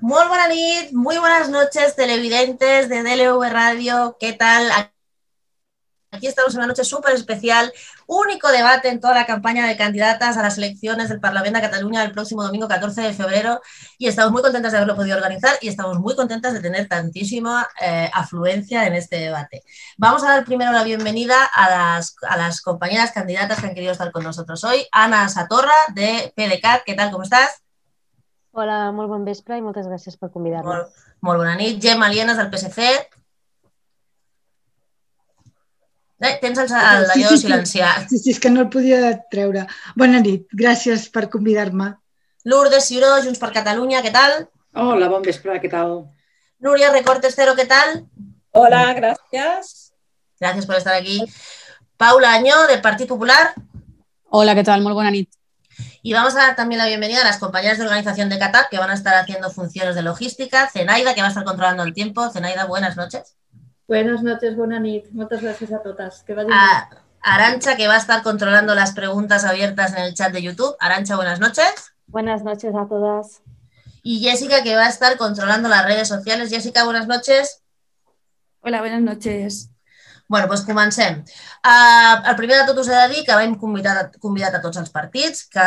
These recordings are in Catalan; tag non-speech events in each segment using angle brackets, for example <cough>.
Muy buena nit, muy buenas noches, televidentes de DLV Radio. ¿Qué tal? Aquí estamos en una noche súper especial, único debate en toda la campaña de candidatas a las elecciones del Parlamento de Cataluña el próximo domingo 14 de febrero y estamos muy contentas de haberlo podido organizar y estamos muy contentas de tener tantísima eh, afluencia en este debate. Vamos a dar primero la bienvenida a las, a las compañeras candidatas que han querido estar con nosotros hoy. Ana Satorra, de PDCAT, ¿qué tal? ¿Cómo estás? Hola, molt bon vespre i moltes gràcies per convidar-me. Molt, molt bona nit. Gemma Lienes, del PSC. Eh, tens el, el, Sí, allò sí, sí. silenciat. Sí, sí, és que no el podia treure. Bona nit, gràcies per convidar-me. Lourdes Ciuró, Junts per Catalunya, ¿qué tal? Hola, bon vespre, què tal? Nuria Recortes Cero, ¿qué tal? Hola, gracias. Gracias por estar aquí. Paula Añó, del Partido Popular. Hola, ¿qué tal? Muy buena nit. Y vamos a dar también la bienvenida a las compañeras de organización de Qatar que van a estar haciendo funciones de logística. Zenaida, que va a estar controlando el tiempo. Zenaida, buenas noches. Buenas noches, bona nit. Moltes gràcies a totes. Que. A Arancha, que va a estar controlando las preguntas abiertas en el chat de YouTube. Arancha, buenas noches. Buenas noches a todas. Y Jessica, que va a estar controlando las redes sociales. Jessica, buenas noches. Hola, buenas noches. Bueno, doncs comencem. Uh, el primer de tot us he de dir que hem convidat, convidat a tots els partits, que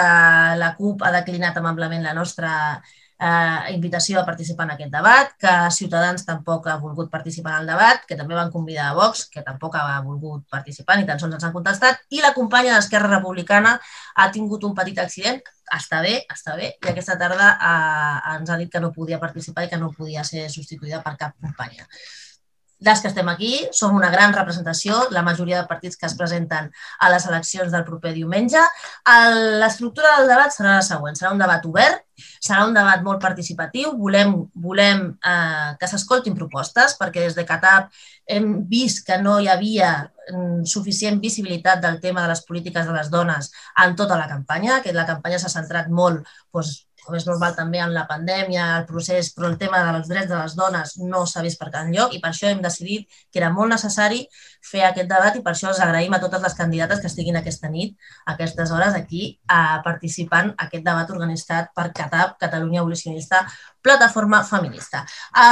la CUP ha declinat amablement la nostra uh, invitació a participar en aquest debat, que Ciutadans tampoc ha volgut participar en el debat, que també van convidar a Vox, que tampoc ha volgut participar, ni tan sols ens han contestat, i la companya d'Esquerra Republicana ha tingut un petit accident, està bé, està bé, i aquesta tarda uh, ens ha dit que no podia participar i que no podia ser substituïda per cap companya les que estem aquí som una gran representació, la majoria de partits que es presenten a les eleccions del proper diumenge. L'estructura del debat serà la següent. Serà un debat obert, serà un debat molt participatiu, volem, volem eh, que s'escoltin propostes, perquè des de CATAP hem vist que no hi havia mm, suficient visibilitat del tema de les polítiques de les dones en tota la campanya, que la campanya s'ha centrat molt doncs, com és normal també en la pandèmia, el procés, però el tema dels drets de les dones no s'ha vist per cap lloc i per això hem decidit que era molt necessari fer aquest debat i per això els agraïm a totes les candidates que estiguin aquesta nit, a aquestes hores aquí, a participant en aquest debat organitzat per CATAP, Catalunya Abolicionista, Plataforma Feminista.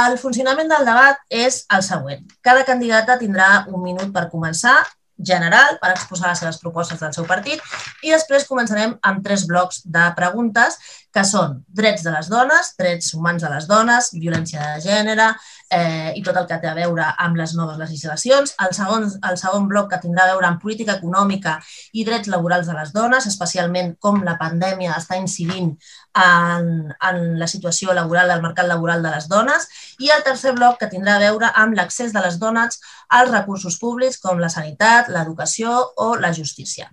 El funcionament del debat és el següent. Cada candidata tindrà un minut per començar, general per exposar les seves propostes del seu partit. I després començarem amb tres blocs de preguntes que són drets de les dones, drets humans de les dones, violència de gènere eh, i tot el que té a veure amb les noves legislacions. El segon, el segon bloc que tindrà a veure amb política econòmica i drets laborals de les dones, especialment com la pandèmia està incidint en, en la situació laboral, del mercat laboral de les dones. I el tercer bloc que tindrà a veure amb l'accés de les dones als recursos públics com la sanitat, l'educació o la justícia.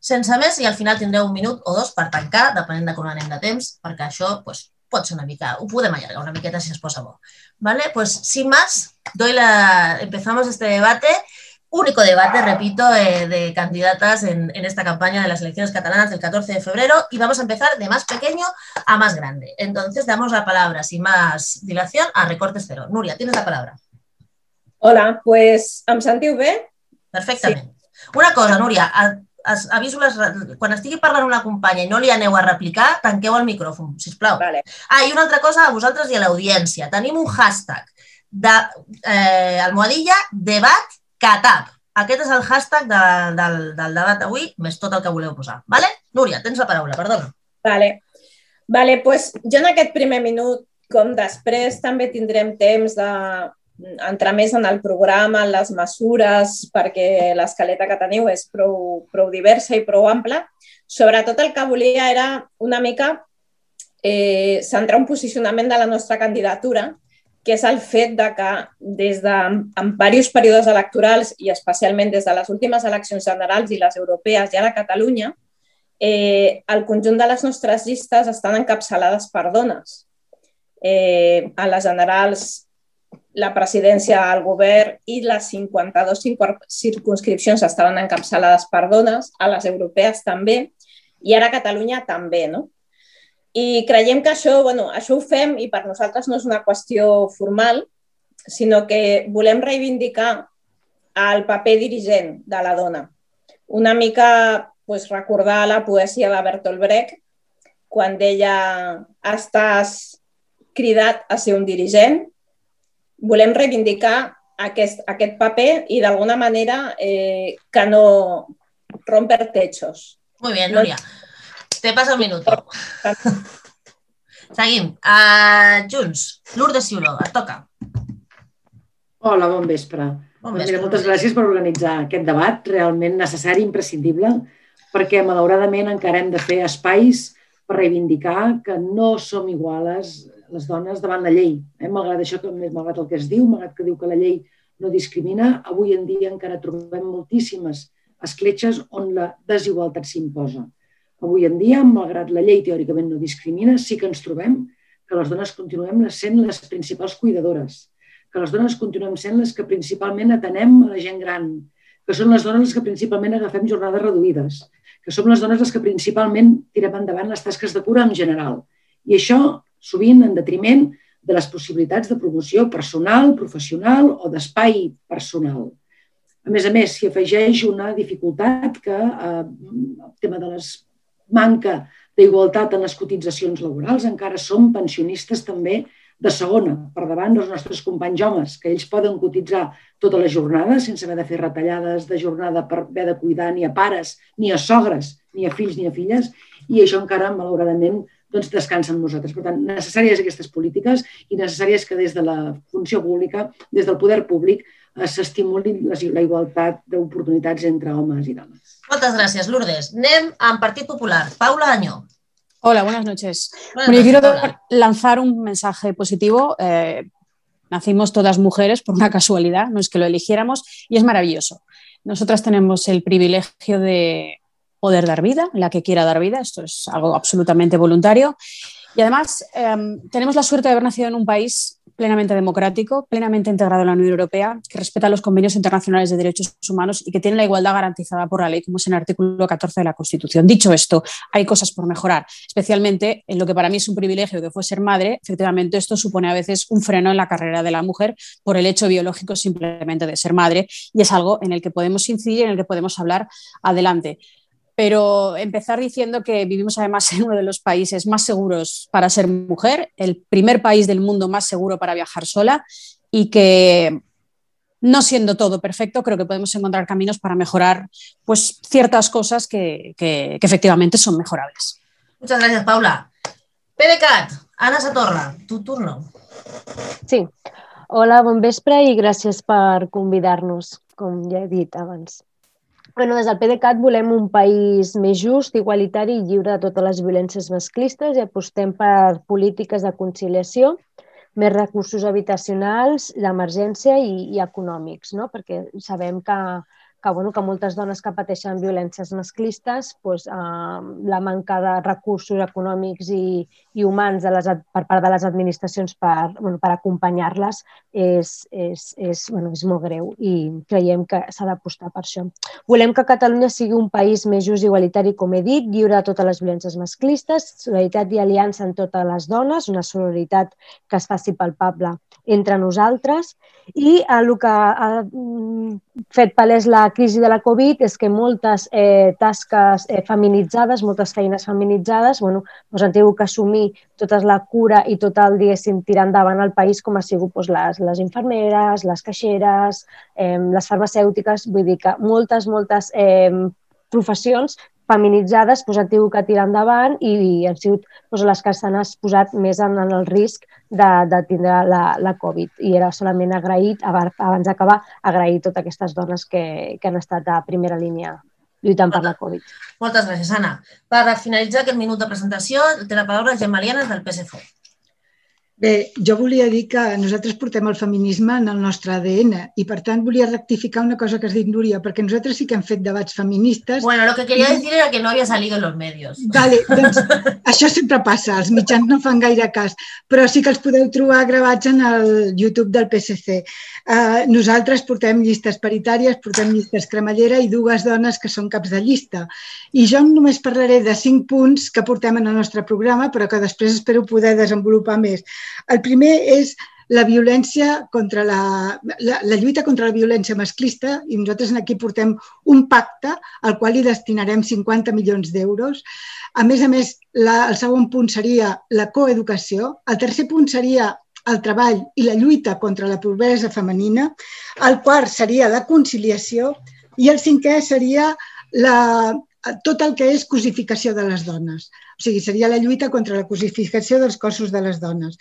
Sense més, i al final tindreu un minut o dos per tancar, depenent de com anem de temps, perquè això pues, pot ser una mica, ho podem allargar una miqueta si es posa bo. ¿Vale? Pues sin más, doy la, empezamos este debate, único debate, repito, eh, de candidatas en, en esta campaña de las elecciones catalanas del 14 de febrero y vamos a empezar de más pequeño a más grande. Entonces damos la palabra, sin más dilación, a Recortes Cero. Nuria, tienes la palabra. Hola, pues em sentiu bé? Perfectament. Una cosa, Núria, as- aviso les, quan estigui parlant una companya i no li aneu a replicar, tanqueu el micròfon, sisplau. Vale. Ah, i una altra cosa a vosaltres i a l'audiència. Tenim un hashtag de eh, almohadilla debat catap. Aquest és el hashtag de, del, del debat d'avui, més tot el que voleu posar. Vale? Núria, tens la paraula, perdona. Vale. Vale, pues jo en aquest primer minut, com després també tindrem temps de entrar més en el programa, en les mesures, perquè l'escaleta que teniu és prou, prou diversa i prou ampla. Sobretot el que volia era una mica eh, centrar un posicionament de la nostra candidatura, que és el fet de que des de, en diversos períodes electorals i especialment des de les últimes eleccions generals i les europees i a Catalunya, eh, el conjunt de les nostres llistes estan encapçalades per dones. Eh, a les generals, la presidència, el govern i les 52 circun- circunscripcions estaven encapçalades per dones, a les europees també, i ara a Catalunya també, no? I creiem que això, bueno, això ho fem i per nosaltres no és una qüestió formal, sinó que volem reivindicar el paper dirigent de la dona. Una mica pues, recordar la poesia de Bertolt Brecht quan deia estàs cridat a ser un dirigent, volem reivindicar aquest, aquest paper i d'alguna manera eh, que no romper techos. Muy bien, Núria. Te passa el minuto. <laughs> Seguim. Uh, Junts, Lourdes Ciuró, et toca. Hola, bon vespre. Bon Doncs vespre, mira, moltes gràcies per organitzar aquest debat, realment necessari, imprescindible, perquè malauradament encara hem de fer espais per reivindicar que no som iguales les dones davant la llei. Eh? Malgrat això, que, malgrat el que es diu, malgrat que diu que la llei no discrimina, avui en dia encara trobem moltíssimes escletxes on la desigualtat s'imposa. Avui en dia, malgrat la llei teòricament no discrimina, sí que ens trobem que les dones continuem sent les principals cuidadores, que les dones continuem sent les que principalment atenem a la gent gran, que són les dones les que principalment agafem jornades reduïdes, que som les dones les que principalment tirem endavant les tasques de cura en general. I això sovint en detriment de les possibilitats de promoció personal, professional o d'espai personal. A més a més, s'hi afegeix una dificultat que eh, el tema de les manca d'igualtat en les cotitzacions laborals. Encara som pensionistes també de segona, per davant dels nostres companys homes, que ells poden cotitzar tota la jornada sense haver de fer retallades de jornada per haver de cuidar ni a pares, ni a sogres, ni a fills ni a filles, i això encara, malauradament, doncs descansa en nosaltres. Per tant, necessàries aquestes polítiques i necessàries que des de la funció pública, des del poder públic, eh, s'estimuli la igualtat d'oportunitats entre homes i dones. Moltes gràcies, Lourdes. Anem amb Partit Popular. Paula Añó. Hola, buenas noches. Buenas Bueno, yo quiero Paula. lanzar un mensaje positivo. Eh, nacimos todas mujeres por una casualidad, no es que lo eligiéramos, y es maravilloso. Nosotras tenemos el privilegio de poder dar vida, la que quiera dar vida, esto es algo absolutamente voluntario. Y además eh, tenemos la suerte de haber nacido en un país plenamente democrático, plenamente integrado en la Unión Europea, que respeta los convenios internacionales de derechos humanos y que tiene la igualdad garantizada por la ley, como es en el artículo 14 de la Constitución. Dicho esto, hay cosas por mejorar, especialmente en lo que para mí es un privilegio que fue ser madre. Efectivamente, esto supone a veces un freno en la carrera de la mujer por el hecho biológico simplemente de ser madre y es algo en el que podemos incidir, en el que podemos hablar adelante pero empezar diciendo que vivimos además en uno de los países más seguros para ser mujer, el primer país del mundo más seguro para viajar sola y que no siendo todo perfecto, creo que podemos encontrar caminos para mejorar pues, ciertas cosas que, que, que efectivamente son mejorables. Muchas gracias, Paula. PDeCAT, Ana Satorra, tu turno. Sí. Hola, bon vespre i gràcies per convidar-nos, com ja he dit abans. Bueno, des del PDeCAT volem un país més just, igualitari i lliure de totes les violències masclistes i apostem per polítiques de conciliació, més recursos habitacionals, d'emergència i, i econòmics, no? perquè sabem que, que, bueno, que moltes dones que pateixen violències masclistes, doncs, eh, la manca de recursos econòmics i, i humans de les, per part de les administracions per, bueno, per acompanyar-les és, és, és, bueno, és molt greu i creiem que s'ha d'apostar per això. Volem que Catalunya sigui un país més just i igualitari, com he dit, lliure de totes les violències masclistes, solidaritat i aliança en totes les dones, una solidaritat que es faci palpable entre nosaltres i el que ha mm, fet palès la crisi de la Covid és que moltes eh, tasques eh, feminitzades, moltes feines feminitzades, bueno, doncs han tingut que assumir tota la cura i tot el, diguéssim, tirar endavant el país com ha sigut doncs, les, les infermeres, les caixeres, eh, les farmacèutiques, vull dir que moltes, moltes eh, professions feminitzades doncs, han tingut que tirar endavant i, i han sigut doncs, les que s'han exposat més en, en el risc de, de tindre la, la Covid. I era solament agraït, aba- abans d'acabar, agrair totes aquestes dones que, que han estat a primera línia lluitant per la Covid. Moltes gràcies, Anna. Per finalitzar aquest minut de presentació, té la paraula Gemma Lianes del PSC. Bé, jo volia dir que nosaltres portem el feminisme en el nostre ADN i, per tant, volia rectificar una cosa que has dit, Núria, perquè nosaltres sí que hem fet debats feministes. Bueno, lo que quería decir era que no había salido en los medios. Vale, <laughs> doncs això sempre passa, els mitjans no fan gaire cas, però sí que els podeu trobar gravats en el YouTube del PSC. Uh, nosaltres portem llistes paritàries, portem llistes cremallera i dues dones que són caps de llista. I jo només parlaré de cinc punts que portem en el nostre programa, però que després espero poder desenvolupar més. El primer és la violència contra la, la, la lluita contra la violència masclista i nosaltres aquí portem un pacte al qual hi destinarem 50 milions d'euros. A més a més, la, el segon punt seria la coeducació, el tercer punt seria el treball i la lluita contra la pobresa femenina, el quart seria la conciliació i el cinquè seria la, tot el que és cosificació de les dones. O sigui, seria la lluita contra la cosificació dels cossos de les dones.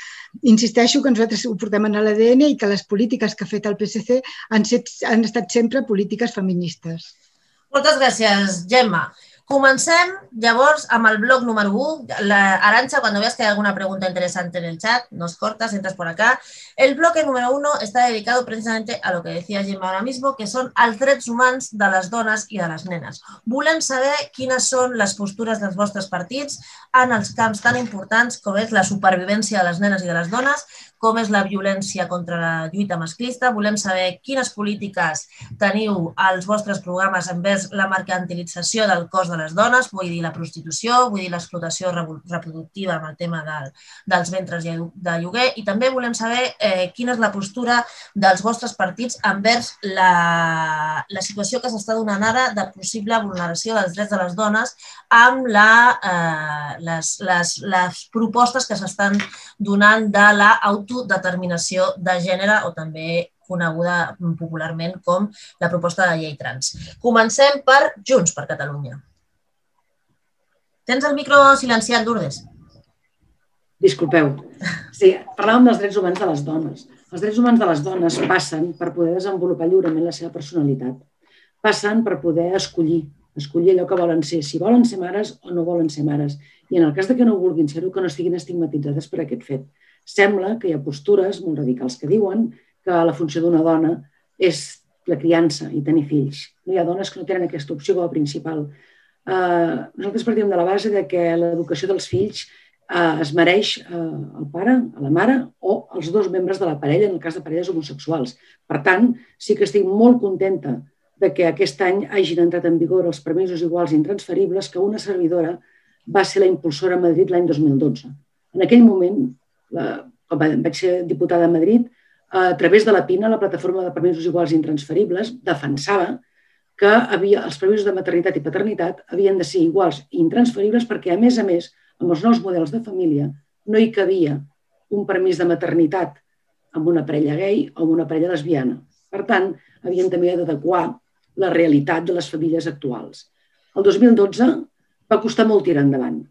Insisteixo que nosaltres ho portem en l'ADN i que les polítiques que ha fet el PSC han, set, han estat sempre polítiques feministes. Moltes gràcies, Gemma. Comencem, llavors, amb el blog número 1. La Arancha, cuando veas que hay alguna pregunta interesante en el chat, nos cortas, entras por acá. El bloque número 1 está dedicado precisamente a lo que decía Gemma ahora mismo, que són els drets humans de les dones i de les nenes. Volem saber quines són les postures dels vostres partits en els camps tan importants com és la supervivència de les nenes i de les dones, com és la violència contra la lluita masclista. Volem saber quines polítiques teniu als vostres programes envers la mercantilització del cos de les dones, vull dir la prostitució, vull dir l'explotació reproductiva amb el tema del, dels ventres de lloguer i també volem saber eh, quina és la postura dels vostres partits envers la, la situació que s'està donant ara de possible vulneració dels drets de les dones amb la, eh, les, les, les propostes que s'estan donant de l'auto autodeterminació de gènere o també coneguda popularment com la proposta de llei trans. Comencem per Junts per Catalunya. Tens el micro silenciat, Lourdes? Disculpeu. Sí, parlàvem dels drets humans de les dones. Els drets humans de les dones passen per poder desenvolupar lliurement la seva personalitat. Passen per poder escollir, escollir allò que volen ser, si volen ser mares o no volen ser mares. I en el cas de que no vulguin ser-ho, que no estiguin estigmatitzades per aquest fet sembla que hi ha postures molt radicals que diuen que la funció d'una dona és la criança i tenir fills. No hi ha dones que no tenen aquesta opció com a principal. Uh, nosaltres partim de la base de que l'educació dels fills uh, es mereix uh, el pare, a la mare o els dos membres de la parella, en el cas de parelles homosexuals. Per tant, sí que estic molt contenta de que aquest any hagin entrat en vigor els permisos iguals i intransferibles que una servidora va ser la impulsora a Madrid l'any 2012. En aquell moment, quan vaig ser diputada a Madrid, a través de la PINA, la Plataforma de Permisos Iguals i Intransferibles, defensava que havia, els permisos de maternitat i paternitat havien de ser iguals i intransferibles perquè, a més a més, amb els nous models de família no hi cabia un permís de maternitat amb una parella gay o amb una parella lesbiana. Per tant, havien també d'adequar la realitat de les famílies actuals. El 2012 va costar molt tirar endavant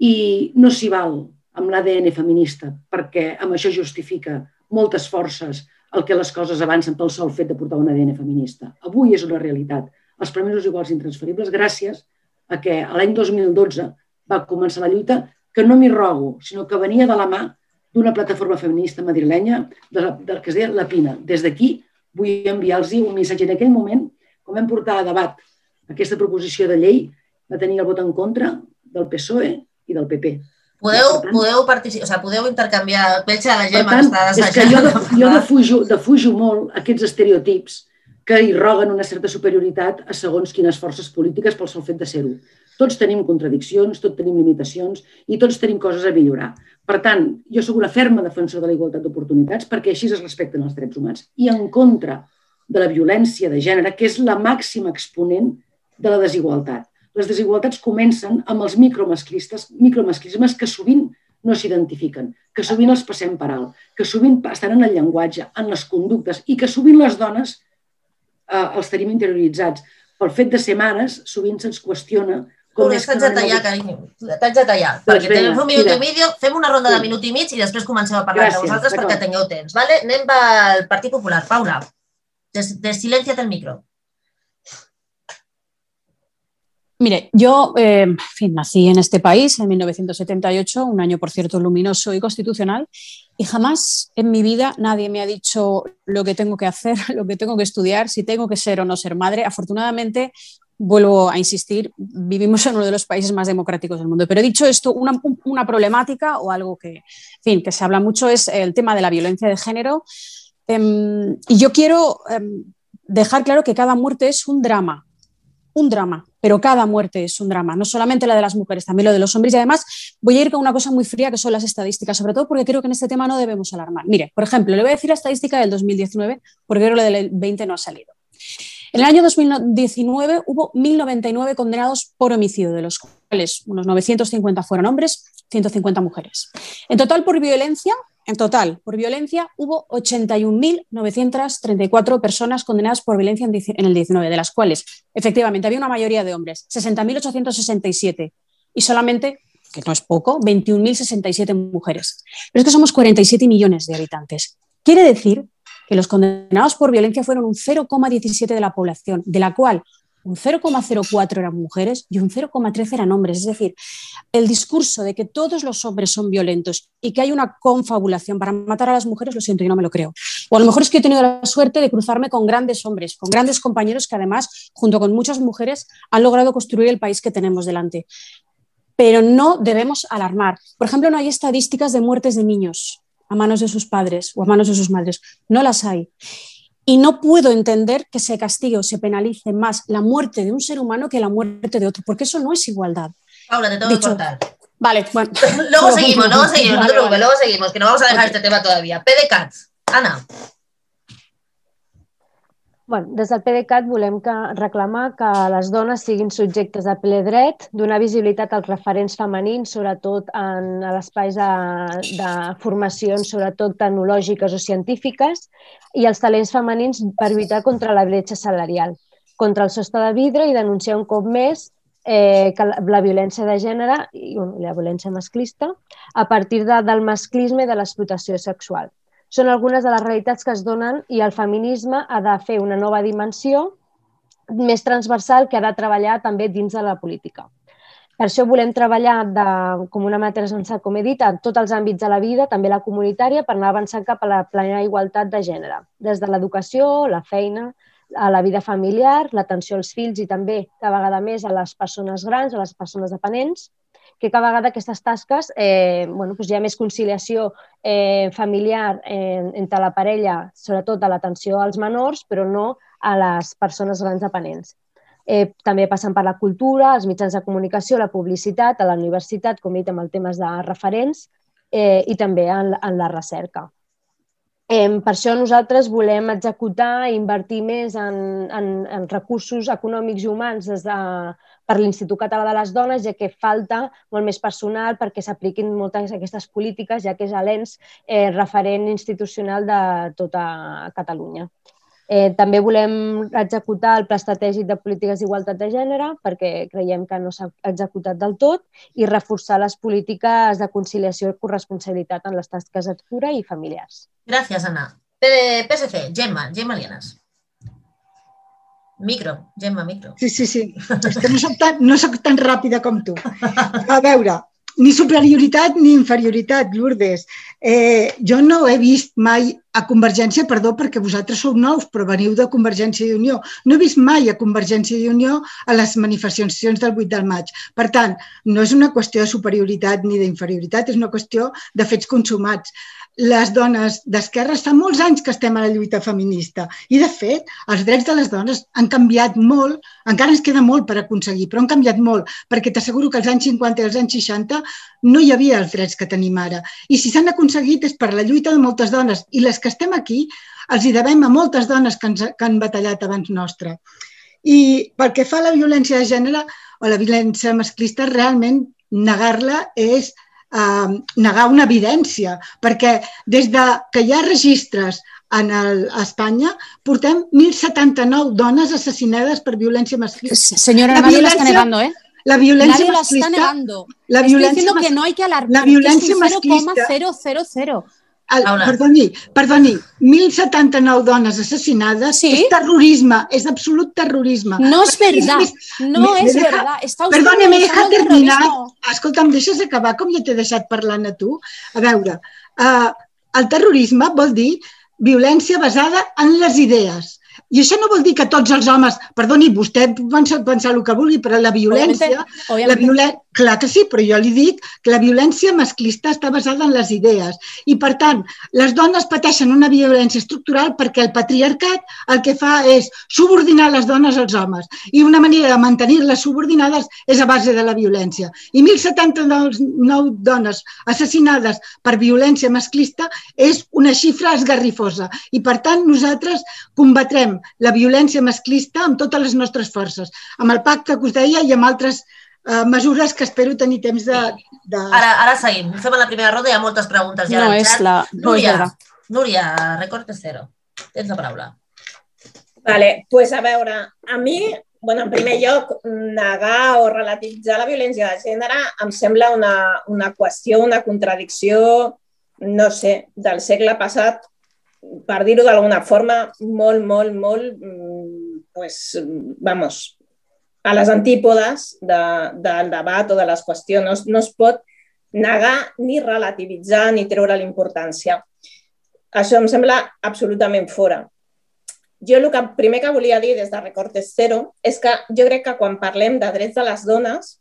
i no s'hi val amb l'ADN feminista, perquè amb això justifica moltes forces el que les coses avancen pel sol fet de portar un ADN feminista. Avui és una realitat. Els permisos iguals intransferibles gràcies a que l'any 2012 va començar la lluita que no m'hi rogo, sinó que venia de la mà d'una plataforma feminista madrilenya de del que es deia La Pina. Des d'aquí vull enviar-los un missatge. En aquell moment, com vam portar a debat aquesta proposició de llei, va tenir el vot en contra del PSOE i del PP. Podeu, podeu, participar, o sigui, podeu intercanviar el veig a la Gemma tant, que està És que jo, de, jo defujo, defujo molt aquests estereotips que hi roguen una certa superioritat a segons quines forces polítiques pel sol fet de ser-ho. Tots tenim contradiccions, tots tenim limitacions i tots tenim coses a millorar. Per tant, jo sóc una ferma defensor de la igualtat d'oportunitats perquè així es respecten els drets humans i en contra de la violència de gènere, que és la màxima exponent de la desigualtat les desigualtats comencen amb els micromasclistes, micromasclismes que sovint no s'identifiquen, que sovint els passem per alt, que sovint estan en el llenguatge, en les conductes i que sovint les dones eh, els tenim interioritzats. Pel fet de ser mares, sovint se'ns qüestiona com és que... T'haig de tallar, carinyo. T'haig de tallar. Doncs perquè tenim un minut i mig, fem una ronda de minut i mig i després comencem a parlar Gràcies, de vosaltres perquè tingueu temps. Vale? Anem pel Partit Popular. Paula, des, des silencia't el micro. Mire, yo eh, en fin, nací en este país en 1978, un año, por cierto, luminoso y constitucional, y jamás en mi vida nadie me ha dicho lo que tengo que hacer, <laughs> lo que tengo que estudiar, si tengo que ser o no ser madre. Afortunadamente, vuelvo a insistir, vivimos en uno de los países más democráticos del mundo. Pero dicho esto, una, una problemática o algo que, en fin, que se habla mucho es el tema de la violencia de género. Eh, y yo quiero eh, dejar claro que cada muerte es un drama, un drama, pero cada muerte es un drama, no solamente la de las mujeres, también lo de los hombres. Y además voy a ir con una cosa muy fría que son las estadísticas, sobre todo porque creo que en este tema no debemos alarmar. Mire, por ejemplo, le voy a decir la estadística del 2019 porque creo que la del 20 no ha salido. En el año 2019 hubo 1.099 condenados por homicidio, de los cuales unos 950 fueron hombres, 150 mujeres. En total, por violencia, en total, por violencia, hubo 81.934 personas condenadas por violencia en el 19, de las cuales efectivamente había una mayoría de hombres, 60.867, y solamente, que no es poco, 21.067 mujeres. Pero es que somos 47 millones de habitantes. Quiere decir que los condenados por violencia fueron un 0,17 de la población, de la cual un 0,04 eran mujeres y un 0,13 eran hombres. Es decir, el discurso de que todos los hombres son violentos y que hay una confabulación para matar a las mujeres, lo siento, yo no me lo creo. O a lo mejor es que he tenido la suerte de cruzarme con grandes hombres, con grandes compañeros que además, junto con muchas mujeres, han logrado construir el país que tenemos delante. Pero no debemos alarmar. Por ejemplo, no hay estadísticas de muertes de niños a manos de sus padres o a manos de sus madres. No las hay. Y no puedo entender que se castigue o se penalice más la muerte de un ser humano que la muerte de otro, porque eso no es igualdad. Paula, te tengo que cortar. Vale, bueno. <laughs> luego seguimos, luego seguimos, no te preocupes, luego seguimos, que no vamos a dejar este tema todavía. PDCAT, Ana. Bueno, des del PDeCAT volem que, reclamar que les dones siguin subjectes de ple dret, donar visibilitat als referents femenins, sobretot en l'espais de, de formacions, sobretot tecnològiques o científiques, i els talents femenins per lluitar contra la bretxa salarial, contra el sostre de vidre i denunciar un cop més eh, que la, la violència de gènere i la violència masclista a partir de, del masclisme i de l'explotació sexual són algunes de les realitats que es donen i el feminisme ha de fer una nova dimensió més transversal que ha de treballar també dins de la política. Per això volem treballar de, com una mà transversal, com he dit, en tots els àmbits de la vida, també la comunitària, per anar avançant cap a la plena igualtat de gènere, des de l'educació, la feina, a la vida familiar, l'atenció als fills i també, cada vegada més, a les persones grans, a les persones dependents, que cada vegada aquestes tasques eh, bueno, doncs hi ha més conciliació eh, familiar eh, entre la parella, sobretot a l'atenció als menors, però no a les persones grans dependents. Eh, també passen per la cultura, els mitjans de comunicació, la publicitat, a la universitat, com he dit, amb el temes de referents, eh, i també en, en la recerca. Eh, per això nosaltres volem executar i invertir més en, en, en recursos econòmics i humans des de, per l'Institut Català de les Dones, ja que falta molt més personal perquè s'apliquin moltes d'aquestes polítiques, ja que és l'ENS eh, referent institucional de tota Catalunya. Eh, també volem executar el Pla Estratègic de Polítiques d'Igualtat de Gènere perquè creiem que no s'ha executat del tot i reforçar les polítiques de conciliació i corresponsabilitat en les tasques de cura i familiars. Gràcies, Anna. PSC, Gemma, Gemma Lienas. Micro, Gemma, micro. Sí, sí, sí. És que no soc tan, no soc tan ràpida com tu. A veure, ni superioritat ni inferioritat, Lourdes. Eh, jo no he vist mai a Convergència, perdó, perquè vosaltres sou nous, però veniu de Convergència i Unió. No he vist mai a Convergència i Unió a les manifestacions del 8 del maig. Per tant, no és una qüestió de superioritat ni d'inferioritat, és una qüestió de fets consumats les dones d'esquerres fa molts anys que estem a la lluita feminista i, de fet, els drets de les dones han canviat molt, encara ens queda molt per aconseguir, però han canviat molt, perquè t'asseguro que als anys 50 i als anys 60 no hi havia els drets que tenim ara. I si s'han aconseguit és per la lluita de moltes dones i les que estem aquí els hi devem a moltes dones que, ens, que han batallat abans nostre. I pel que fa a la violència de gènere o la violència masclista, realment negar-la és eh, negar una evidència, perquè des de que hi ha registres en el, a Espanya portem 1.079 dones assassinades per violència masclista. Senyora, la nadie la está negando, ¿eh? La violència nadie masclista... La está negando. La Estoy violència diciendo que no hay que alarmar. La violència que es un masclista... 0,000. El, perdoni, perdoni, 1.079 dones assassinades ¿Sí? és terrorisme, és absolut terrorisme. No verdad, més- no me deja- verdad. Me deja normalizando el terminar. terrorismo. Escolta, em deixes acabar com ja t'he deixat parlant a tu? A veure, uh, el terrorisme vol dir violència basada en les idees. I això no vol dir que tots els homes, perdoni, vostè pensa, pensar el que vulgui, però la violència, Obviamente, obviamente. la violen... clar que sí, però jo li dic que la violència masclista està basada en les idees. I, per tant, les dones pateixen una violència estructural perquè el patriarcat el que fa és subordinar les dones als homes. I una manera de mantenir-les subordinades és a base de la violència. I 1.079 dones assassinades per violència masclista és una xifra esgarrifosa. I, per tant, nosaltres combatrem la violència masclista amb totes les nostres forces, amb el pacte que us deia i amb altres eh, mesures que espero tenir temps de... de... Ara, ara seguim. Fem la primera ronda, hi ha moltes preguntes ja No al és xat. la... No és Núria, verdad. Núria, recorte cero. Tens la paraula. Vale, pues a veure, a mi, bueno, en primer lloc, negar o relativitzar la violència de gènere em sembla una, una qüestió, una contradicció, no sé, del segle passat, per dir-ho d'alguna forma, molt, molt, molt, mm, pues, vamos, a les antípodes de, del debat o de les qüestions. No, es- no es pot negar ni relativitzar ni treure l'importància. Això em sembla absolutament fora. Jo el que primer que volia dir des de Recortes Zero és que jo crec que quan parlem de drets de les dones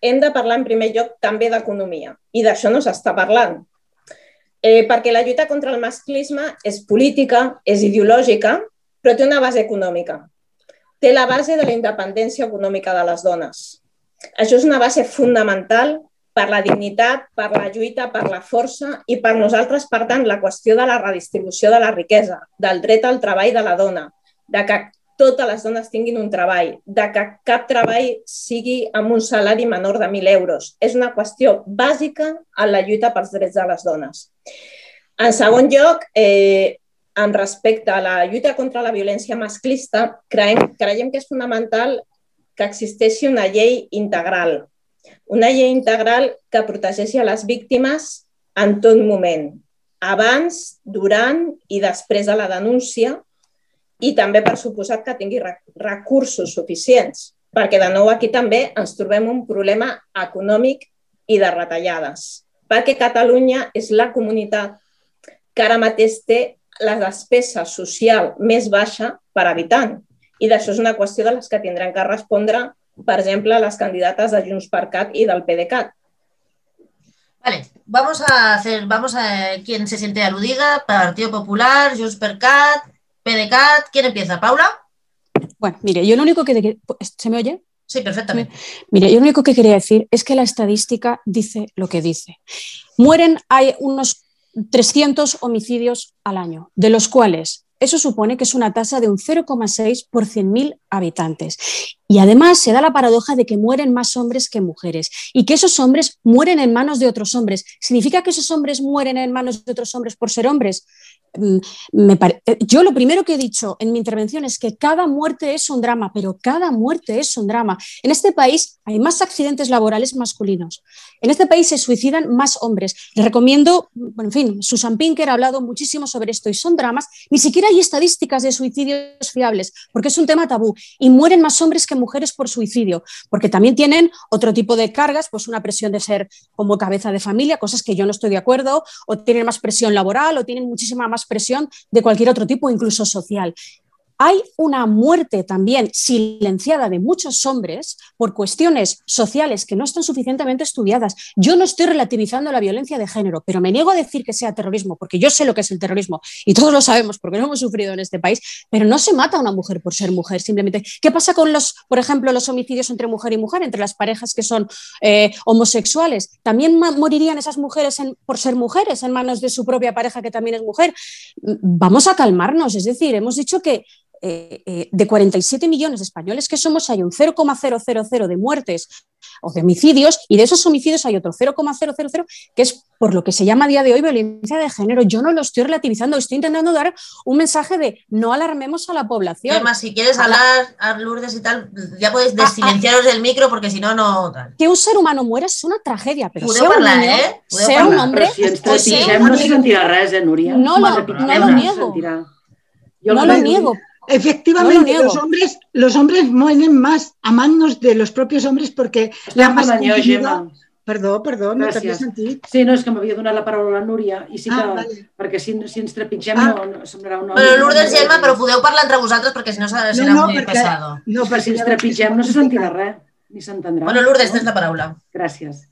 hem de parlar en primer lloc també d'economia i d'això no s'està parlant. Eh, perquè la lluita contra el masclisme és política, és ideològica, però té una base econòmica. Té la base de la independència econòmica de les dones. Això és una base fundamental per la dignitat, per la lluita, per la força i per nosaltres, per tant, la qüestió de la redistribució de la riquesa, del dret al treball de la dona, de que totes les dones tinguin un treball, de que cap treball sigui amb un salari menor de 1.000 euros. És una qüestió bàsica en la lluita pels drets de les dones. En segon lloc, eh, en respecte a la lluita contra la violència masclista, creiem, creiem que és fonamental que existeixi una llei integral, una llei integral que protegeixi a les víctimes en tot moment, abans, durant i després de la denúncia i també, per suposat, que tingui re- recursos suficients, perquè de nou aquí també ens trobem un problema econòmic i de retallades, perquè Catalunya és la comunitat que ara mateix té la despesa social més baixa per habitant. I d'això és una qüestió de les que tindran que respondre, per exemple, les candidates de Junts per Cat i del PDeCAT. Vale, vamos a hacer, vamos a quien se siente aludiga, Partido Popular, Junts per Cat, PDCAT, ¿quién empieza? ¿Paula? Bueno, mire, yo lo único que... ¿Se me oye? Sí, perfectamente. Mire, yo lo único que quería decir es que la estadística dice lo que dice. Mueren, hay unos 300 homicidios al año, de los cuales eso supone que es una tasa de un 0,6 por 100.000 habitantes. Y además se da la paradoja de que mueren más hombres que mujeres y que esos hombres mueren en manos de otros hombres. ¿Significa que esos hombres mueren en manos de otros hombres por ser hombres? Mm, pare... Yo lo primero que he dicho en mi intervención es que cada muerte es un drama, pero cada muerte es un drama. En este país hay más accidentes laborales masculinos. En este país se suicidan más hombres. Les recomiendo, bueno, en fin, Susan Pinker ha hablado muchísimo sobre esto y son dramas. Ni siquiera hay estadísticas de suicidios fiables, porque es un tema tabú. Y mueren más hombres que mujeres por suicidio, porque también tienen otro tipo de cargas, pues una presión de ser como cabeza de familia, cosas que yo no estoy de acuerdo, o tienen más presión laboral, o tienen muchísima más presión de cualquier otro tipo, incluso social. Hay una muerte también silenciada de muchos hombres por cuestiones sociales que no están suficientemente estudiadas. Yo no estoy relativizando la violencia de género, pero me niego a decir que sea terrorismo, porque yo sé lo que es el terrorismo y todos lo sabemos porque lo hemos sufrido en este país, pero no se mata a una mujer por ser mujer, simplemente. ¿Qué pasa con los, por ejemplo, los homicidios entre mujer y mujer, entre las parejas que son eh, homosexuales? ¿También morirían esas mujeres por ser mujeres en manos de su propia pareja que también es mujer? Vamos a calmarnos, es decir, hemos dicho que eh, eh, de 47 millones de españoles que somos, hay un 0,000 de muertes o de homicidios, y de esos homicidios hay otro 0,000 que es por lo que se llama a día de hoy violencia de género. Yo no lo estoy relativizando, estoy intentando dar un mensaje de no alarmemos a la población. Además, si quieres hablar a Lourdes y tal, ya podéis desilenciaros del micro porque si no, no... Que un ser humano muera és una tragèdia, però Podeu sea un, niño, eh? Sea parlar. un hombre si no se amigo. sentirà res, eh, Núria? No lo- no niego. Jo No lo niego. Efectivamente, No lo los hombres, los hombres mueren más a manos de los propios hombres porque la masculinidad, Gemma. Perdó, perdó, no t'havia sentit. Sí, no, és que m'havia donat la paraula la Núria i sí que, Ah, vale. perquè si, si ens trepitgem Ah. no, no semblarà un Bueno, Lourdes, Gemma, però podeu parlar entre vosaltres perquè si no serà, serà no, muy perquè- pesado. No, Perquè si ens trepitgem no se sentirà res, ni s'entendrà. Bueno, Lourdes, tens la paraula. Gràcies.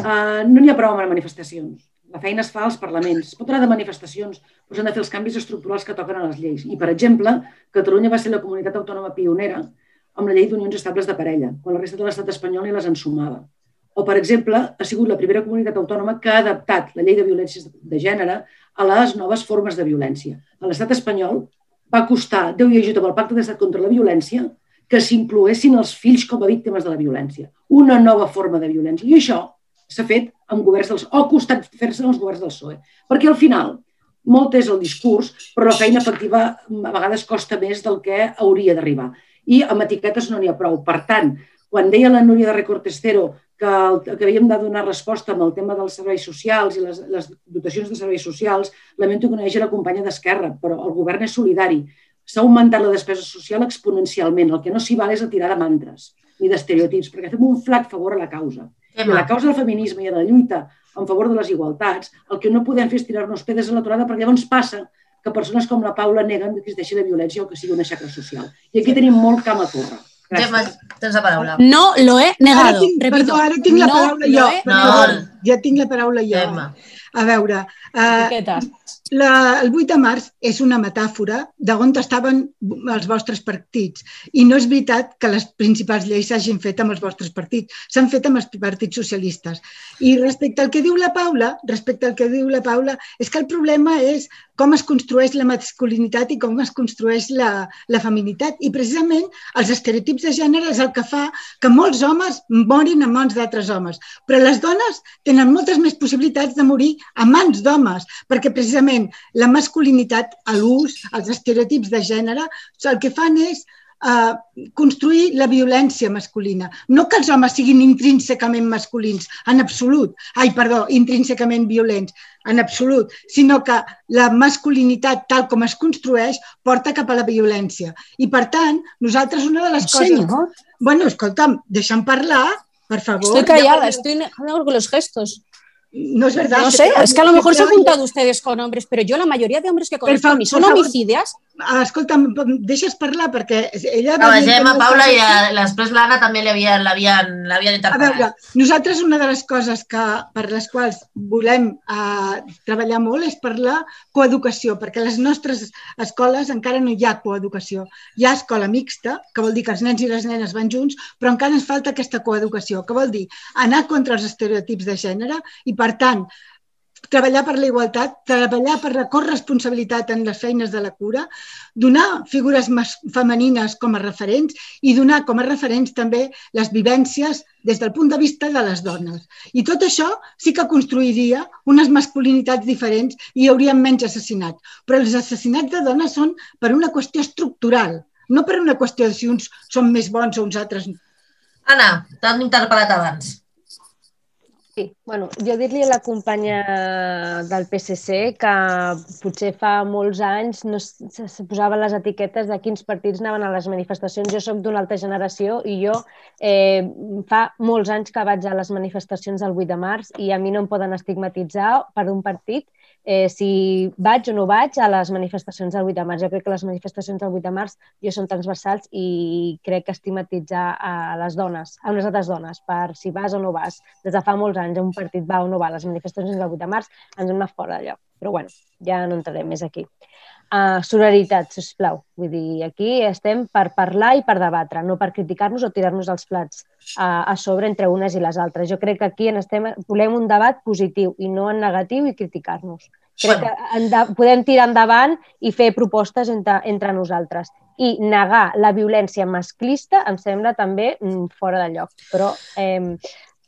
Uh, no n'hi ha prou amb les manifestacions. La feina es fa als parlaments. Es pot parlar de manifestacions, però s'han de fer els canvis estructurals que toquen a les lleis. I, per exemple, Catalunya va ser la comunitat autònoma pionera amb la llei d'unions estables de parella, quan la resta de l'estat espanyol ni les ensumava. O, per exemple, ha sigut la primera comunitat autònoma que ha adaptat la llei de violències de gènere a les noves formes de violència. A l'estat espanyol va costar Déu i ajut amb el Pacte d'Estat contra la Violència que s'incloessin els fills com a víctimes de la violència. Una nova forma de violència. I això s'ha fet amb governs dels, o costat fer-se amb els governs del PSOE. Perquè al final, molt és el discurs, però la feina efectiva a vegades costa més del que hauria d'arribar. I amb etiquetes no n'hi ha prou. Per tant, quan deia la Núria de Recortestero que, el, que havíem de donar resposta amb el tema dels serveis socials i les, les dotacions de serveis socials, lamento que no hi hagi la companya d'Esquerra, però el govern és solidari. S'ha augmentat la despesa social exponencialment. El que no s'hi val és a tirar de mantres ni d'estereotips, perquè fem un flac favor a la causa. I a la causa del feminisme i a la lluita en favor de les igualtats, el que no podem fer és tirar-nos pedres a la torada perquè llavors passa que persones com la Paula neguen que existeixi la violència o que sigui una xacra social. I aquí tenim molt camp a córrer. Gemma, tens la paraula. No lo he Ara negado. tinc, Repito, perdó, ara tinc la no paraula jo. he No. Ja tinc la paraula jo. Gemma. A veure, eh, etiquetas. La, el 8 de març és una metàfora d'on estaven els vostres partits. I no és veritat que les principals lleis s'hagin fet amb els vostres partits. S'han fet amb els partits socialistes. I respecte al que diu la Paula, respecte al que diu la Paula, és que el problema és com es construeix la masculinitat i com es construeix la, la feminitat. I precisament els estereotips de gènere és el que fa que molts homes morin a mans d'altres homes. Però les dones tenen moltes més possibilitats de morir a mans d'homes, perquè precisament la masculinitat, a l'ús, els estereotips de gènere, el que fan és uh, construir la violència masculina. No que els homes siguin intrínsecament masculins, en absolut. Ai, perdó, intrínsecament violents, en absolut, sinó que la masculinitat tal com es construeix porta cap a la violència. I per tant, nosaltres una de les coses... Señor, Bueno, escolta'm, deixa'm parlar, per favor. estoy callada, estoy negando con los gestos. No es verdad. No sé, es que a lo mejor se han juntado ustedes con hombres, pero yo la mayoría de hombres que conozco ni son homicidas. Ah, Escolta'm, deixes parlar perquè ella... A la Gemma, no Paula i a, després l'Anna també l'havien l'havien A veure, nosaltres una de les coses que, per les quals volem eh, treballar molt és per la coeducació, perquè a les nostres escoles encara no hi ha coeducació. Hi ha escola mixta, que vol dir que els nens i les nenes van junts, però encara ens falta aquesta coeducació, que vol dir anar contra els estereotips de gènere i, per tant, treballar per la igualtat, treballar per la corresponsabilitat en les feines de la cura, donar figures femenines com a referents i donar com a referents també les vivències des del punt de vista de les dones. I tot això sí que construiria unes masculinitats diferents i hi hauríem menys assassinats. Però els assassinats de dones són per una qüestió estructural, no per una qüestió de si uns són més bons o uns altres. Anna, t'han interpel·lat abans. Sí, bueno, jo dir-li a la companya del PSC que potser fa molts anys no se, se posaven les etiquetes de quins partits anaven a les manifestacions. Jo sóc d'una altra generació i jo eh, fa molts anys que vaig a les manifestacions del 8 de març i a mi no em poden estigmatitzar per un partit eh, si vaig o no vaig a les manifestacions del 8 de març. Jo crec que les manifestacions del 8 de març jo són transversals i crec que estigmatitzar a les dones, a unes altres dones, per si vas o no vas, des de fa molts anys un partit va o no va a les manifestacions del 8 de març, ens hem anat fora d'allò. Però bueno, ja no entrarem més aquí. Uh, solidaritat, sisplau. Vull dir, aquí estem per parlar i per debatre, no per criticar-nos o tirar-nos els plats a, a sobre entre unes i les altres. Jo crec que aquí en estem, volem un debat positiu i no en negatiu i criticar-nos. Crec Bueno. que enda, podem tirar endavant i fer propostes entre, entre nosaltres. I negar la violència masclista em sembla també mm, fora de lloc. Però eh,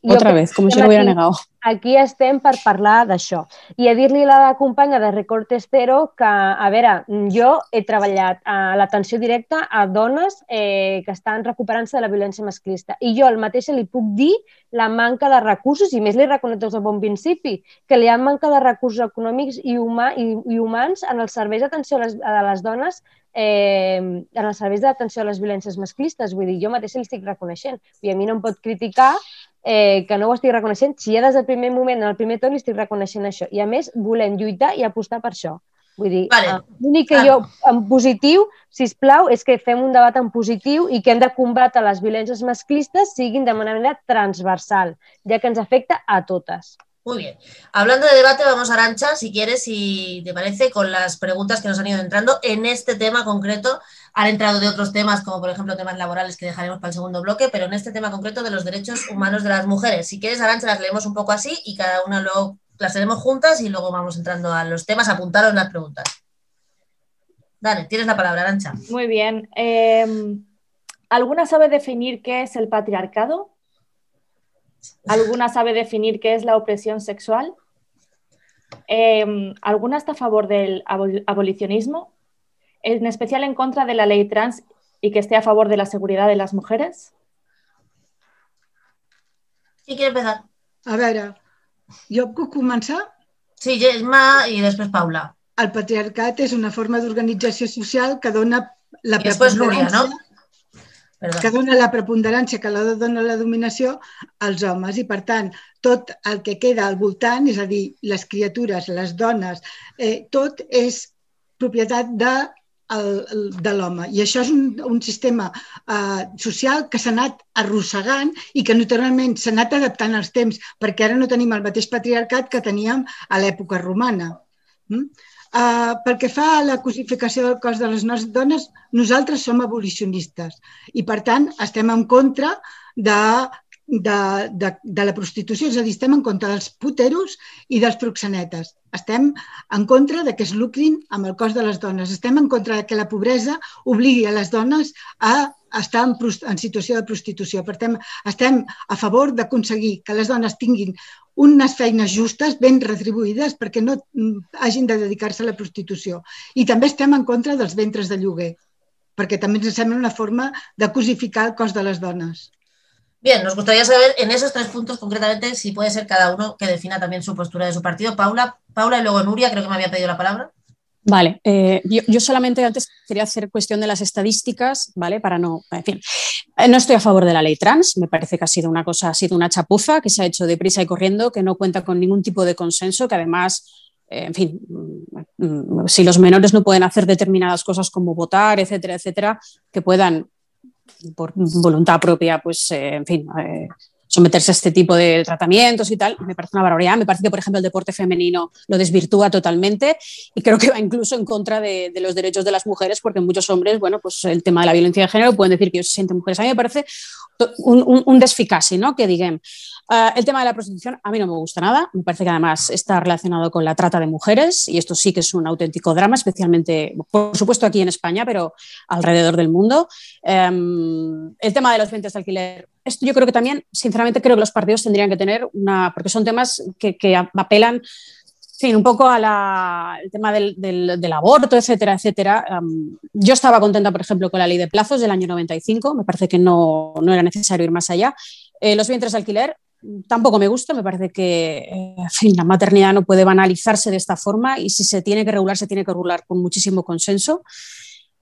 Otra vez, como que si lo hubiera aquí- negado. aquí estem per parlar d'això. I a dir-li a la companya de Record Testero que, a veure, jo he treballat a l'atenció directa a dones eh, que estan recuperant-se de la violència masclista. I jo el mateix li puc dir la manca de recursos, i més li reconec des del bon principi, que li ha manca de recursos econòmics i, humà, i, i humans en els serveis d'atenció a, les, a les dones eh, en els serveis d'atenció a les violències masclistes. Vull dir, jo mateixa li estic reconeixent. I a mi no em pot criticar eh, que no ho estic reconeixent, si ja des del primer moment, en el primer torn, estic reconeixent això. I a més, volem lluitar i apostar per això. Vull dir, Vale. eh, l'únic que Ah. jo, en positiu, si plau, és que fem un debat en positiu i que hem de combatre les violències masclistes siguin de manera transversal, ja que ens afecta a totes. Muy bien. Hablando de debate, vamos Arancha, si quieres, si te parece, con las preguntas que nos han ido entrando en este tema concreto. Han entrado de otros temas, como por ejemplo temas laborales que dejaremos para el segundo bloque, pero en este tema concreto de los derechos humanos de las mujeres. Si quieres, Arancha, las leemos un poco así y cada una luego las tenemos juntas y luego vamos entrando a los temas, apuntaros las preguntas. Dale, tienes la palabra, Arancha. Muy bien. Eh, ¿Alguna sabe definir qué es el patriarcado? ¿Alguna sabe definir qué es la opresión sexual? Eh, ¿Alguna está a favor del abol- abolicionismo? En especial en contra de la ley trans y que esté a favor de la seguridad de las mujeres? ¿Quién quiere empezar? A veure, jo puc començar? Sí, Gemma y después Paula. El patriarcat és una forma d'organització social que dona la I després Núria, no? Que Perdón. dona la preponderància, que la dona la dominació als homes i, per tant, tot el que queda al voltant, és a dir, les criatures, les dones, eh, tot és propietat de, el- de l'home. I això és un, un sistema eh, social que s'ha anat arrossegant i que naturalment s'ha anat adaptant als temps, perquè ara no tenim el mateix patriarcat que teníem a l'època romana. Mm? Uh, pel que fa a la cosificació del cos de les nostres dones, nosaltres som abolicionistes i, per tant, estem en contra de, de, de, de la prostitució, és a dir, estem en contra dels puteros i dels proxenetes. Estem en contra de que es lucrin amb el cos de les dones. Estem en contra de que la pobresa obligui a les dones a estar en, en situació de prostitució. Per tant, estem a favor d'aconseguir que les dones tinguin unes feines justes, ben retribuïdes, perquè no mm, hagin de dedicar-se a la prostitució. I també estem en contra dels ventres de lloguer, perquè també ens sembla una forma de cosificar el cos de les dones. Bien, nos gustaría saber en esos tres puntos concretamente si puede ser cada uno que defina también su postura de su partido. Paula, Paula y luego Nuria, creo que me había pedido la palabra. Vale, eh, yo, yo solamente antes quería hacer cuestión de las estadísticas, ¿vale? Para no, en fin, Eh, no estoy a favor de la ley trans, me parece que ha sido una cosa, ha sido una chapuza que se ha hecho deprisa y corriendo, que no cuenta con ningún tipo de consenso, que además, eh, en fin, mm, mm, si los menores no pueden hacer determinadas cosas como votar, etcétera, etcétera, que puedan por voluntad propia, pues, eh, en fin, someterse a este tipo de tratamientos y tal, me parece una barbaridad. Me parece que, por ejemplo, el deporte femenino lo desvirtúa totalmente y creo que va incluso en contra de, de los derechos de las mujeres, porque muchos hombres, bueno, pues el tema de la violencia de género pueden decir que ellos se sienten mujeres. A mí me parece un, un, un desficasi, ¿no? Que digan. Ah, el tema de la prostitución a mí no me gusta nada, me parece que además está relacionado con la trata de mujeres y esto sí que es un auténtico drama, especialmente, por supuesto, aquí en España, pero alrededor del mundo. Em, el tema de los ventas de alquiler, esto yo creo que también, sinceramente, creo que los partidos tendrían que tener una, porque son temas que, que apelan fin, un poco al tema del, del, del, aborto, etcétera, etcétera. Um, yo estaba contenta, por ejemplo, con la ley de plazos del año 95, me parece que no, no era necesario ir más allá. Eh, los vientres de alquiler tampoco me gusta, me parece que eh, en fin, la maternidad no puede banalizarse de esta forma y si se tiene que regular, se tiene que regular con muchísimo consenso.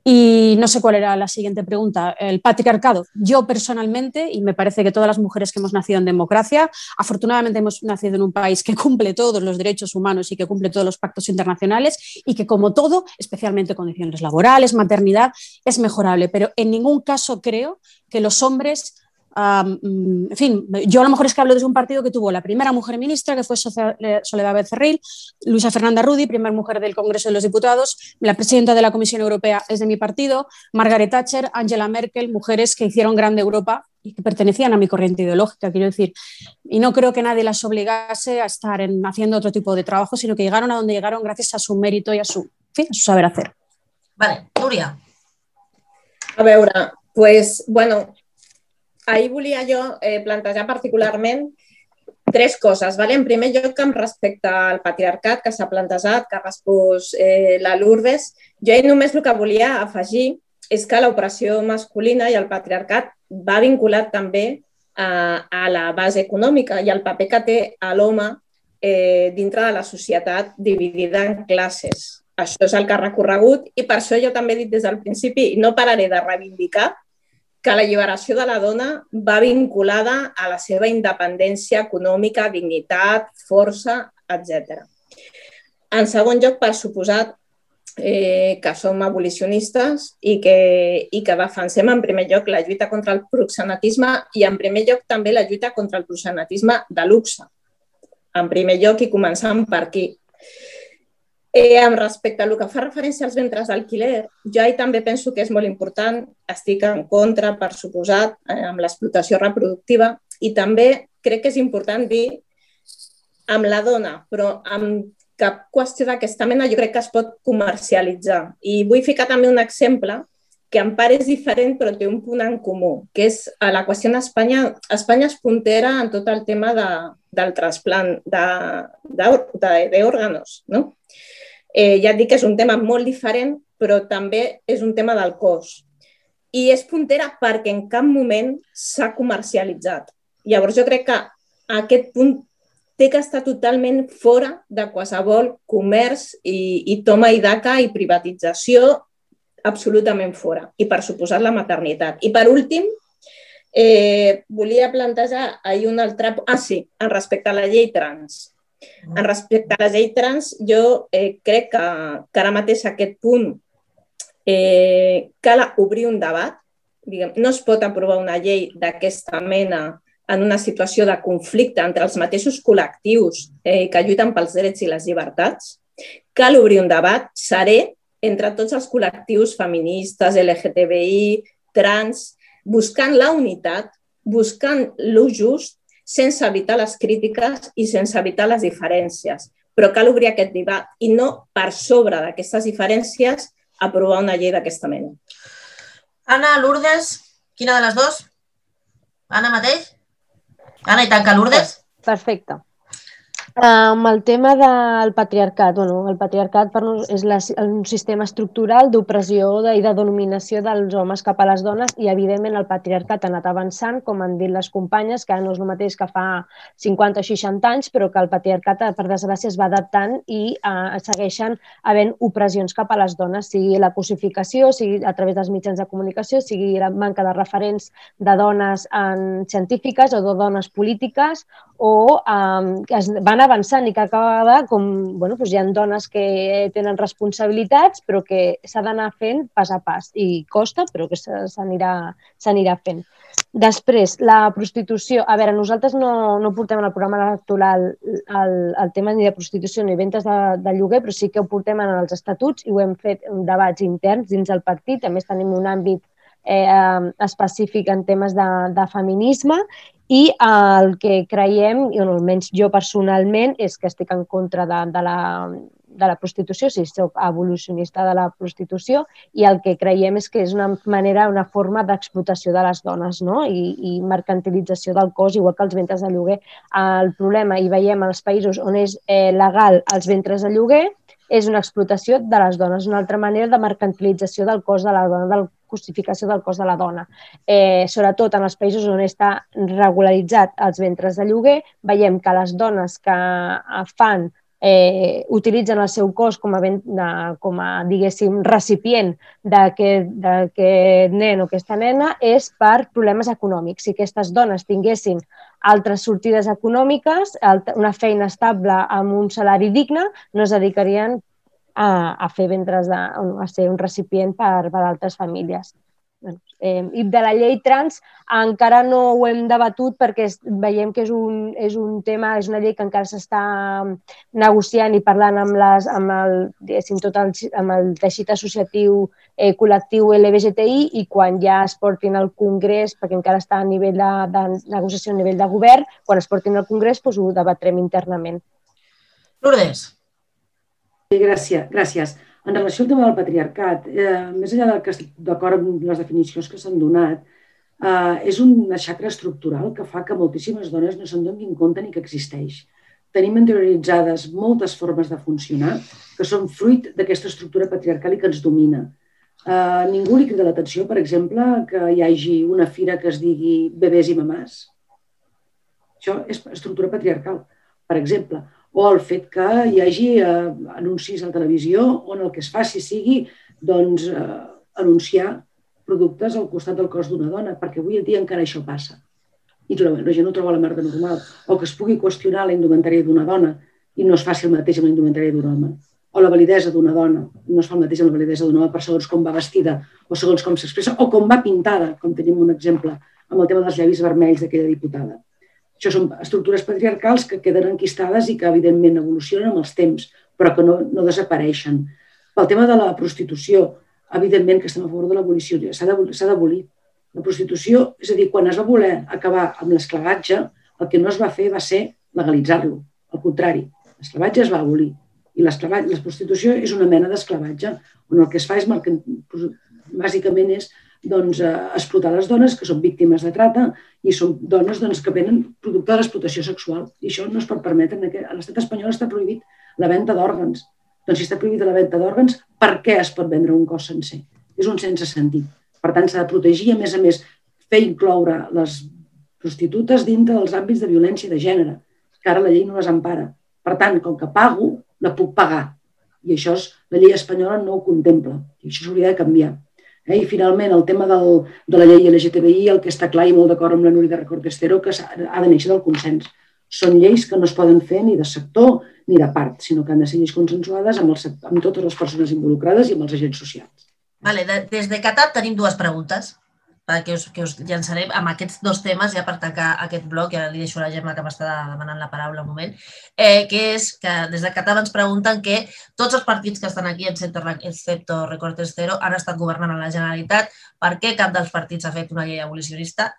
Y no sé cuál era la siguiente pregunta. El patriarcado. Yo personalmente, y me parece que todas las mujeres que hemos nacido en democracia, afortunadamente hemos nacido en un país que cumple todos los derechos humanos y que cumple todos los pactos internacionales y que como todo, especialmente condiciones laborales, maternidad, es mejorable. Pero en ningún caso creo que los hombres Um, en fin, yo a lo mejor es que hablo desde un partido que tuvo la primera mujer ministra, que fue Soledad Becerril, Luisa Fernanda Rudi, primera mujer del Congreso de los Diputados, la presidenta de la Comisión Europea es de mi partido, Margaret Thatcher, Angela Merkel, mujeres que hicieron grande Europa y que pertenecían a mi corriente ideológica, quiero decir. Y no creo que nadie las obligase a estar en, haciendo otro tipo de trabajo, sino que llegaron a donde llegaron gracias a su mérito y a su, en fin, a su saber hacer. Vale, Nuria. A veure, pues, bueno, ahir volia jo eh, plantejar particularment tres coses. Vale? En primer lloc, amb respecte al patriarcat que s'ha plantejat, que ha respost eh, la Lourdes, jo només el que volia afegir és que l'operació masculina i el patriarcat va vinculat també a, a la base econòmica i al paper que té l'home eh, dintre de la societat dividida en classes. Això és el que ha recorregut i per això jo també he dit des del principi i no pararé de reivindicar que l'alliberació de la dona va vinculada a la seva independència econòmica, dignitat, força, etc. En segon lloc, per suposat, eh, que som abolicionistes i que, i que defensem en primer lloc la lluita contra el proxenetisme i en primer lloc també la lluita contra el proxenetisme de luxe. En primer lloc i començant per aquí. Eh, amb respecte a el que fa referència als ventres d'alquiler, jo hi també penso que és molt important, estic en contra, per suposat, eh, amb l'explotació reproductiva i també crec que és important dir amb la dona, però amb cap qüestió d'aquesta mena jo crec que es pot comercialitzar. I vull ficar també un exemple que en part és diferent però té un punt en comú, que és a la qüestió en Espanya. És puntera en tot el tema de, del trasplant d'òrganos, no? Eh, ja et dic que és un tema molt diferent, però també és un tema del cos. I és puntera perquè en cap moment s'ha comercialitzat. Llavors jo crec que aquest punt té que estar totalment fora de qualsevol comerç i, i toma i daca i privatització absolutament fora. I per suposar la maternitat. I per últim, eh, volia plantejar ahir un altre... Ah, sí, en respecte a la llei trans. En respecte a la llei trans, jo eh, crec que, que ara mateix aquest punt eh, cal obrir un debat. Diguem, no es pot aprovar una llei d'aquesta mena en una situació de conflicte entre els mateixos col·lectius eh, que lluiten pels drets i les llibertats. Cal obrir un debat serè entre tots els col·lectius feministes, LGTBI, trans, buscant la unitat, buscant l'ús just sense evitar les crítiques i sense evitar les diferències. Però cal obrir aquest debat i no per sobre d'aquestes diferències aprovar una llei d'aquesta mena. Anna, Lourdes, quina de les dues? Anna mateix? Anna i tanca Lourdes? Perfecte. Amb el tema del patriarcat, bueno, el patriarcat per nos és la, un sistema estructural d'opressió i de dominació dels homes cap a les dones i, evidentment, el patriarcat ha anat avançant, com han dit les companyes, que no és el mateix que fa 50 o 60 anys, però que el patriarcat, per desgràcia, es va adaptant i eh, segueixen havent opressions cap a les dones, sigui la cosificació, sigui a través dels mitjans de comunicació, sigui la manca de referents de dones en científiques o de dones polítiques o eh, es van avançant i que acaba com, bueno, doncs hi ha dones que tenen responsabilitats però que s'ha d'anar fent pas a pas i costa però que s'anirà fent. Després, la prostitució. A veure, nosaltres no, no portem en el programa electoral el, el tema ni de prostitució ni ventes de, de lloguer, però sí que ho portem en els estatuts i ho hem fet en debats interns dins del partit. Més, tenim un àmbit eh, específic en temes de, de feminisme i el que creiem, i almenys jo personalment, és que estic en contra de, de, la, de la prostitució, si soc evolucionista de la prostitució, i el que creiem és que és una manera, una forma d'explotació de les dones no? I, i mercantilització del cos, igual que els ventres de lloguer. El problema, i veiem als països on és eh, legal els ventres de lloguer, és una explotació de les dones, una altra manera de mercantilització del cos de la dona, del cosificació del cos de la dona. Eh, sobretot en els països on està regularitzat els ventres de lloguer, veiem que les dones que fan eh, utilitzen el seu cos com a, com a diguéssim, recipient d'aquest nen o aquesta nena és per problemes econòmics. Si aquestes dones tinguessin altres sortides econòmiques, una feina estable amb un salari digne, no es dedicarien a, a fer ventres de, a ser un recipient per, per altres famílies. Eh, I de la llei trans encara no ho hem debatut perquè veiem que és un, és un tema, és una llei que encara s'està negociant i parlant amb, les, amb, el, tot el, amb el teixit associatiu eh, col·lectiu LBGTI i quan ja es portin al Congrés, perquè encara està a nivell de, de negociació a nivell de govern, quan es portin al Congrés doncs ho debatrem internament. Lourdes. Sí, gràcies. gràcies. En relació al tema del patriarcat, eh, més enllà del que d'acord amb les definicions que s'han donat, eh, és una xacra estructural que fa que moltíssimes dones no se'n donin compte ni que existeix. Tenim interioritzades moltes formes de funcionar que són fruit d'aquesta estructura patriarcal i que ens domina. Eh, ningú li crida l'atenció, per exemple, que hi hagi una fira que es digui bebès i mamàs. Això és estructura patriarcal, per exemple o el fet que hi hagi eh, anuncis a la televisió on el que es faci sigui doncs, eh, anunciar productes al costat del cos d'una dona, perquè avui en dia encara això passa. I la gent no troba la merda normal. O que es pugui qüestionar la indumentària d'una dona i no es faci el mateix amb la indumentària d'un home. O la validesa d'una dona no es fa el mateix amb la validesa d'un home per segons com va vestida o segons com s'expressa o com va pintada, com tenim un exemple amb el tema dels llavis vermells d'aquella diputada. Això són estructures patriarcals que queden enquistades i que, evidentment, evolucionen amb els temps, però que no, no desapareixen. Pel tema de la prostitució, evidentment que estem a favor de l'abolició, s'ha d'abolir. La prostitució, és a dir, quan es va voler acabar amb l'esclavatge, el que no es va fer va ser legalitzar-lo. Al contrari, l'esclavatge es va abolir. I la prostitució és una mena d'esclavatge, on el que es fa és, bàsicament, és doncs, eh, explotar les dones que són víctimes de trata i són dones doncs, que venen producte de l'explotació sexual. I això no es pot permetre. A l'estat espanyol està prohibit la venda d'òrgans. Doncs si està prohibida la venda d'òrgans, per què es pot vendre un cos sencer? És un sense sentit. Per tant, s'ha de protegir, a més a més, fer incloure les prostitutes dintre dels àmbits de violència de gènere, que ara la llei no les empara. Per tant, com que pago, la puc pagar. I això és, la llei espanyola no ho contempla. I això s'hauria de canviar. Eh? I finalment, el tema del, de la llei LGTBI, el que està clar i molt d'acord amb la Núria de Recortestero, que ha de néixer del consens. Són lleis que no es poden fer ni de sector ni de part, sinó que han de ser lleis consensuades amb, el, amb totes les persones involucrades i amb els agents socials. Vale, de, des de Catat tenim dues preguntes que us, que us llançaré amb aquests dos temes ja per tancar aquest bloc, ja li deixo a la Gemma que m'està demanant la paraula un moment, eh, que és que des de Qatar ens pregunten que tots els partits que estan aquí, excepte Recortes Zero, han estat governant a la Generalitat, per què cap dels partits ha fet una llei abolicionista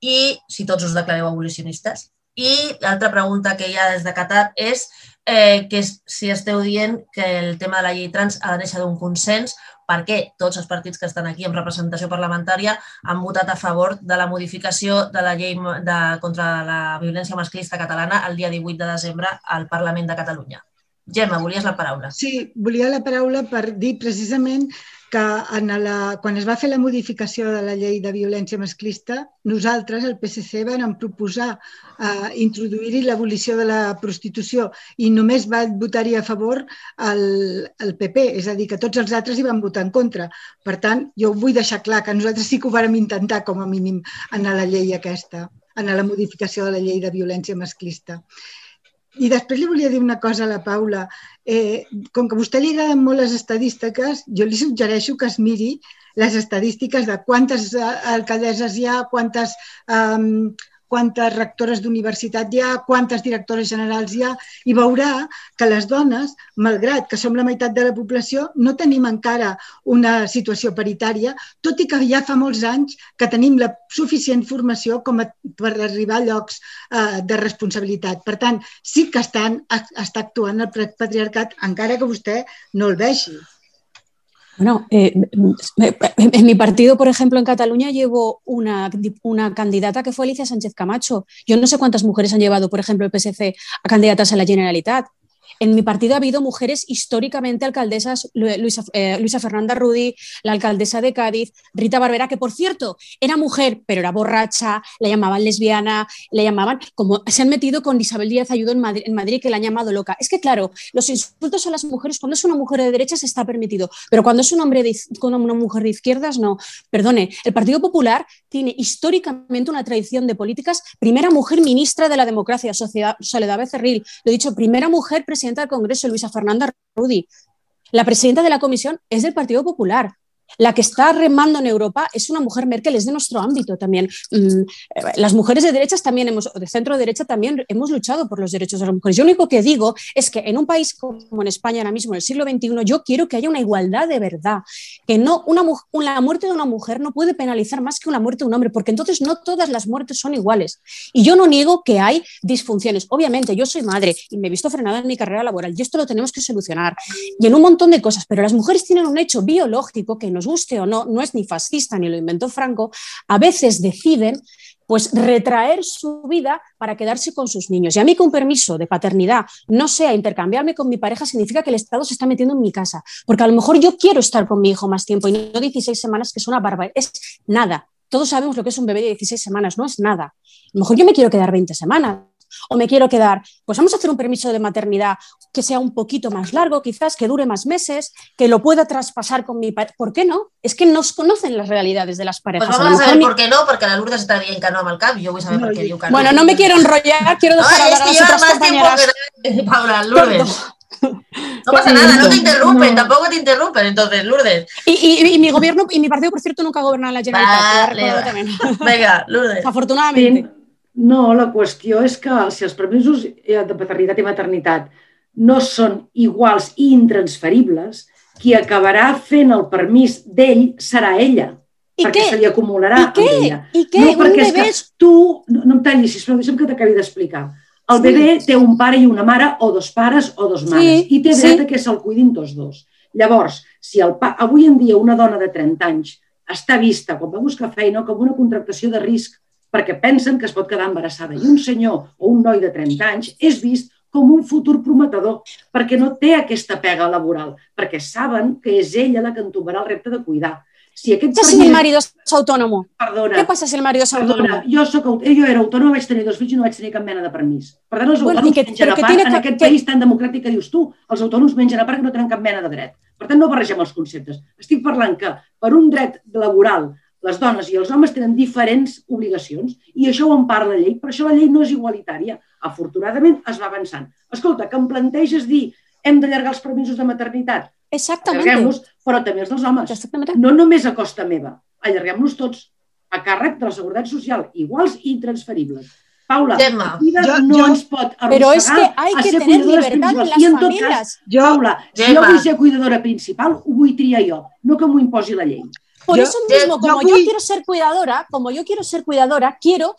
i si tots us declareu abolicionistes. I l'altra pregunta que hi ha des de Qatar és eh, que si esteu dient que el tema de la llei trans ha de néixer d'un consens perquè tots els partits que estan aquí en representació parlamentària han votat a favor de la modificació de la llei de, contra la violència masclista catalana el dia 18 de desembre al Parlament de Catalunya. Gemma, volies la paraula. Sí, volia la paraula per dir precisament que en la, quan es va fer la modificació de la llei de violència masclista, nosaltres, el PSC, vam proposar eh, introduir-hi l'abolició de la prostitució i només va votar-hi a favor el, el PP, és a dir, que tots els altres hi van votar en contra. Per tant, jo vull deixar clar que nosaltres sí que ho vàrem intentar, com a mínim, en la llei aquesta, en la modificació de la llei de violència masclista. I després li volia dir una cosa a la Paula. Eh, com que a vostè li agraden molt les estadístiques, jo li suggereixo que es miri les estadístiques de quantes eh, alcaldesses hi ha, quantes eh, quantes rectores d'universitat hi ha, quantes directores generals hi ha, i veurà que les dones, malgrat que som la meitat de la població, no tenim encara una situació paritària, tot i que ja fa molts anys que tenim la suficient formació com a, per arribar a llocs eh, de responsabilitat. Per tant, sí que estan, està actuant el patriarcat, encara que vostè no el vegi. Bueno, eh, en mi partido, por ejemplo, en Cataluña llevo una, una, candidata que fue Alicia Sánchez Camacho. Yo no sé cuántas mujeres han llevado, por ejemplo, el PSC a candidatas a la Generalitat. En mi partido ha habido mujeres históricamente alcaldesas, Luisa, eh, Luisa, Fernanda Rudy, la alcaldesa de Cádiz, Rita Barbera, que por cierto era mujer, pero era borracha, la llamaban lesbiana, la llamaban, como se han metido con Isabel Díaz Ayudo en Madrid, que la han llamado loca. Es que claro, los insultos a las mujeres, cuando es una mujer de derechas está permitido, pero cuando es un hombre con una mujer de izquierdas, no. Perdone, el Partido Popular tiene históricamente una tradición de políticas, primera mujer ministra de la democracia, Soledad Becerril, lo he dicho, primera mujer presidenta presidenta del Congreso, Luisa Fernanda Rudy. La presidenta de la comisión es del Partido Popular. La que está remando en Europa es una mujer Merkel, es de nuestro ámbito también. Mm, eh, las mujeres de derechas también hemos, de centro derecha también hemos luchado por los derechos de las mujeres. Yo lo único que digo es que en un país como en España ahora mismo, en el siglo XXI, yo quiero que haya una igualdad de verdad, que no una, la muerte de una mujer no puede penalizar más que una muerte de un hombre, porque entonces no todas las muertes son iguales. Y yo no niego que hay disfunciones. Obviamente, yo soy madre y me he visto frenada en mi carrera laboral y esto lo tenemos que solucionar. Y en un montón de cosas, pero las mujeres tienen un hecho biológico que nos guste o no, no es ni fascista ni lo inventó Franco, a veces deciden pues retraer su vida para quedarse con sus niños. Y a mí que un permiso de paternidad no sea intercambiarme con mi pareja significa que el Estado se está metiendo en mi casa, porque a lo mejor yo quiero estar con mi hijo más tiempo y no 16 semanas, que es una barbaridad, es nada. Todos sabemos lo que es un bebé de 16 semanas, no es nada. A lo mejor yo me quiero quedar 20 semanas, o me quiero quedar, pues vamos a hacer un permiso de maternidad que sea un poquito más largo, quizás que dure más meses, que lo pueda traspasar con mi padre. ¿Por qué no? Es que no es conocen las realidades de las parejas. Pues vamos a, a saber por qué no, porque la Lourdes está bien que el cap, yo voy a saber no, por qué que Bueno, no me quiero enrollar, quiero dejar no, hablar a las otras compañeras. Que... Paula, Lourdes. <laughs> No pasa nada, no te interrumpen, no. tampoco te interrumpen, entonces, Lourdes. Y, y, y, mi gobierno, y mi partido, por cierto, nunca ha gobernado en la Generalitat. Vale, <laughs> Venga, Lourdes. Afortunadamente. No, la qüestió és que si els permisos de paternitat i maternitat no són iguals i intransferibles, qui acabarà fent el permís d'ell serà ella. I perquè què? se li acumularà I què? amb ella. I què? No, Un perquè és bebè que és- tu... No, no em tallis, sisplau, deixa'm que t'acabi d'explicar. El Sí. bebè té un pare i una mare, o dos pares o dos mares, Sí, i té sí. dret a que se'l cuidin tots dos. Llavors, si el pa... avui en dia una dona de 30 anys està vista, quan va buscar feina, com una contractació de risc, perquè pensen que es pot quedar embarassada, i un senyor o un noi de 30 anys és vist com un futur prometedor, perquè no té aquesta pega laboral, perquè saben que és ella la que entomarà el repte de cuidar. Si aquest ¿Qué pasa si el marido es autónomo? Perdona, ¿Qué pasa si el marido autónomo? Perdona, jo, soc, jo era autònoma, vaig tenir dos fills i no vaig tenir cap mena de permís. Per tant, els Bueno, autònoms i que- mengen a part, en que- aquest que- país tan democràtic que dius tu, els autònoms mengen a part que no tenen cap mena de dret. Per tant, no barregem els conceptes. Estic parlant que per un dret laboral les dones i els homes tenen diferents obligacions i això ho empara la llei, per això la llei no és igualitària. Afortunadament es va avançant. Escolta, que em planteges dir hem d'allargar els permisos de maternitat? Exactamente. Allarguem-los, però també els dels homes. Exactamente. No només a costa meva, allarguem-los tots a càrrec de la Seguretat Social, iguals i transferibles. Paula, Gemma, la vida jo- no jo- ens pot arrossegar Pero es que hay a que ser tener cuidadores libertad en principals. las I en tot familias. cas, Jo, Paula, si jo Gemma. vull ser cuidadora principal, ho vull triar jo, no que m'ho imposi la llei. Por Yo- eso mismo, yo como yo fui- quiero ser cuidadora, como yo quiero ser cuidadora, quiero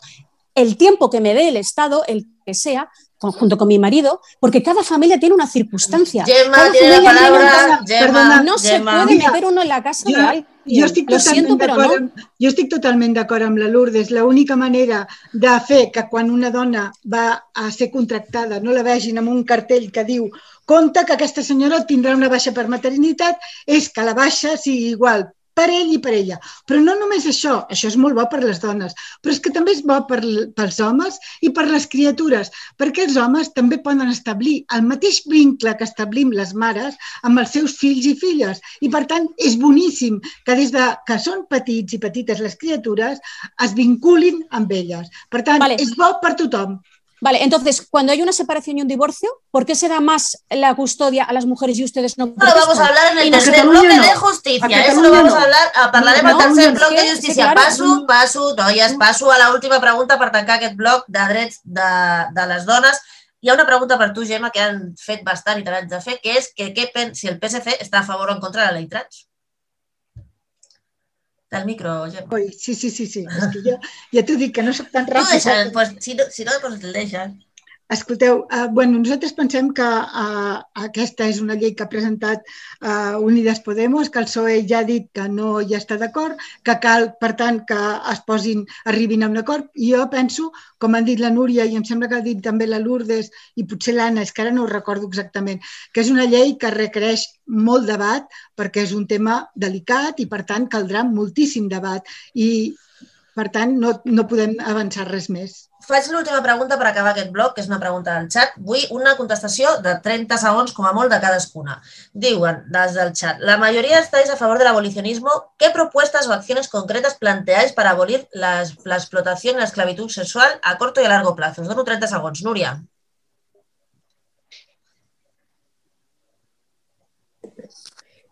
el tiempo que me dé el Estado, el que sea, con- junto con mi marido, porque cada familia tiene una circunstancia. Gemma Cada tiene la familia tiene una- palabra. Perdona, Gemma, No se puede Mira, meter uno en la casa jo- de alguien. Jo estic Lo siento, pero d'acord no. amb, jo estic totalment d'acord amb la Lourdes. L'única manera de fer que quan una dona va a ser contractada no la vegin amb un cartell que diu compte que aquesta senyora tindrà una baixa per maternitat és que la baixa sigui igual per ell i per ella. Però no només això, això és molt bo per les dones, però és que també és bo per, pels homes i per les criatures, perquè els homes també poden establir el mateix vincle que establim les mares amb els seus fills i filles. I, per tant, és boníssim que des de que són petits i petites les criatures es vinculin amb elles. Per tant, Vale. és bo per tothom. Vale, entonces, cuando hay una separación y un divorcio, ¿por qué se da más la custodia a las mujeres y ustedes no? Lo vamos a hablar en el no- tercer bloque no. de A justícia. Catalunya Eso lo vamos no. a hablar, a parlarem No, al tercer bloc de que- justícia. sí, claro. Passo, passo, noies, passo a l'última pregunta per tancar aquest bloc de drets de, de les dones. Hi ha una pregunta per tu, Gemma, que han fet bastant i te l'haig de fer, que és que què pen si el PSC està a favor o en contra de la llei trans. Del micro, Gemma. Oi, sí, sí, sí, sí. És que jo ja t'ho dic, que no soc tan No ràpida. deixen, pues, si no, si no pues el deixen. Escolteu, uh, bueno, nosaltres pensem que uh, aquesta és una llei que ha presentat uh, Unides Podemos, que el PSOE ja ha dit que no hi està d'acord, que cal, per tant, que es posin, arribin a un acord. I jo penso, com han dit la Núria i em sembla que ha dit també la Lourdes i potser l'Anna, és que ara no ho recordo exactament, que és una llei que requereix molt debat perquè és un tema delicat i, per tant, caldrà moltíssim debat. I, per tant, no, no podem avançar res més. Faig l'última pregunta per acabar aquest bloc, que és una pregunta del xat. Vull una contestació de 30 segons, com a molt, de cadascuna. Diuen, des del chat, la mayoría estáis a favor del abolicionismo. ¿Qué propuestas o acciones concretas planteáis para abolir la, la y la esclavitud sexual a corto y a largo plazo? Us dono 30 segons. Núria.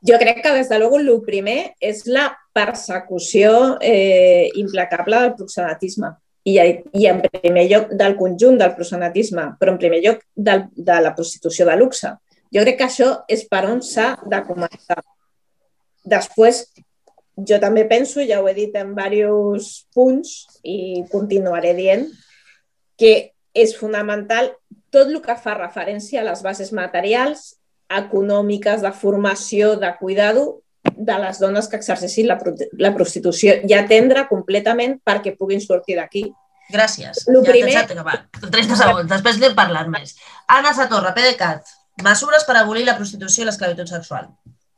Jo crec que, des de luego, el primer és la persecució eh, implacable del proxenetisme. I, I, en primer lloc, del conjunt del proxenetisme, però en primer lloc del, de la prostitució de luxe. Jo crec que això és per on s'ha de començar. Després, jo també penso, ja ho he dit en diversos punts i continuaré dient, que és fonamental tot el que fa referència a les bases materials, econòmiques, de formació, de cuidado de les dones que exerceixin la, la prostitució i atendre completament perquè puguin sortir d'aquí. Gràcies. Lo ja primer- acabat. 30 segons. Després n'hem parlat més. Anna Satorra, PDeCAT. Mesures per abolir la prostitució i l'esclavitud sexual.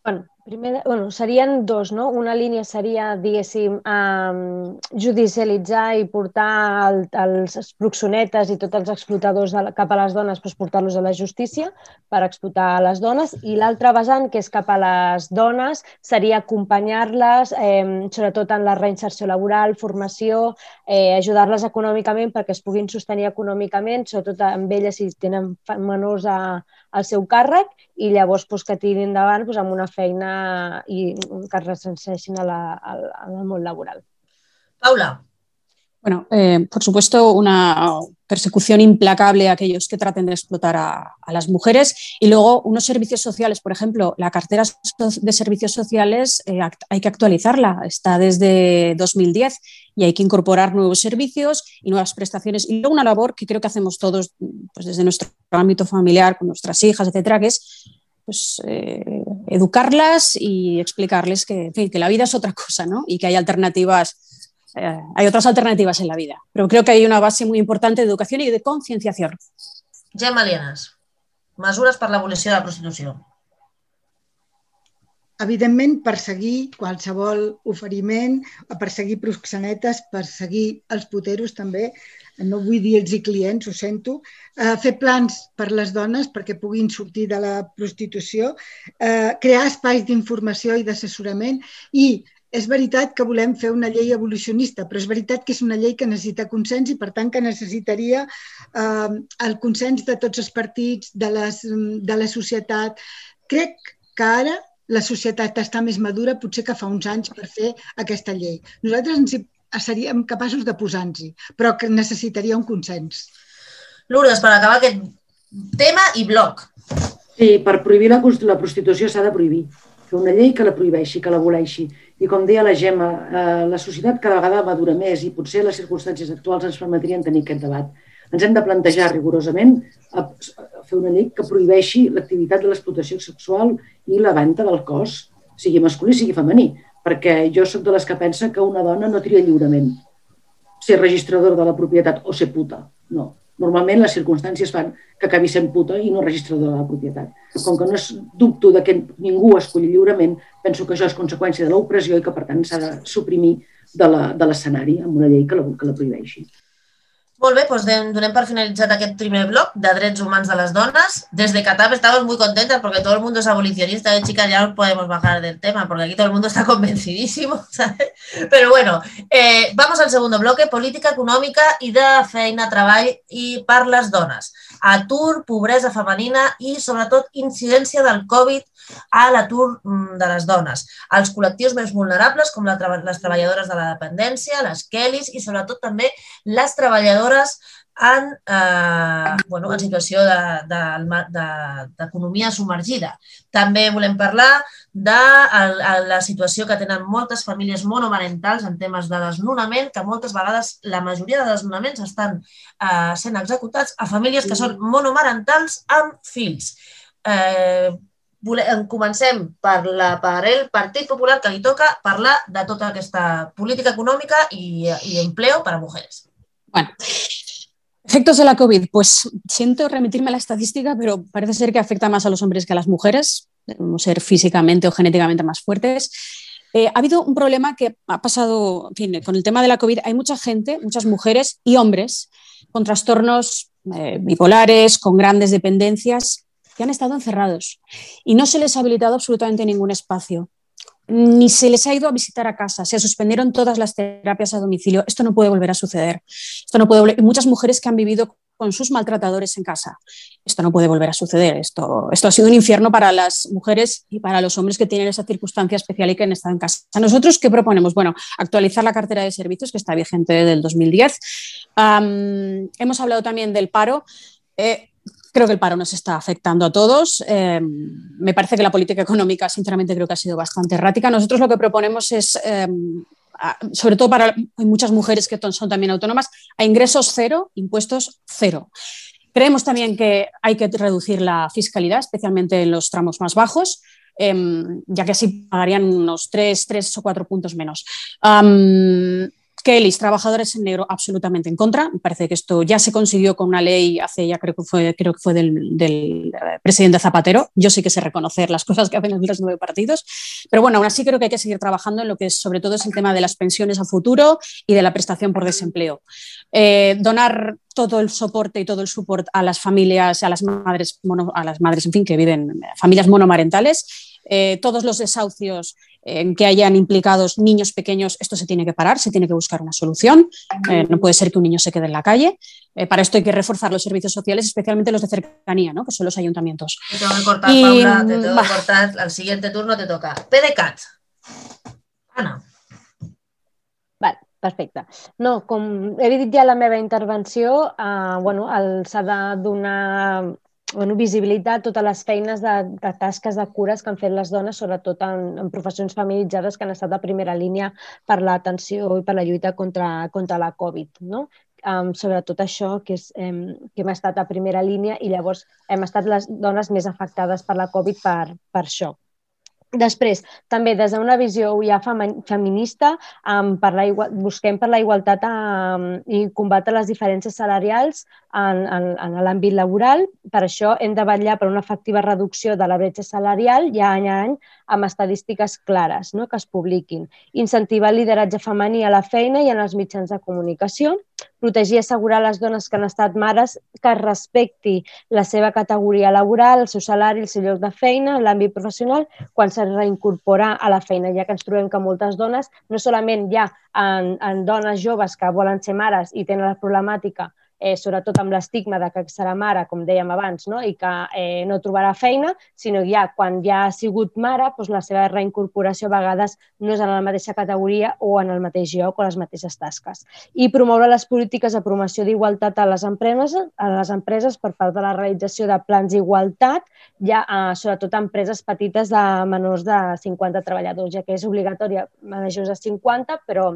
Bueno, Primer, bueno, serien dos, no? Una línia seria, diguéssim, um, judicialitzar i portar el, els proxonetes i tots els explotadors de, cap a les dones, doncs portar-los a la justícia per explotar a les dones. I l'altra vessant, que és cap a les dones, seria acompanyar-les, eh, sobretot en la reinserció laboral, formació, eh, ajudar-les econòmicament perquè es puguin sostenir econòmicament, sobretot amb elles si tenen menors a, al seu càrrec i llavors doncs, que tirin endavant doncs, amb una feina i que es recenseixin a la, al, al món laboral. Paula. Bueno, eh, por supuesto, una persecución implacable a aquellos que traten de explotar a, a, las mujeres y luego unos servicios sociales, por ejemplo, la cartera de servicios sociales eh, hay que actualizarla, está desde 2010 y hay que incorporar nuevos servicios y nuevas prestaciones y luego una labor que creo que hacemos todos pues, desde nuestro ámbito familiar, con nuestras hijas, etcétera, que es pues, eh, educarlas y explicarles que, en fin, que la vida es otra cosa ¿no? y que hay alternativas eh, hay otras alternativas en la vida. Pero creo que hay una base muy importante de educación y de concienciación. Gemma Lienas, mesures per l'abolició de la prostitució. Evidentment, perseguir qualsevol oferiment, perseguir proxenetes, perseguir els puteros també, no vull dir els clients, ho sento, eh, fer plans per les dones perquè puguin sortir de la prostitució, eh, crear espais d'informació i d'assessorament i és veritat que volem fer una llei evolucionista, però és veritat que és una llei que necessita consens i, per tant, que necessitaria eh, el consens de tots els partits, de, les, de la societat. Crec que ara la societat està més madura potser que fa uns anys per fer aquesta llei. Nosaltres ens hi, seríem capaços de posar-nos-hi, però que necessitaria un consens. Lourdes, per acabar aquest tema i bloc. Sí, per prohibir la, la prostitució s'ha de prohibir. Fer una llei que la prohibeixi, que l'aboleixi. I com deia la Gemma, eh, la societat cada vegada madura més i potser les circumstàncies actuals ens permetrien tenir aquest debat. Ens hem de plantejar rigorosament a, a fer una llei que prohibeixi l'activitat de l'explotació sexual i la venda del cos, sigui masculí, sigui femení, perquè jo sóc de les que pensa que una dona no tria lliurement ser registrador de la propietat o ser puta. No, normalment les circumstàncies fan que acabi sent puta i no registrador de la propietat. Com que no és dubto de que ningú escolli lliurement, penso que això és conseqüència de l'opressió i que, per tant, s'ha de suprimir de l'escenari amb una llei que la, que la prohibeixi. Molt bé, doncs donem per finalitzat aquest primer bloc de drets humans de les dones. Desde Qatar estamos muy contentas porque todo el mundo es abolicionista. ¿eh, chicas, ya no podemos bajar del tema porque aquí todo el mundo está <laughs> convencidísimo. ¿sabes? Pero bueno, eh, vamos al segundo bloque, política econòmica i de feina, treball i per les dones. Atur, pobresa femenina i sobretot incidència del Covid a l'atur mm, de les dones, als col·lectius més vulnerables com les treballadores de la dependència, les Kellys i sobretot també les treballadores en, eh, bueno, en situació d'economia de, de, de, submergida. També volem parlar de la situació que tenen moltes famílies monomarentals en temes de desnonament, que moltes vegades la majoria de desnonaments estan eh, sent executats a famílies que són monomarentals amb fills. Eh, comencem per, la, el Partit Popular que li toca parlar de tota aquesta política econòmica i, i empleo para mujeres. Bueno, efectos de la COVID. Pues siento remitirme a la estadística, pero parece ser que afecta más a los hombres que a las mujeres, debemos ser físicamente o genéticamente más fuertes. Eh, ha habido un problema que ha pasado, en fin, con el tema de la COVID, hay mucha gente, muchas mujeres y hombres con trastornos eh, bipolares, con grandes dependencias, que han estado encerrados y no se les ha habilitado absolutamente ningún espacio, ni se les ha ido a visitar a casa, se suspendieron todas las terapias a domicilio. Esto no puede volver a suceder. Esto no puede volver... Muchas mujeres que han vivido con sus maltratadores en casa. Esto no puede volver a suceder. Esto, esto ha sido un infierno para las mujeres y para los hombres que tienen esa circunstancia especial y que han estado en casa. ¿Nosotros qué proponemos? Bueno, actualizar la cartera de servicios que está vigente desde el 2010. Um, hemos hablado también del paro. Eh, Creo que el paro nos está afectando a todos. Eh, me parece que la política económica, sinceramente, creo que ha sido bastante errática. Nosotros lo que proponemos es, eh, sobre todo para muchas mujeres que son también autónomas, a ingresos cero, impuestos cero. Creemos también que hay que reducir la fiscalidad, especialmente en los tramos más bajos. Eh, ya que así pagarían unos tres, tres o cuatro puntos menos. Um, Kellys, trabajadores en negro, absolutamente en contra. Me parece que esto ya se consiguió con una ley hace ya creo que fue, del, eh, presidente Zapatero. Yo sí que sé reconocer las <laughs> cosas que hacen los nueve partidos. Pero bueno, aún así creo que hay que seguir trabajando en lo que es, sobre todo es el tema de las pensiones a futuro y de la prestación por desempleo. Eh, donar todo el soporte y todo el support a las familias, a las madres, a las madres, en fin, que viven familias monomarentales. Eh, todos los desahucios en que hayan implicados niños pequeños, esto se tiene que parar, se tiene que buscar una solución. Eh, no puede ser que un niño se quede en la calle. Eh, para esto hay que reforzar los servicios sociales, especialmente los de cercanía, ¿no? que son los ayuntamientos. Te tengo que cortar, y, Paula, te tengo que cortar. Al siguiente turno te toca. PDCAT. Ana. Vale, perfecte. No, com he dit ja la meva intervenció, eh, bueno, s'ha de donar bueno, visibilitat totes les feines de, de tasques de cures que han fet les dones, sobretot en, en professions feminitzades que han estat a primera línia per l'atenció i per la lluita contra, contra la Covid. No? Um, sobretot això, que, és, um, que hem estat a primera línia i llavors hem estat les dones més afectades per la Covid per, per això. Després, també des d'una visió ja feminista, um, per la igual, busquem per la igualtat um, i combatre les diferències salarials en, en, en l'àmbit laboral. Per això hem de vetllar per una efectiva reducció de la bretxa salarial ja any a any amb estadístiques clares no? que es publiquin. Incentivar el lideratge femení a la feina i en els mitjans de comunicació protegir i assegurar les dones que han estat mares que es respecti la seva categoria laboral, el seu salari, el seu lloc de feina, l'àmbit professional, quan s'ha de reincorporar a la feina, ja que ens trobem que moltes dones, no solament ja en, en dones joves que volen ser mares i tenen la problemàtica eh, sobretot amb l'estigma de que serà mare, com dèiem abans, no? i que eh, no trobarà feina, sinó ja quan ja ha sigut mare, doncs la seva reincorporació a vegades no és en la mateixa categoria o en el mateix lloc o les mateixes tasques. I promoure les polítiques de promoció d'igualtat a les empreses, a les empreses per part de la realització de plans d'igualtat, ja eh, sobretot a empreses petites de menors de 50 treballadors, ja que és obligatòria majors de 50, però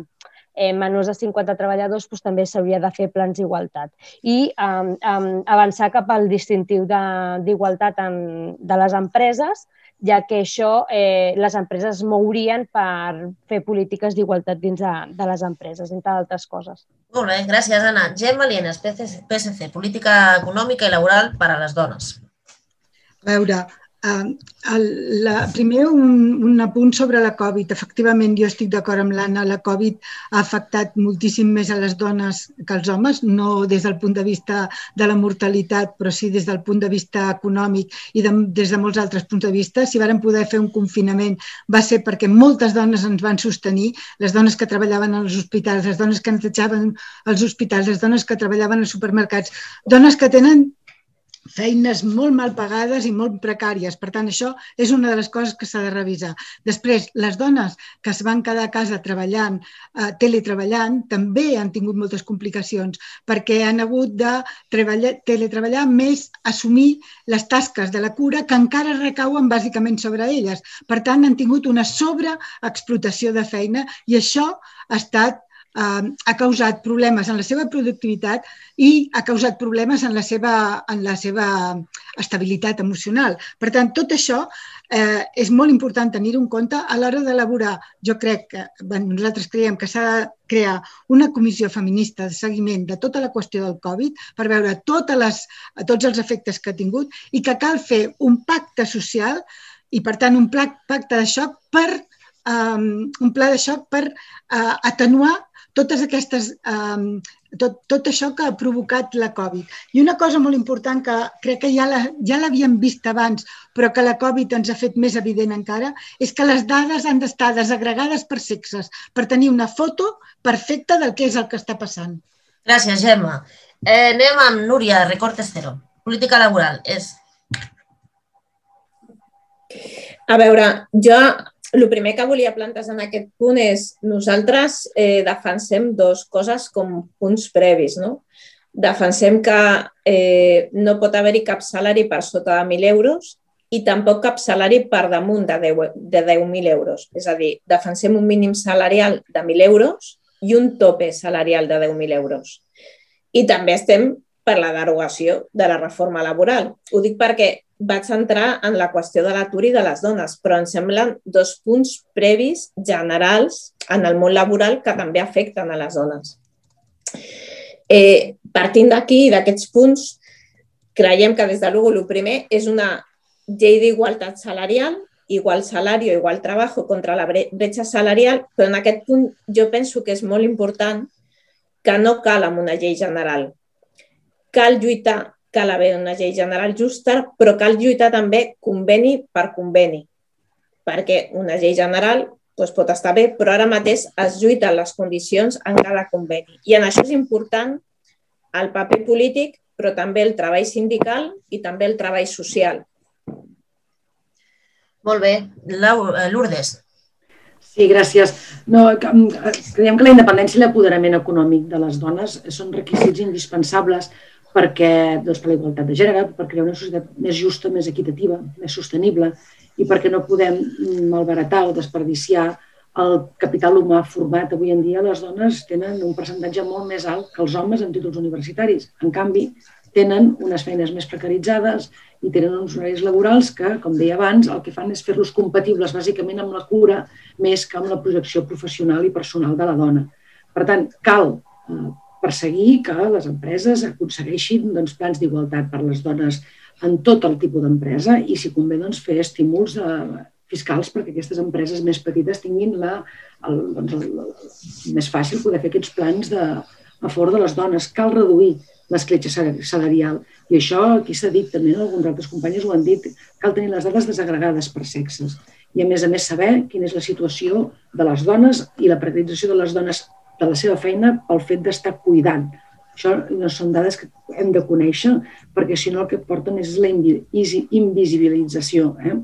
eh, menors de 50 treballadors doncs, també s'hauria de fer plans d'igualtat. I um, um, avançar cap al distintiu d'igualtat de les empreses, ja que això eh, les empreses mourien per fer polítiques d'igualtat dins de, de les empreses, entre altres coses. Molt bé, gràcies, Anna. Gemma Lienes, PSC, Política Econòmica i Laboral per a les dones. A veure, El, la, primer, un, un apunt sobre la Covid. Efectivament, jo estic d'acord amb l'Anna, la Covid ha afectat moltíssim més a les dones que als homes, no des del punt de vista de la mortalitat, però sí des del punt de vista econòmic i de, des de molts altres punts de vista. Si varen poder fer un confinament va ser perquè moltes dones ens van sostenir, les dones que treballaven als hospitals, les dones que netejaven els hospitals, les dones que treballaven als supermercats, dones que tenen feines molt mal pagades i molt precàries. Per tant, això és una de les coses que s'ha de revisar. Després, les dones que es van quedar a casa treballant, eh, teletreballant, també han tingut moltes complicacions perquè han hagut de treballar, teletreballar més assumir les tasques de la cura que encara recauen bàsicament sobre elles. Per tant, han tingut una sobreexplotació de feina i això ha estat ha causat problemes en la seva productivitat i ha causat problemes en la seva, en la seva estabilitat emocional. Per tant, tot això eh, és molt important tenir-ho en compte a l'hora d'elaborar. Jo crec que bueno, nosaltres creiem que s'ha de crear una comissió feminista de seguiment de tota la qüestió del Covid per veure totes les, tots els efectes que ha tingut i que cal fer un pacte social i, per tant, un pacte de xoc per um, un pla de xoc per uh, atenuar totes aquestes, um, tot, tot això que ha provocat la Covid. I una cosa molt important que crec que ja l'havíem ja vist abans, però que la Covid ens ha fet més evident encara, és que les dades han d'estar desagregades per sexes, per tenir una foto perfecta del que és el que està passant. Gràcies, Gemma. Eh, anem amb Núria, Recortes Cero. Política laboral. És... A veure, jo el primer que volia plantejar en aquest punt és nosaltres eh, defensem dos coses com punts previs. No? Defensem que eh, no pot haver-hi cap salari per sota de 1.000 euros i tampoc cap salari per damunt de 10.000 de 10 euros. És a dir, defensem un mínim salarial de 1.000 euros i un tope salarial de 10.000 euros. I també estem per la derogació de la reforma laboral. Ho dic perquè vaig entrar en la qüestió de l'atur i de les dones, però em semblen dos punts previs generals en el món laboral que també afecten a les dones. Eh, partint d'aquí, d'aquests punts, creiem que des de l'UGO el primer és una llei d'igualtat salarial, igual salari o igual treball contra la bretxa salarial, però en aquest punt jo penso que és molt important que no cal amb una llei general. Cal lluitar cal haver una llei general justa, però cal lluitar també conveni per conveni, perquè una llei general doncs, pot estar bé, però ara mateix es lluiten les condicions en cada conveni. I en això és important el paper polític, però també el treball sindical i també el treball social. Molt bé. Eh, Lourdes. Sí, gràcies. No, eh, creiem que la independència i l'apoderament econòmic de les dones són requisits indispensables perquè, doncs, per la igualtat de gènere, per crear una societat més justa, més equitativa, més sostenible i perquè no podem malbaratar o desperdiciar el capital humà format. Avui en dia les dones tenen un percentatge molt més alt que els homes en títols universitaris. En canvi, tenen unes feines més precaritzades i tenen uns horaris laborals que, com deia abans, el que fan és fer-los compatibles bàsicament amb la cura més que amb la projecció professional i personal de la dona. Per tant, cal eh, perseguir que les empreses aconsegueixin doncs, plans d'igualtat per les dones en tot el tipus d'empresa i, si convé, doncs, fer estímuls eh, fiscals perquè aquestes empreses més petites tinguin la, el, doncs, el, el, més fàcil poder fer aquests plans de, a favor de les dones. Cal reduir l'escletxa salarial. I això aquí s'ha dit també, no? alguns altres companys ho han dit, cal tenir les dades desagregades per sexes. I a més a més saber quina és la situació de les dones i la precarització de les dones de la seva feina pel fet d'estar cuidant. Això no són dades que hem de conèixer perquè si no el que porten és la invisibilització. Eh?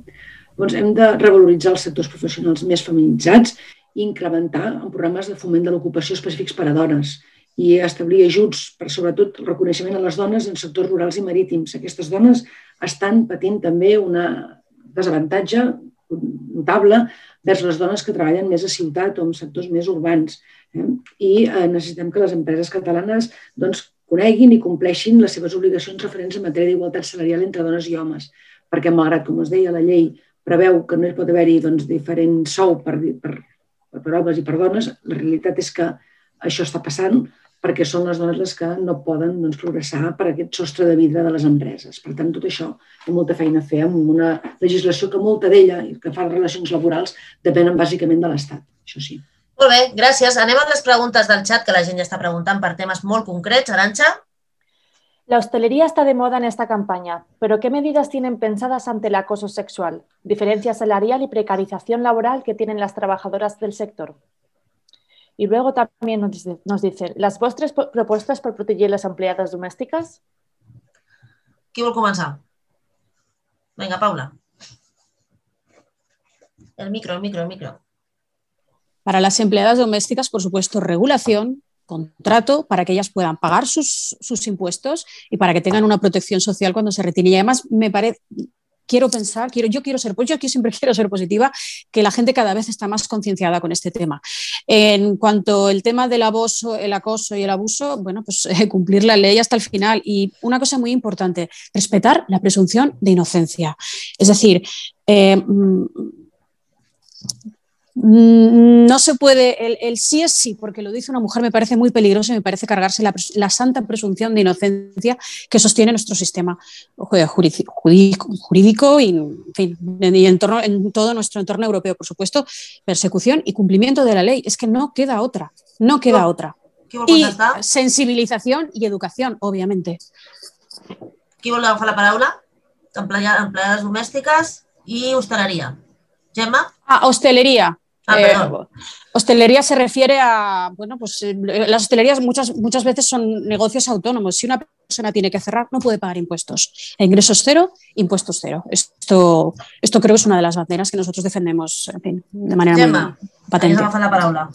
Doncs hem de revaloritzar els sectors professionals més feminitzats i incrementar en programes de foment de l'ocupació específics per a dones i establir ajuts per, sobretot, el reconeixement a les dones en sectors rurals i marítims. Aquestes dones estan patint també una desavantatge notable vers les dones que treballen més a ciutat o en sectors més urbans. Eh? I eh, necessitem que les empreses catalanes doncs, coneguin i compleixin les seves obligacions referents en matèria d'igualtat salarial entre dones i homes, perquè malgrat, com es deia, la llei preveu que no hi pot haver-hi doncs, diferent sou per, per, per homes i per dones, la realitat és que això està passant perquè són les dones les que no poden doncs, progressar per aquest sostre de vidre de les empreses. Per tant, tot això té molta feina a fer amb una legislació que molta d'ella, que fa relacions laborals, depenen bàsicament de l'Estat. Això sí. Molt bé, gràcies. Anem a les preguntes del xat, que la gent ja està preguntant per temes molt concrets. Arancha? La hostelería está de moda en esta campaña, pero ¿qué medidas tienen pensadas ante el acoso sexual, diferencia salarial y precarización laboral que tienen las trabajadoras del sector? Y luego también nos dice, nos dice ¿las vostres propuestas per protegir les empleades domèstiques? Qui vol començar? Venga, Paula. El micro, el micro, el micro. Para las empleadas domésticas, por supuesto, regulación, contrato para que ellas puedan pagar sus, sus, impuestos y para que tengan una protección social cuando se retiren. Y además me parece, quiero pensar, quiero, yo quiero ser, pues yo aquí siempre <laughs> quiero ser positiva, que la gente cada vez está más concienciada con este tema. En cuanto al tema del abuso, el acoso y el abuso, bueno, pues <laughs> cumplir la ley hasta el final. Y una cosa muy importante, respetar la presunción de inocencia. Es decir, eh, Mm, no se puede, el, sí es sí, porque lo dice una mujer, me parece muy peligroso y me parece cargarse la, santa presunción de inocencia que sostiene nuestro sistema jurídico, y, en, torno, en todo nuestro entorno europeo, por supuesto, persecución y cumplimiento de la ley. Es que no queda otra, no queda otra. Y sensibilización y educación, obviamente. Qui vol agafar la paraula? Empleades domèstiques i hosteleria. Gemma? Ah, hostelería. Ah, eh, hostelería se refiere a, bueno, pues eh, las hostelerías muchas, muchas veces son negocios autónomos. Si una persona tiene que cerrar, no puede pagar impuestos. Ingresos cero, impuestos cero. Esto, esto creo que es una de las banderas que nosotros defendemos en fin, de manera Gemma, muy patente. la paraula.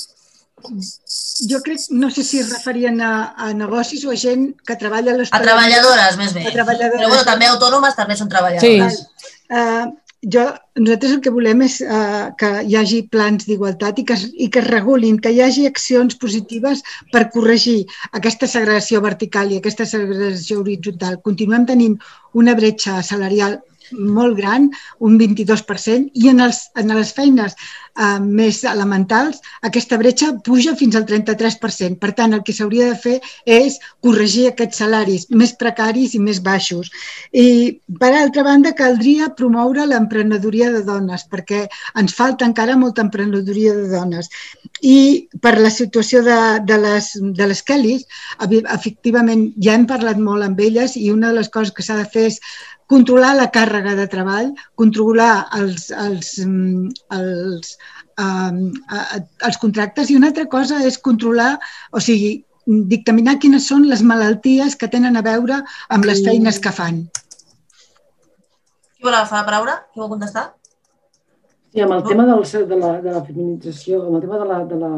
Jo crec, no sé si es referien a, a negocis o a gent que treballa a l'hostaleria. A treballadores, més bé. Però bueno, també autònomes també són treballadores. Sí. Uh, jo, nosaltres el que volem és uh, que hi hagi plans d'igualtat i, que, i que es regulin, que hi hagi accions positives per corregir aquesta segregació vertical i aquesta segregació horitzontal. Continuem tenint una bretxa salarial molt gran, un 22%, i en, els, en les feines eh, més elementals aquesta bretxa puja fins al 33%. Per tant, el que s'hauria de fer és corregir aquests salaris més precaris i més baixos. I, per altra banda, caldria promoure l'emprenedoria de dones, perquè ens falta encara molta emprenedoria de dones. I per la situació de, de, les, de les Kellys, efectivament, ja hem parlat molt amb elles i una de les coses que s'ha de fer és controlar la càrrega de treball, controlar els, els, mm, els, um, els contractes i una altra cosa és controlar, o sigui, dictaminar quines són les malalties que tenen a veure amb les feines que fan. Qui vol agafar la paraula? Qui vol contestar? Sí, amb el tema del, de, la, de la feminització, amb el tema de la... De la...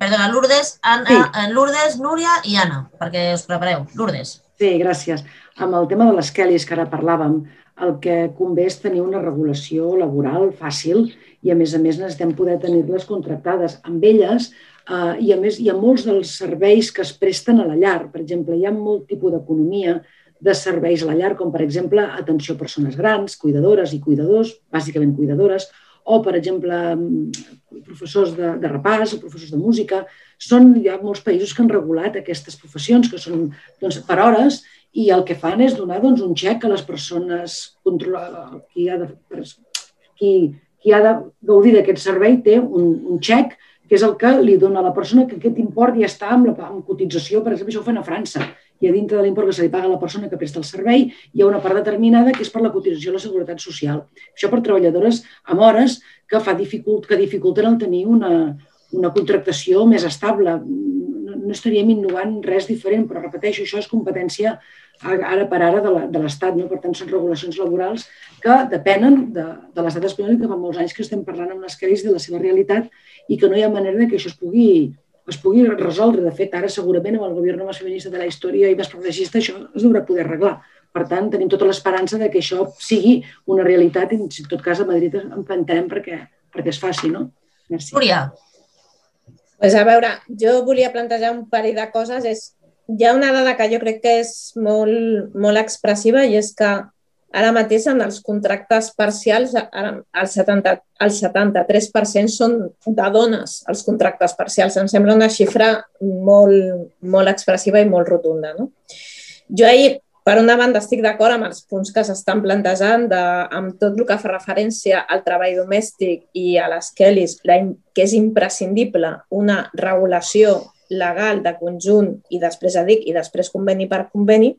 Perdona, Lourdes, Anna, sí. Eh, Lourdes, Núria i Anna, perquè us prepareu. Lourdes. Sí, gràcies. Amb el tema de les Kellys que ara parlàvem, el que convé és tenir una regulació laboral fàcil i, a més a més, necessitem poder tenir-les contractades amb elles eh, i, a més, hi ha molts dels serveis que es presten a la llar. Per exemple, hi ha molt tipus d'economia de serveis a la llar, com per exemple atenció a persones grans, cuidadores i cuidadors, bàsicament cuidadores, o, per exemple, professors de, de repàs o professors de música. Són, hi ha molts països que han regulat aquestes professions, que són doncs, per hores, i el que fan és donar doncs, un xec a les persones, qui, ha de, qui, qui ha de gaudir d'aquest servei té un, un xec que és el que li dona a la persona que aquest import ja està amb, la, amb cotització, per exemple, això ho fan a França, i a dintre de l'import que se li paga a la persona que presta el servei hi ha una part determinada que és per la cotització a la Seguretat Social. Això per treballadores amb hores que, fa dificult, que dificulten el tenir una, una contractació més estable. No, no estaríem innovant res diferent, però repeteixo, això és competència ara per ara de l'Estat. No? Per tant, són regulacions laborals que depenen de, de l'estat espanyol i que fa molts anys que estem parlant amb les Kellys de la seva realitat i que no hi ha manera de que això es pugui, es pugui resoldre. De fet, ara segurament amb el govern més feminista de la història i més progressista això es deurà poder arreglar. Per tant, tenim tota l'esperança de que això sigui una realitat i, en tot cas, a Madrid empantarem perquè, perquè es faci, no? Merci. Núria. Pues a veure, jo volia plantejar un parell de coses. És, hi ha una dada que jo crec que és molt, molt expressiva i és que Ara mateix en els contractes parcials el, 70, el 73% són de dones, els contractes parcials. Em sembla una xifra molt, molt expressiva i molt rotunda. No? Jo ahir, per una banda, estic d'acord amb els punts que s'estan plantejant de, amb tot el que fa referència al treball domèstic i a les Kellys, que és imprescindible una regulació legal de conjunt i després dic i després conveni per conveni,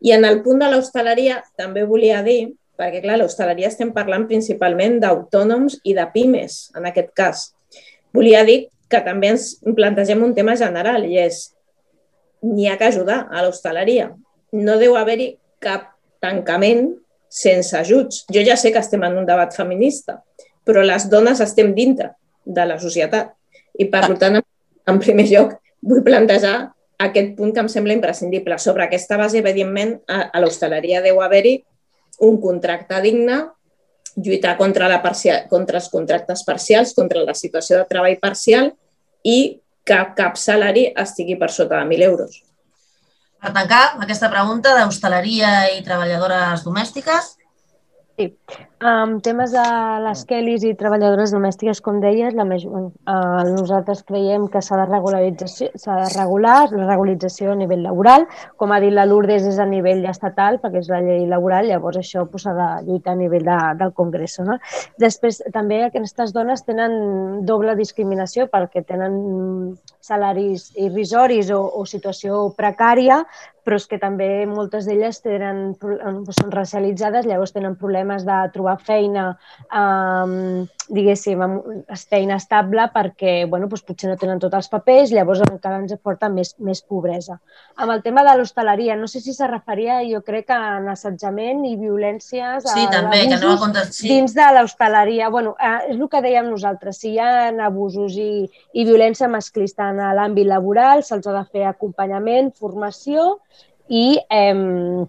i en el punt de l'hostaleria també volia dir, perquè clar, l'hostaleria estem parlant principalment d'autònoms i de pimes, en aquest cas. Volia dir que també ens plantegem un tema general i és n'hi ha que ajudar a l'hostaleria. No deu haver-hi cap tancament sense ajuts. Jo ja sé que estem en un debat feminista, però les dones estem dintre de la societat. I per tant, en primer lloc, vull plantejar aquest punt que em sembla imprescindible. Sobre aquesta base, evidentment, a, a l'hostaleria deu haver-hi un contracte digne, lluitar contra, la parcial, contra els contractes parcials, contra la situació de treball parcial i que cap salari estigui per sota de 1.000 euros. Per tancar aquesta pregunta d'hostaleria i treballadores domèstiques, Sí. Um, temes de les Kellys i treballadores domèstiques, com deies, la major, uh, nosaltres creiem que s'ha de, s'ha de regular la regularització a nivell laboral. Com ha dit la Lourdes, és a nivell estatal, perquè és la llei laboral, llavors això s'ha pues, de lluitar a nivell de, del Congrés. No? Després, també aquestes dones tenen doble discriminació perquè tenen salaris irrisoris o, o situació precària, però és que també moltes d'elles tenen, són racialitzades, llavors tenen problemes de trobar feina, eh, diguéssim, feina estable perquè bueno, doncs potser no tenen tots els papers, llavors encara ens aporta més, més pobresa. Amb el tema de l'hostaleria, no sé si se referia, jo crec, a assetjament i violències sí, també, que no sí. dins de l'hostaleria. Bueno, eh, és el que dèiem nosaltres, si hi ha abusos i, i violència masclista en l'àmbit laboral, se'ls ha de fer acompanyament, formació i eh,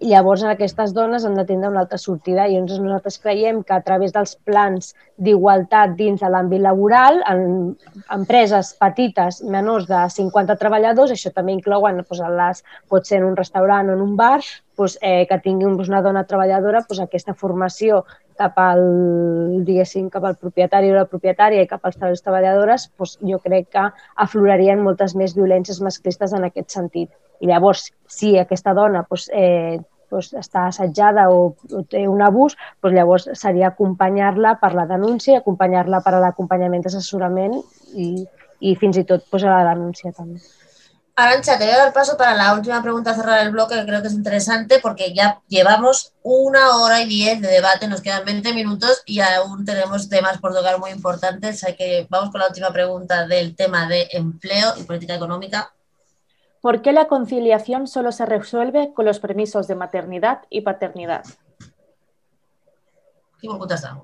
llavors aquestes dones han de tindre una altra sortida i llavors nosaltres creiem que a través dels plans d'igualtat dins de l'àmbit laboral, en empreses petites, menors de 50 treballadors, això també inclouen doncs, les, pot ser en un restaurant o en un bar, doncs, eh, que tingui doncs, una dona treballadora doncs, aquesta formació cap al, diguéssim, cap al propietari o la propietària i cap als treballadors treballadores, doncs, jo crec que aflorarien moltes més violències masclistes en aquest sentit. I llavors, si aquesta dona doncs, eh, doncs, està assetjada o, o té un abús, doncs llavors seria acompanyar-la per la denúncia, acompanyar-la per a l'acompanyament d'assessorament i, i fins i tot doncs, a la denúncia també. Arancha, te voy a dar paso para la última pregunta, cerrar el bloque, que creo que es interesante, porque ya llevamos una hora y diez de debate, nos quedan 20 minutos y aún tenemos temas por tocar muy importantes. Así que vamos con la última pregunta del tema de empleo y política económica. ¿Por qué la conciliación solo se resuelve con los permisos de maternidad y paternidad? ¿Qué está?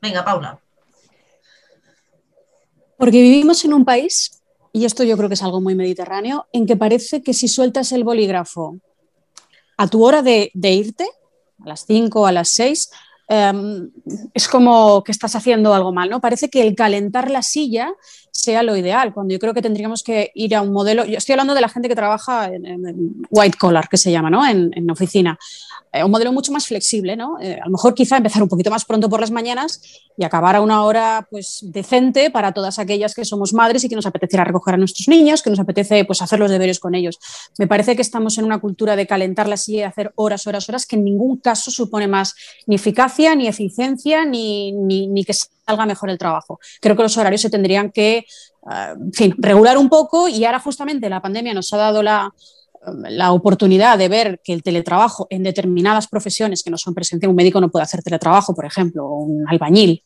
Venga, Paula. Porque vivimos en un país, y esto yo creo que es algo muy mediterráneo, en que parece que si sueltas el bolígrafo a tu hora de, irte, a las 5 o a las 6, em, es como que estás haciendo algo mal, ¿no? Parece que el calentar la silla sea lo ideal, cuando yo creo que tendríamos que ir a un modelo, yo estoy hablando de la gente que trabaja en, white collar, que se llama, ¿no? en, en oficina, eh, un modelo mucho más flexible, ¿no? Eh, a lo mejor quizá empezar un poquito más pronto por las mañanas y acabar a una hora pues decente para todas aquellas que somos madres y que nos apetece recoger a nuestros niños, que nos apetece pues hacer los deberes con ellos. Me parece que estamos en una cultura de calentar la silla y hacer horas, horas, horas, que en ningún caso supone más ni eficacia, ni eficiencia, ni, ni, que salga mejor el trabajo. Creo que los horarios se tendrían que, eh, fin, regular un poco y ahora justamente la pandemia nos ha dado la, la oportunidad de ver que el teletrabajo en determinadas profesiones que no son presenciales, un médico no puede hacer teletrabajo, por ejemplo, o un albañil.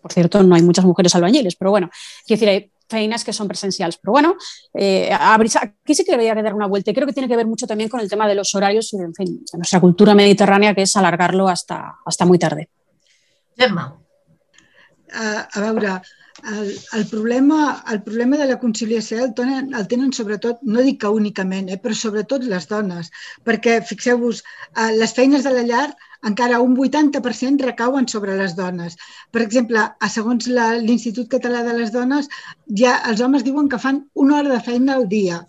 Por cierto, no hay muchas mujeres albañiles, pero bueno, quiero decir, hay feinas que son presenciales. Pero bueno, eh, aquí sí que debería dar una vuelta y creo que tiene que ver mucho también con el tema de los horarios y, en fin, de nuestra cultura mediterránea, que es alargarlo hasta, hasta muy tarde. Gemma. Uh, a veure, el, el, problema, el problema de la conciliació el tenen, el tenen sobretot, no dic que únicament, eh, però sobretot les dones, perquè fixeu-vos, uh, les feines de la llar encara un 80% recauen sobre les dones. Per exemple, a segons l'Institut Català de les Dones, ja els homes diuen que fan una hora de feina al dia,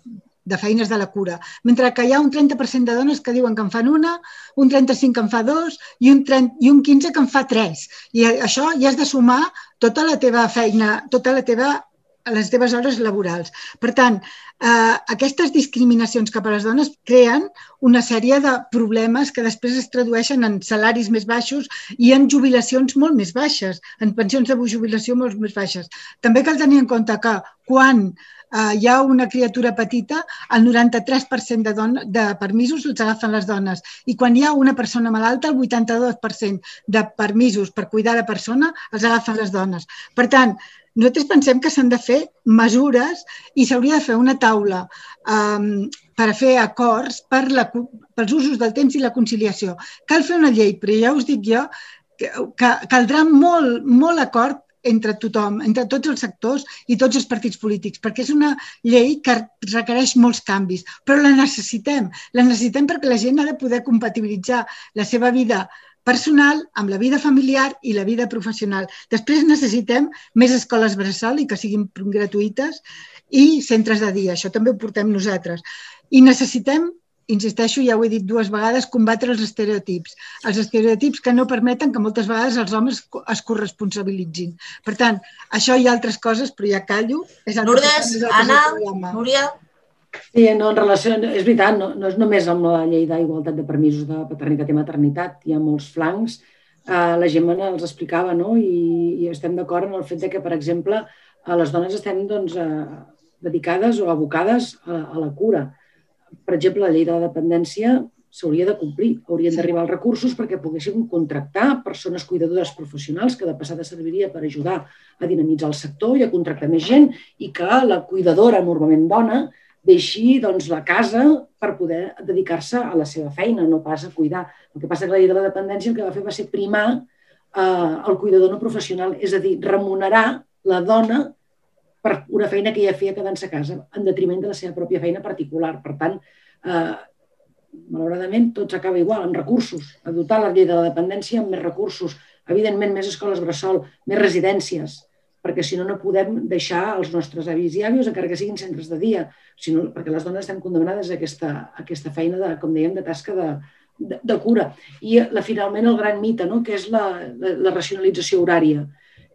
de feines de la cura, mentre que hi ha un 30% de dones que diuen que en fan una, un 35% que en fa dos i un, 30, i un 15% que en fa tres. I això ja has de sumar tota la teva feina, tota la teva les teves hores laborals. Per tant, eh, aquestes discriminacions cap a les dones creen una sèrie de problemes que després es tradueixen en salaris més baixos i en jubilacions molt més baixes, en pensions de jubilació molt més baixes. També cal tenir en compte que quan eh, hi ha una criatura petita, el 93% de, don de permisos els agafen les dones i quan hi ha una persona malalta, el 82% de permisos per cuidar la persona els agafen les dones. Per tant, nosaltres pensem que s'han de fer mesures i s'hauria de fer una taula um, per a fer acords per la, pels usos del temps i la conciliació. Cal fer una llei, però ja us dic jo que, que caldrà molt, molt acord entre tothom, entre tots els sectors i tots els partits polítics, perquè és una llei que requereix molts canvis, però la necessitem. La necessitem perquè la gent ha de poder compatibilitzar la seva vida personal amb la vida familiar i la vida professional. Després necessitem més escoles bressol i que siguin gratuïtes i centres de dia. Això també ho portem nosaltres. I necessitem insisteixo, ja ho he dit dues vegades, combatre els estereotips. Els estereotips que no permeten que moltes vegades els homes es corresponsabilitzin. Per tant, això i altres coses, però ja callo. És el Lourdes, Anna, Núria... Sí, no, en relació, és veritat, no, no és només amb la llei d'igualtat de permisos de paternitat i maternitat, hi ha molts flancs. Uh, la Gemma els explicava, no? I, i estem d'acord en el fet de que, per exemple, a les dones estem doncs, uh, dedicades o abocades a, a la cura per exemple, la llei de la dependència s'hauria de complir. Haurien d'arribar els recursos perquè poguéssim contractar persones cuidadores professionals que de passada serviria per ajudar a dinamitzar el sector i a contractar més gent i que la cuidadora, normalment dona, deixi doncs, la casa per poder dedicar-se a la seva feina, no pas a cuidar. El que passa que la llei de la dependència el que va fer va ser primar eh, el cuidador no professional, és a dir, remunerar la dona per una feina que ja feia quedant-se a casa, en detriment de la seva pròpia feina particular. Per tant, eh, malauradament, tot s'acaba igual, amb recursos, a dotar la llei de la dependència amb més recursos, evidentment més escoles bressol, més residències, perquè si no, no podem deixar els nostres avis i àvios, encara que siguin centres de dia, sinó perquè les dones estem condemnades a aquesta, a aquesta feina, de, com dèiem, de tasca de, de, de cura. I la, finalment el gran mite, no? que és la, la, la racionalització horària.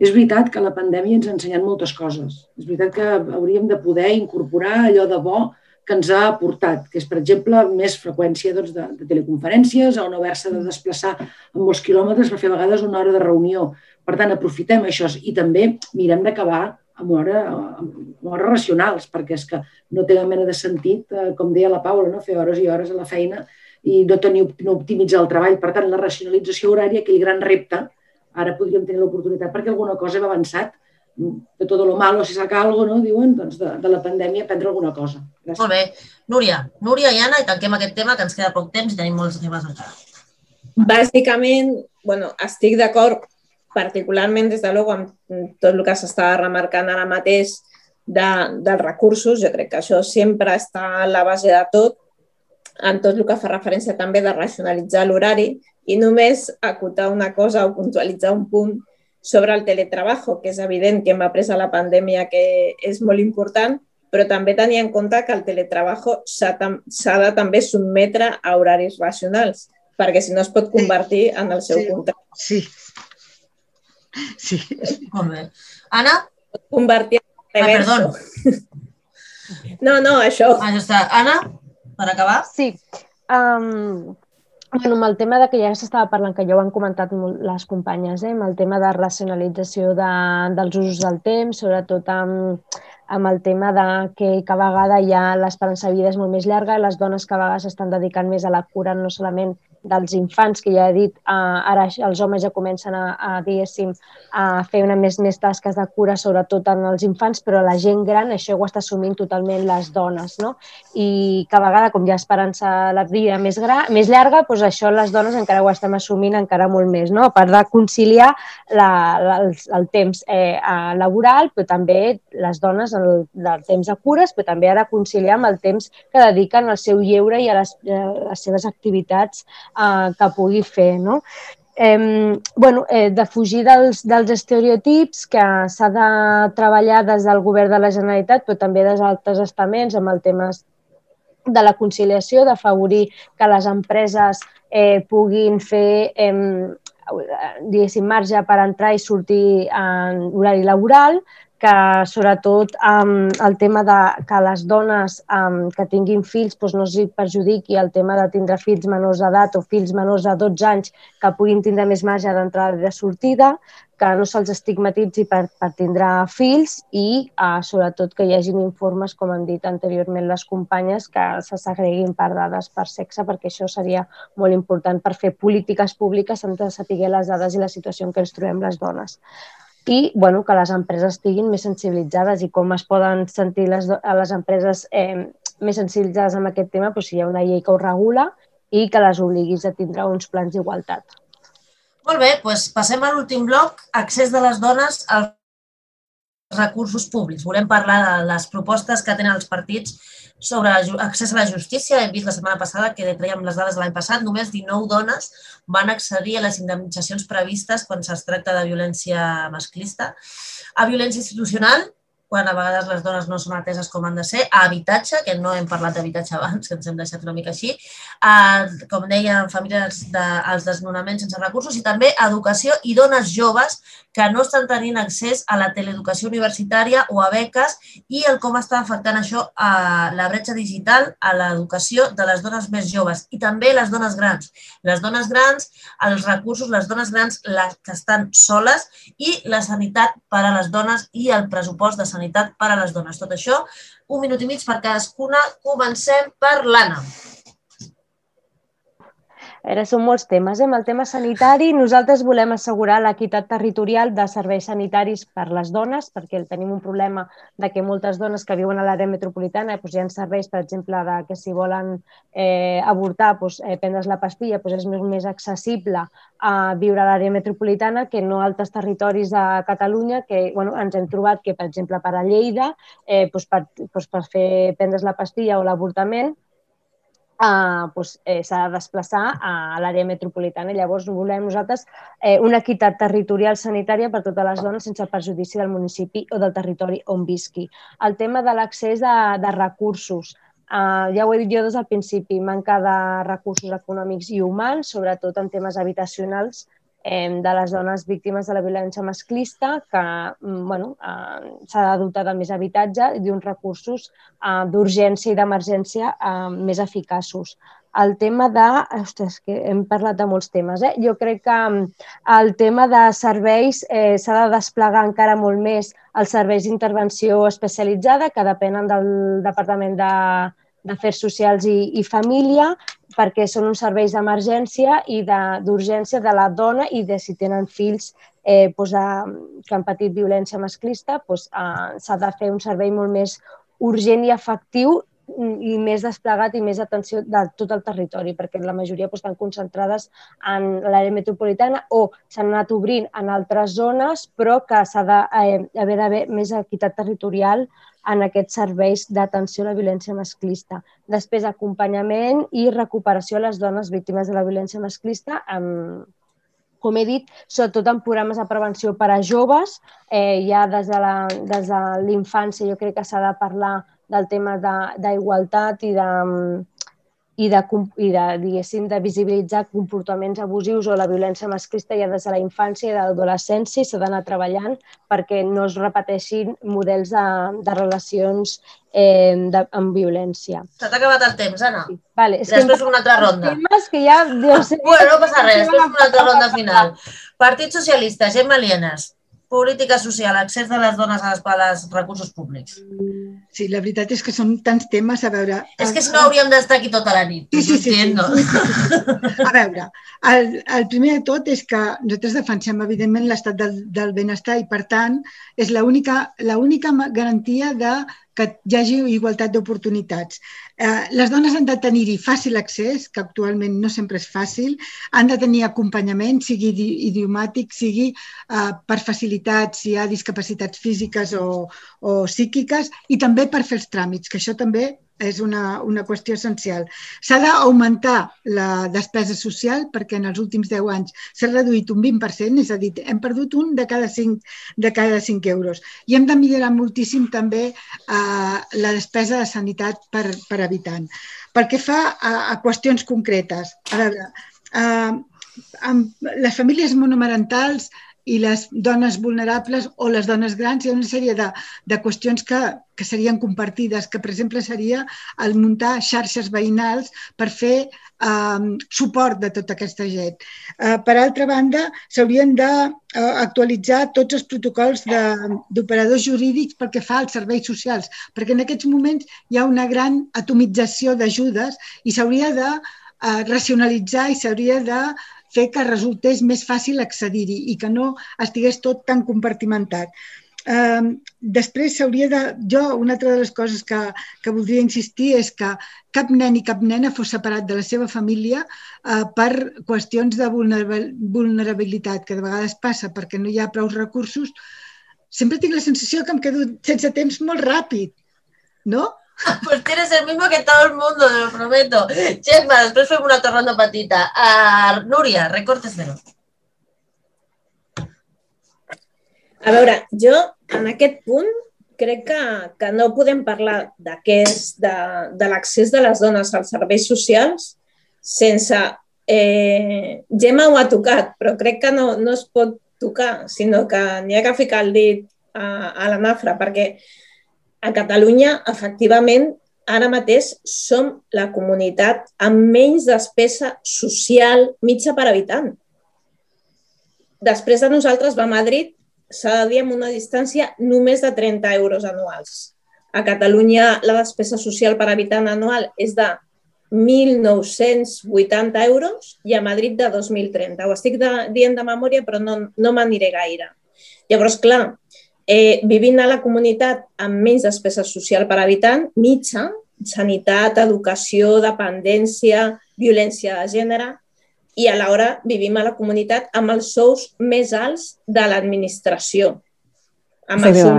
És veritat que la pandèmia ens ha ensenyat moltes coses. És veritat que hauríem de poder incorporar allò de bo que ens ha aportat, que és, per exemple, més freqüència doncs, de, de teleconferències, no haver-se de desplaçar en molts quilòmetres per fer a vegades una hora de reunió. Per tant, aprofitem això i també mirem d'acabar amb, hora, amb hores racionals, perquè és que no té mena de sentit, eh, com deia la Paula, no? fer hores i hores a la feina i no, tenir, no optimitzar el treball. Per tant, la racionalització horària, aquell gran repte, ara podríem tenir l'oportunitat perquè alguna cosa hem avançat de tot lo malo si saca algo, no? diuen, doncs de, de la pandèmia prendre alguna cosa. Gràcies. Molt bé. Núria, Núria i Anna, i tanquem aquest tema, que ens queda poc temps i tenim molts temes encara. Bàsicament, bueno, estic d'acord particularment, des de luego, amb tot el que s'està remarcant ara mateix de, dels recursos. Jo crec que això sempre està a la base de tot, en tot el que fa referència també de racionalitzar l'horari i només acotar una cosa o puntualitzar un punt sobre el teletrabajo, que és evident que hem après a la pandèmia que és molt important, però també tenir en compte que el teletrabajo s'ha de també sotmetre a horaris racionals, perquè si no es pot convertir en el seu sí. contracte. Sí. Sí. Molt bé. Anna? Pot convertir en Ah, perdó. No, no, això. Ah, ja està. Anna, per acabar? Sí. Um, bueno, amb el tema de que ja s'estava parlant, que ja ho han comentat molt les companyes, eh, amb el tema de racionalització de, dels usos del temps, sobretot amb, amb el tema de que cada vegada ja l'esperança de vida és molt més llarga i les dones cada vegada s'estan dedicant més a la cura no solament dels infants, que ja he dit, eh, ara els homes ja comencen a, a diguéssim, a fer una més, més tasques de cura, sobretot en els infants, però la gent gran això ho està assumint totalment les dones, no? I cada vegada, com ja esperança la vida més, gra, més llarga, doncs això les dones encara ho estem assumint encara molt més, no? A part de conciliar la, la, el, el temps eh, laboral, però també les dones el, el temps de cures, però també de conciliar amb el temps que dediquen al seu lleure i a les, a les seves activitats eh, que pugui fer. No? Eh, bueno, eh, de fugir dels, dels estereotips que s'ha de treballar des del govern de la Generalitat, però també des d'altres estaments amb el tema de la conciliació, d'afavorir que les empreses eh, puguin fer eh, diguéssim, marge per entrar i sortir en horari laboral, que sobretot um, el tema de que les dones um, que tinguin fills doncs no es perjudiqui el tema de tindre fills menors d'edat o fills menors de 12 anys que puguin tindre més marge d'entrada i de sortida, que no se'ls estigmatitzi per, per tindre fills i uh, sobretot que hi hagin informes, com han dit anteriorment les companyes, que se segreguin per dades per sexe, perquè això seria molt important per fer polítiques públiques, de saber les dades i la situació en què ens trobem les dones i bueno, que les empreses estiguin més sensibilitzades i com es poden sentir les, les empreses eh, més sensibilitzades amb aquest tema doncs, si hi ha una llei que ho regula i que les obliguis a tindre uns plans d'igualtat. Molt bé, doncs passem a l'últim bloc, accés de les dones als recursos públics. Volem parlar de les propostes que tenen els partits sobre accés a la justícia. Hem vist la setmana passada que traiem les dades de l'any passat, només 19 dones van accedir a les indemnitzacions previstes quan es tracta de violència masclista. A violència institucional, quan a vegades les dones no són ateses com han de ser, a habitatge, que no hem parlat d'habitatge <laughs> abans, que ens hem deixat una mica així, a, com deia, famílies de, desnonaments sense recursos i també a educació i dones joves que no estan tenint accés a la teleeducació universitària o a beques i el com està afectant això a la bretxa digital, a l'educació de les dones més joves i també les dones grans. Les dones grans, els recursos, les dones grans les que estan soles i la sanitat per a les dones i el pressupost de sanitat per a les dones. Tot això, un minut i mig per cadascuna. Comencem per l'Anna. Ara són molts temes. Eh? Amb el tema sanitari, nosaltres volem assegurar l'equitat territorial de serveis sanitaris per les dones, perquè tenim un problema de que moltes dones que viuen a l'àrea metropolitana doncs hi ha serveis, per exemple, de que si volen eh, avortar, doncs, eh, prendre's la pastilla, doncs és més, més accessible a viure a l'àrea metropolitana que no altres territoris de Catalunya, que bueno, ens hem trobat que, per exemple, per a Lleida, eh, doncs per, doncs per fer prendre's la pastilla o l'avortament, eh, doncs, eh, s'ha de desplaçar a l'àrea metropolitana. Llavors volem nosaltres eh, una equitat territorial sanitària per a totes les dones sense perjudici del municipi o del territori on visqui. El tema de l'accés de, de recursos. Uh, ja ho he dit jo des del principi, manca de recursos econòmics i humans, sobretot en temes habitacionals, eh, de les dones víctimes de la violència masclista, que mm, bueno, eh, s'ha de dotar de més habitatge i d'uns recursos eh, d'urgència i d'emergència eh, més eficaços. El tema de... Ostres, que hem parlat de molts temes. Eh? Jo crec que mm, el tema de serveis eh, s'ha de desplegar encara molt més els serveis d'intervenció especialitzada, que depenen del Departament de, d'Afers Socials i, i Família, perquè són uns serveis d'emergència i d'urgència de, de la dona i de si tenen fills eh, doncs, a, que han patit violència masclista, doncs, s'ha de fer un servei molt més urgent i efectiu i més desplegat i més atenció de tot el territori, perquè la majoria doncs, estan concentrades en l'àrea metropolitana o s'han anat obrint en altres zones, però que s'ha d'haver eh, d'haver més equitat territorial en aquests serveis d'atenció a la violència masclista. Després, acompanyament i recuperació a les dones víctimes de la violència masclista amb, com he dit, sobretot en programes de prevenció per a joves, eh, ja des de l'infància jo crec que s'ha de parlar del tema d'igualtat i de, i de, i de, diguéssim, de visibilitzar comportaments abusius o la violència masclista ja des de la infància i de l'adolescència i s'ha d'anar treballant perquè no es repeteixin models de, de relacions eh, de, amb violència. S'ha acabat el temps, Anna. Sí. Vale, és després que una altra ronda. Temes que ja... Dios, <laughs> bueno, no passa res, després una altra ronda final. Partit Socialista, Gemma Lienes política social, accés de les dones a les, a les recursos públics. Sí, la veritat és que són tants temes, a veure... És que si no hauríem d'estar aquí tota la nit. Sí, sí, sí, sí, sí, <laughs> sí. A veure, el, el primer de tot és que nosaltres defensem, evidentment, l'estat del, del benestar i, per tant, és l'única garantia de que hi hagi igualtat d'oportunitats. Eh, les dones han de tenir-hi fàcil accés, que actualment no sempre és fàcil, han de tenir acompanyament, sigui idiomàtic, sigui eh, per facilitats, si hi ha discapacitats físiques o, o psíquiques, i també per fer els tràmits, que això també és una, una qüestió essencial. S'ha d'augmentar la despesa social perquè en els últims 10 anys s'ha reduït un 20%, és a dir, hem perdut un de cada 5, de cada 5 euros. I hem de millorar moltíssim també eh, la despesa de sanitat per, per habitant. Pel que fa a, a qüestions concretes, a veure, eh, amb les famílies monomarentals i les dones vulnerables o les dones grans. Hi ha una sèrie de, de qüestions que, que serien compartides, que per exemple seria el muntar xarxes veïnals per fer eh, suport de tota aquesta gent. Eh, per altra banda, s'haurien d'actualitzar uh, tots els protocols d'operadors jurídics pel que fa als serveis socials, perquè en aquests moments hi ha una gran atomització d'ajudes i s'hauria de uh, racionalitzar i s'hauria de fer que resultés més fàcil accedir-hi i que no estigués tot tan compartimentat. Eh, després s'hauria de... Jo, una altra de les coses que, que voldria insistir és que cap nen i cap nena fos separat de la seva família eh, per qüestions de vulnerabilitat, que de vegades passa perquè no hi ha prou recursos. Sempre tinc la sensació que em quedo sense temps molt ràpid, no? <laughs> Pues tienes el mismo que todo el mundo, te lo prometo. Gemma, després fem una petita. Uh, Núria, recortes de A veure, jo en aquest punt crec que, que no podem parlar d'aquest, de, de l'accés de les dones als serveis socials sense... Eh, Gemma ho ha tocat, però crec que no, no es pot tocar, sinó que n'hi ha que ficar el dit a, a la nafra, perquè a Catalunya, efectivament, ara mateix som la comunitat amb menys despesa social mitja per habitant. Després de nosaltres va Madrid, s'ha de dir amb una distància només de 30 euros anuals. A Catalunya la despesa social per habitant anual és de 1.980 euros i a Madrid de 2.030. Ho estic de, dient de memòria, però no, no m'aniré gaire. Llavors, clar, eh, vivint a la comunitat amb menys despesa social per habitant, mitja, sanitat, educació, dependència, violència de gènere, i alhora vivim a la comunitat amb els sous més alts de l'administració. Amb el sou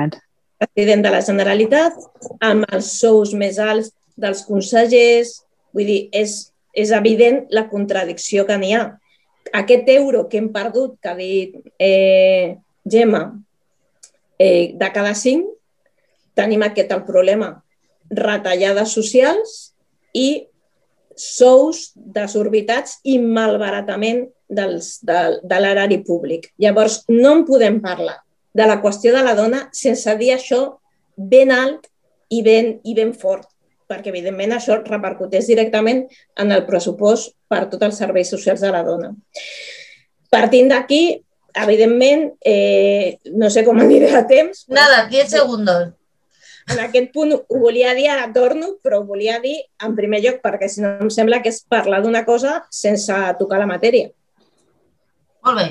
president de la Generalitat, amb els sous més alts dels consellers, Vull dir, és, és evident la contradicció que n'hi ha. Aquest euro que hem perdut, que ha dit eh, Gemma, eh, de cada cinc, tenim aquest el problema. Retallades socials i sous desorbitats i malbaratament dels, de, de l'erari públic. Llavors, no en podem parlar de la qüestió de la dona sense dir això ben alt i ben, i ben fort, perquè evidentment això repercuteix directament en el pressupost per tots els serveis socials de la dona. Partint d'aquí, evidentment, eh, no sé com aniré a temps. Nada, 10 segundos. En aquest punt ho volia dir, ara torno, però ho volia dir en primer lloc perquè si no em sembla que és parlar d'una cosa sense tocar la matèria. Molt bé.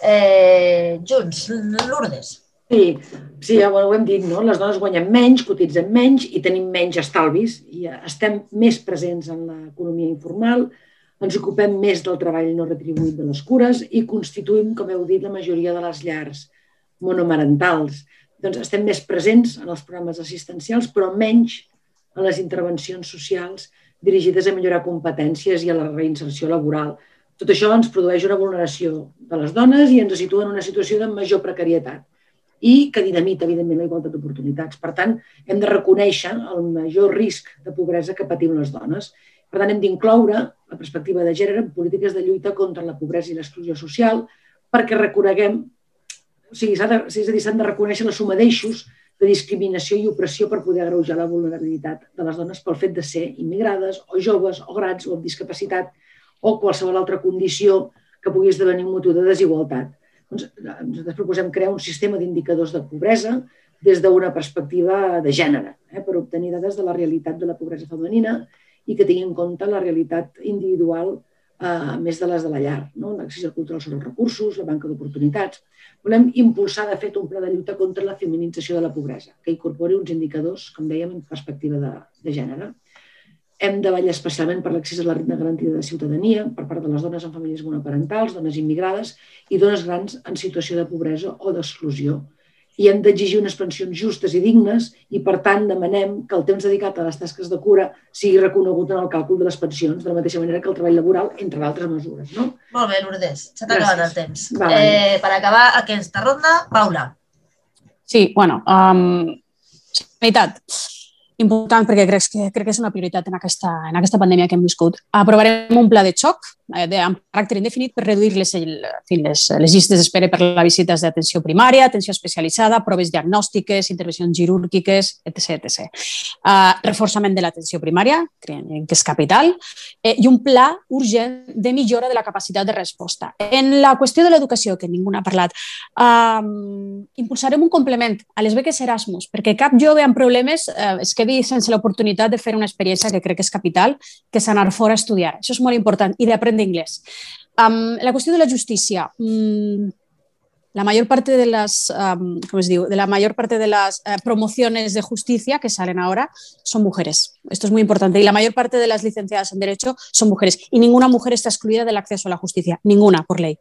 Eh, Junts, Lourdes. Sí, sí, ja ho hem dit, no? Les dones guanyen menys, cotitzen menys i tenim menys estalvis i estem més presents en l'economia informal, ens ocupem més del treball no retribuït de les cures i constituïm, com heu dit, la majoria de les llars monomarentals. Doncs estem més presents en els programes assistencials, però menys en les intervencions socials dirigides a millorar competències i a la reinserció laboral. Tot això ens produeix una vulneració de les dones i ens situa en una situació de major precarietat i que dinamita, evidentment, la igualtat d'oportunitats. Per tant, hem de reconèixer el major risc de pobresa que patim les dones. Per tant, hem d'incloure la perspectiva de gènere en polítiques de lluita contra la pobresa i l'exclusió social perquè reconeguem, o sigui, de, és a dir, s'han de reconèixer la suma d'eixos de discriminació i opressió per poder agreujar la vulnerabilitat de les dones pel fet de ser immigrades o joves o grans o amb discapacitat o qualsevol altra condició que pugui esdevenir un motiu de desigualtat. Doncs, nosaltres proposem crear un sistema d'indicadors de pobresa des d'una perspectiva de gènere, eh, per obtenir dades de la realitat de la pobresa femenina i que tingui en compte la realitat individual eh, més de les de la llar, no? l'accés al control sobre els recursos, la manca d'oportunitats. Volem impulsar, de fet, un pla de lluita contra la feminització de la pobresa, que incorpori uns indicadors, com dèiem, en perspectiva de, de gènere. Hem de vetllar especialment per l'accés a la renda garantida de ciutadania per part de les dones en famílies monoparentals, dones immigrades i dones grans en situació de pobresa o d'exclusió. I hem d'exigir unes pensions justes i dignes i, per tant, demanem que el temps dedicat a les tasques de cura sigui reconegut en el càlcul de les pensions, de la mateixa manera que el treball laboral, entre altres mesures. No? Molt bé, Lourdes, s'ha acabat el temps. Va, eh, per acabar aquesta ronda, Paula. Sí, bueno, um, sanitat important perquè crec que, crec que és una prioritat en aquesta, en aquesta pandèmia que hem viscut. Aprovarem un pla de xoc eh, amb caràcter indefinit per reduir les, les, les llistes d'espera per les visites d'atenció primària, atenció especialitzada, proves diagnòstiques, intervencions quirúrgiques, etc. etc. Uh, reforçament de l'atenció primària, que és capital, eh, i un pla urgent de millora de la capacitat de resposta. En la qüestió de l'educació, que ningú n'ha parlat, uh, impulsarem un complement a les beques Erasmus, perquè cap jove amb problemes eh, es quedi sense l'oportunitat de fer una experiència que crec que és capital, que és anar fora a estudiar. Això és molt important, i d'aprendre anglès. Um, la qüestió de la justícia. Um, la mayor parte de las, um, ¿cómo es digo? De la mayor parte de las uh, promociones de justicia que salen ahora son mujeres. Esto es muy importante. Y la mayor parte de las licenciadas en Derecho son mujeres. Y ninguna mujer está excluida del acceso a la justicia. Ninguna, por ley.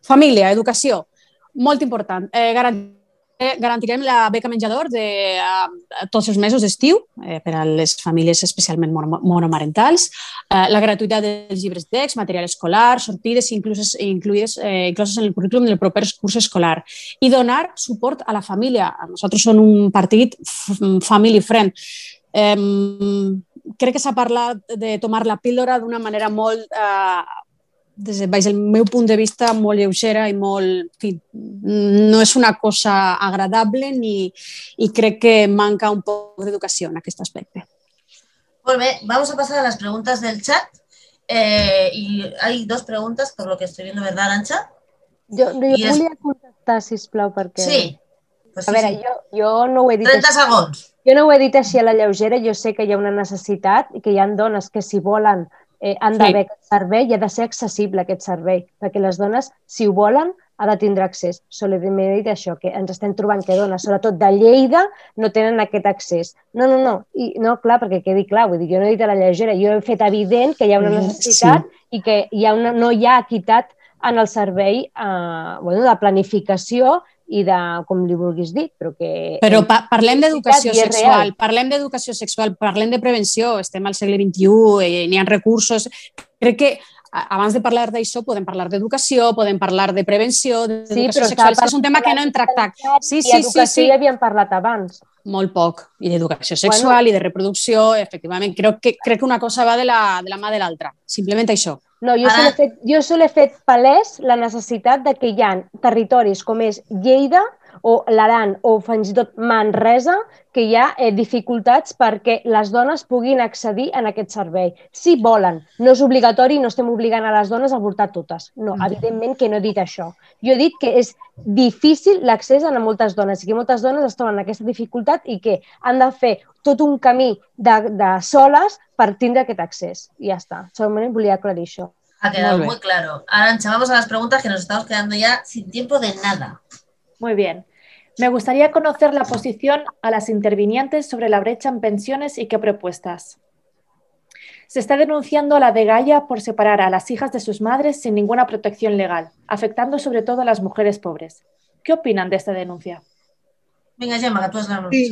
Familia, educació, molt important. Eh, garantir Eh, garantirem la beca menjador de uh, tots els mesos d'estiu eh, per a les famílies especialment monomarentals, uh, la gratuïtat dels llibres de text, material escolar, sortides incluses, incluïdes, eh, incloses en el currículum del proper curs escolar i donar suport a la família. Nosaltres som un partit family friend. Eh, crec que s'ha parlat de tomar la píldora d'una manera molt eh, des de baix del meu punt de vista, molt lleugera i molt... En fi, no és una cosa agradable ni, i crec que manca un poc d'educació en aquest aspecte. Molt bé, vamos a pasar a las preguntas del chat. Eh, y hay dos preguntas, por lo que estoy viendo, ¿verdad, Arancha? Jo, jo es... volia contestar, sisplau, perquè... Sí. Pues a sí, veure, sí. jo, jo no ho he dit 30 així. segons. Jo no ho he dit així a la lleugera, jo sé que hi ha una necessitat i que hi ha dones que si volen eh, han d'haver sí. aquest servei i ha de ser accessible aquest servei, perquè les dones, si ho volen, ha de tindre accés. Solament he dit això, que ens estem trobant que dones, sobretot de Lleida, no tenen aquest accés. No, no, no, I, no clar, perquè quedi clar, vull dir, jo no he dit a la lleugera, jo he fet evident que hi ha una necessitat sí. i que hi ha una, no hi ha equitat en el servei eh, bueno, de planificació i de com li vulguis dir, però que... Però pa parlem d'educació sexual, parlem d'educació sexual, parlem de prevenció, estem al segle XXI, eh, n'hi ha recursos. Crec que abans de parlar d'això podem parlar d'educació, podem parlar de prevenció, d'educació sexual, és un tema que no hem tractat. Sí, sí, sí, sí. ja havíem parlat abans. Molt poc. I d'educació sexual i de reproducció, efectivament. Crec que, crec que una cosa va de la, de la mà de l'altra. Simplement això. No, jo, Ara- Ara... he fet, jo sol he fet palès la necessitat de que hi ha territoris com és Lleida o l'Aran o fins i tot Manresa que hi ha eh, dificultats perquè les dones puguin accedir en aquest servei. Si volen, no és obligatori, no estem obligant a les dones a avortar totes. No, Mhm. evidentment que no he dit això. Jo he dit que és difícil l'accés a moltes dones i que moltes dones es troben en aquesta dificultat i que han de fer tot un camí de, de soles per tindre aquest accés. I ja està. Solament volia aclarir això. Ha quedado Muy bien. muy claro. Arancha, vamos a las preguntas que nos estamos quedando ya sin tiempo de nada. Muy bien. Me gustaría conocer la posición a las intervinientes sobre la brecha en pensiones y qué propuestas. Se está denunciando a la de Gaia por separar a las hijas de sus madres sin ninguna protección legal, afectando sobre todo a las mujeres pobres. ¿Qué opinan de esta denuncia? Vinga, Gemma, que tu has la... Sí.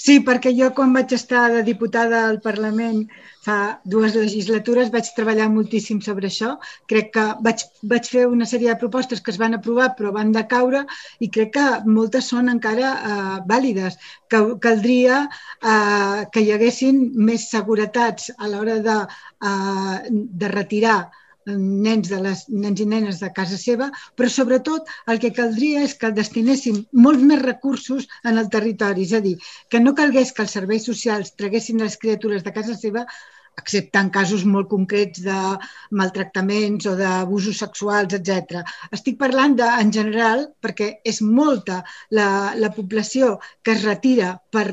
Sí, perquè jo quan vaig estar de diputada al Parlament fa dues legislatures vaig treballar moltíssim sobre això. Crec que vaig, vaig fer una sèrie de propostes que es van aprovar però van decaure i crec que moltes són encara eh, vàlides. Que caldria eh, que hi haguessin més seguretats a l'hora de, eh, de retirar nens, de les, nens i nenes de casa seva, però sobretot el que caldria és que destinéssim molts més recursos en el territori, és a dir, que no calgués que els serveis socials traguessin les criatures de casa seva excepte en casos molt concrets de maltractaments o d'abusos sexuals, etc. Estic parlant de, en general perquè és molta la, la població que es retira per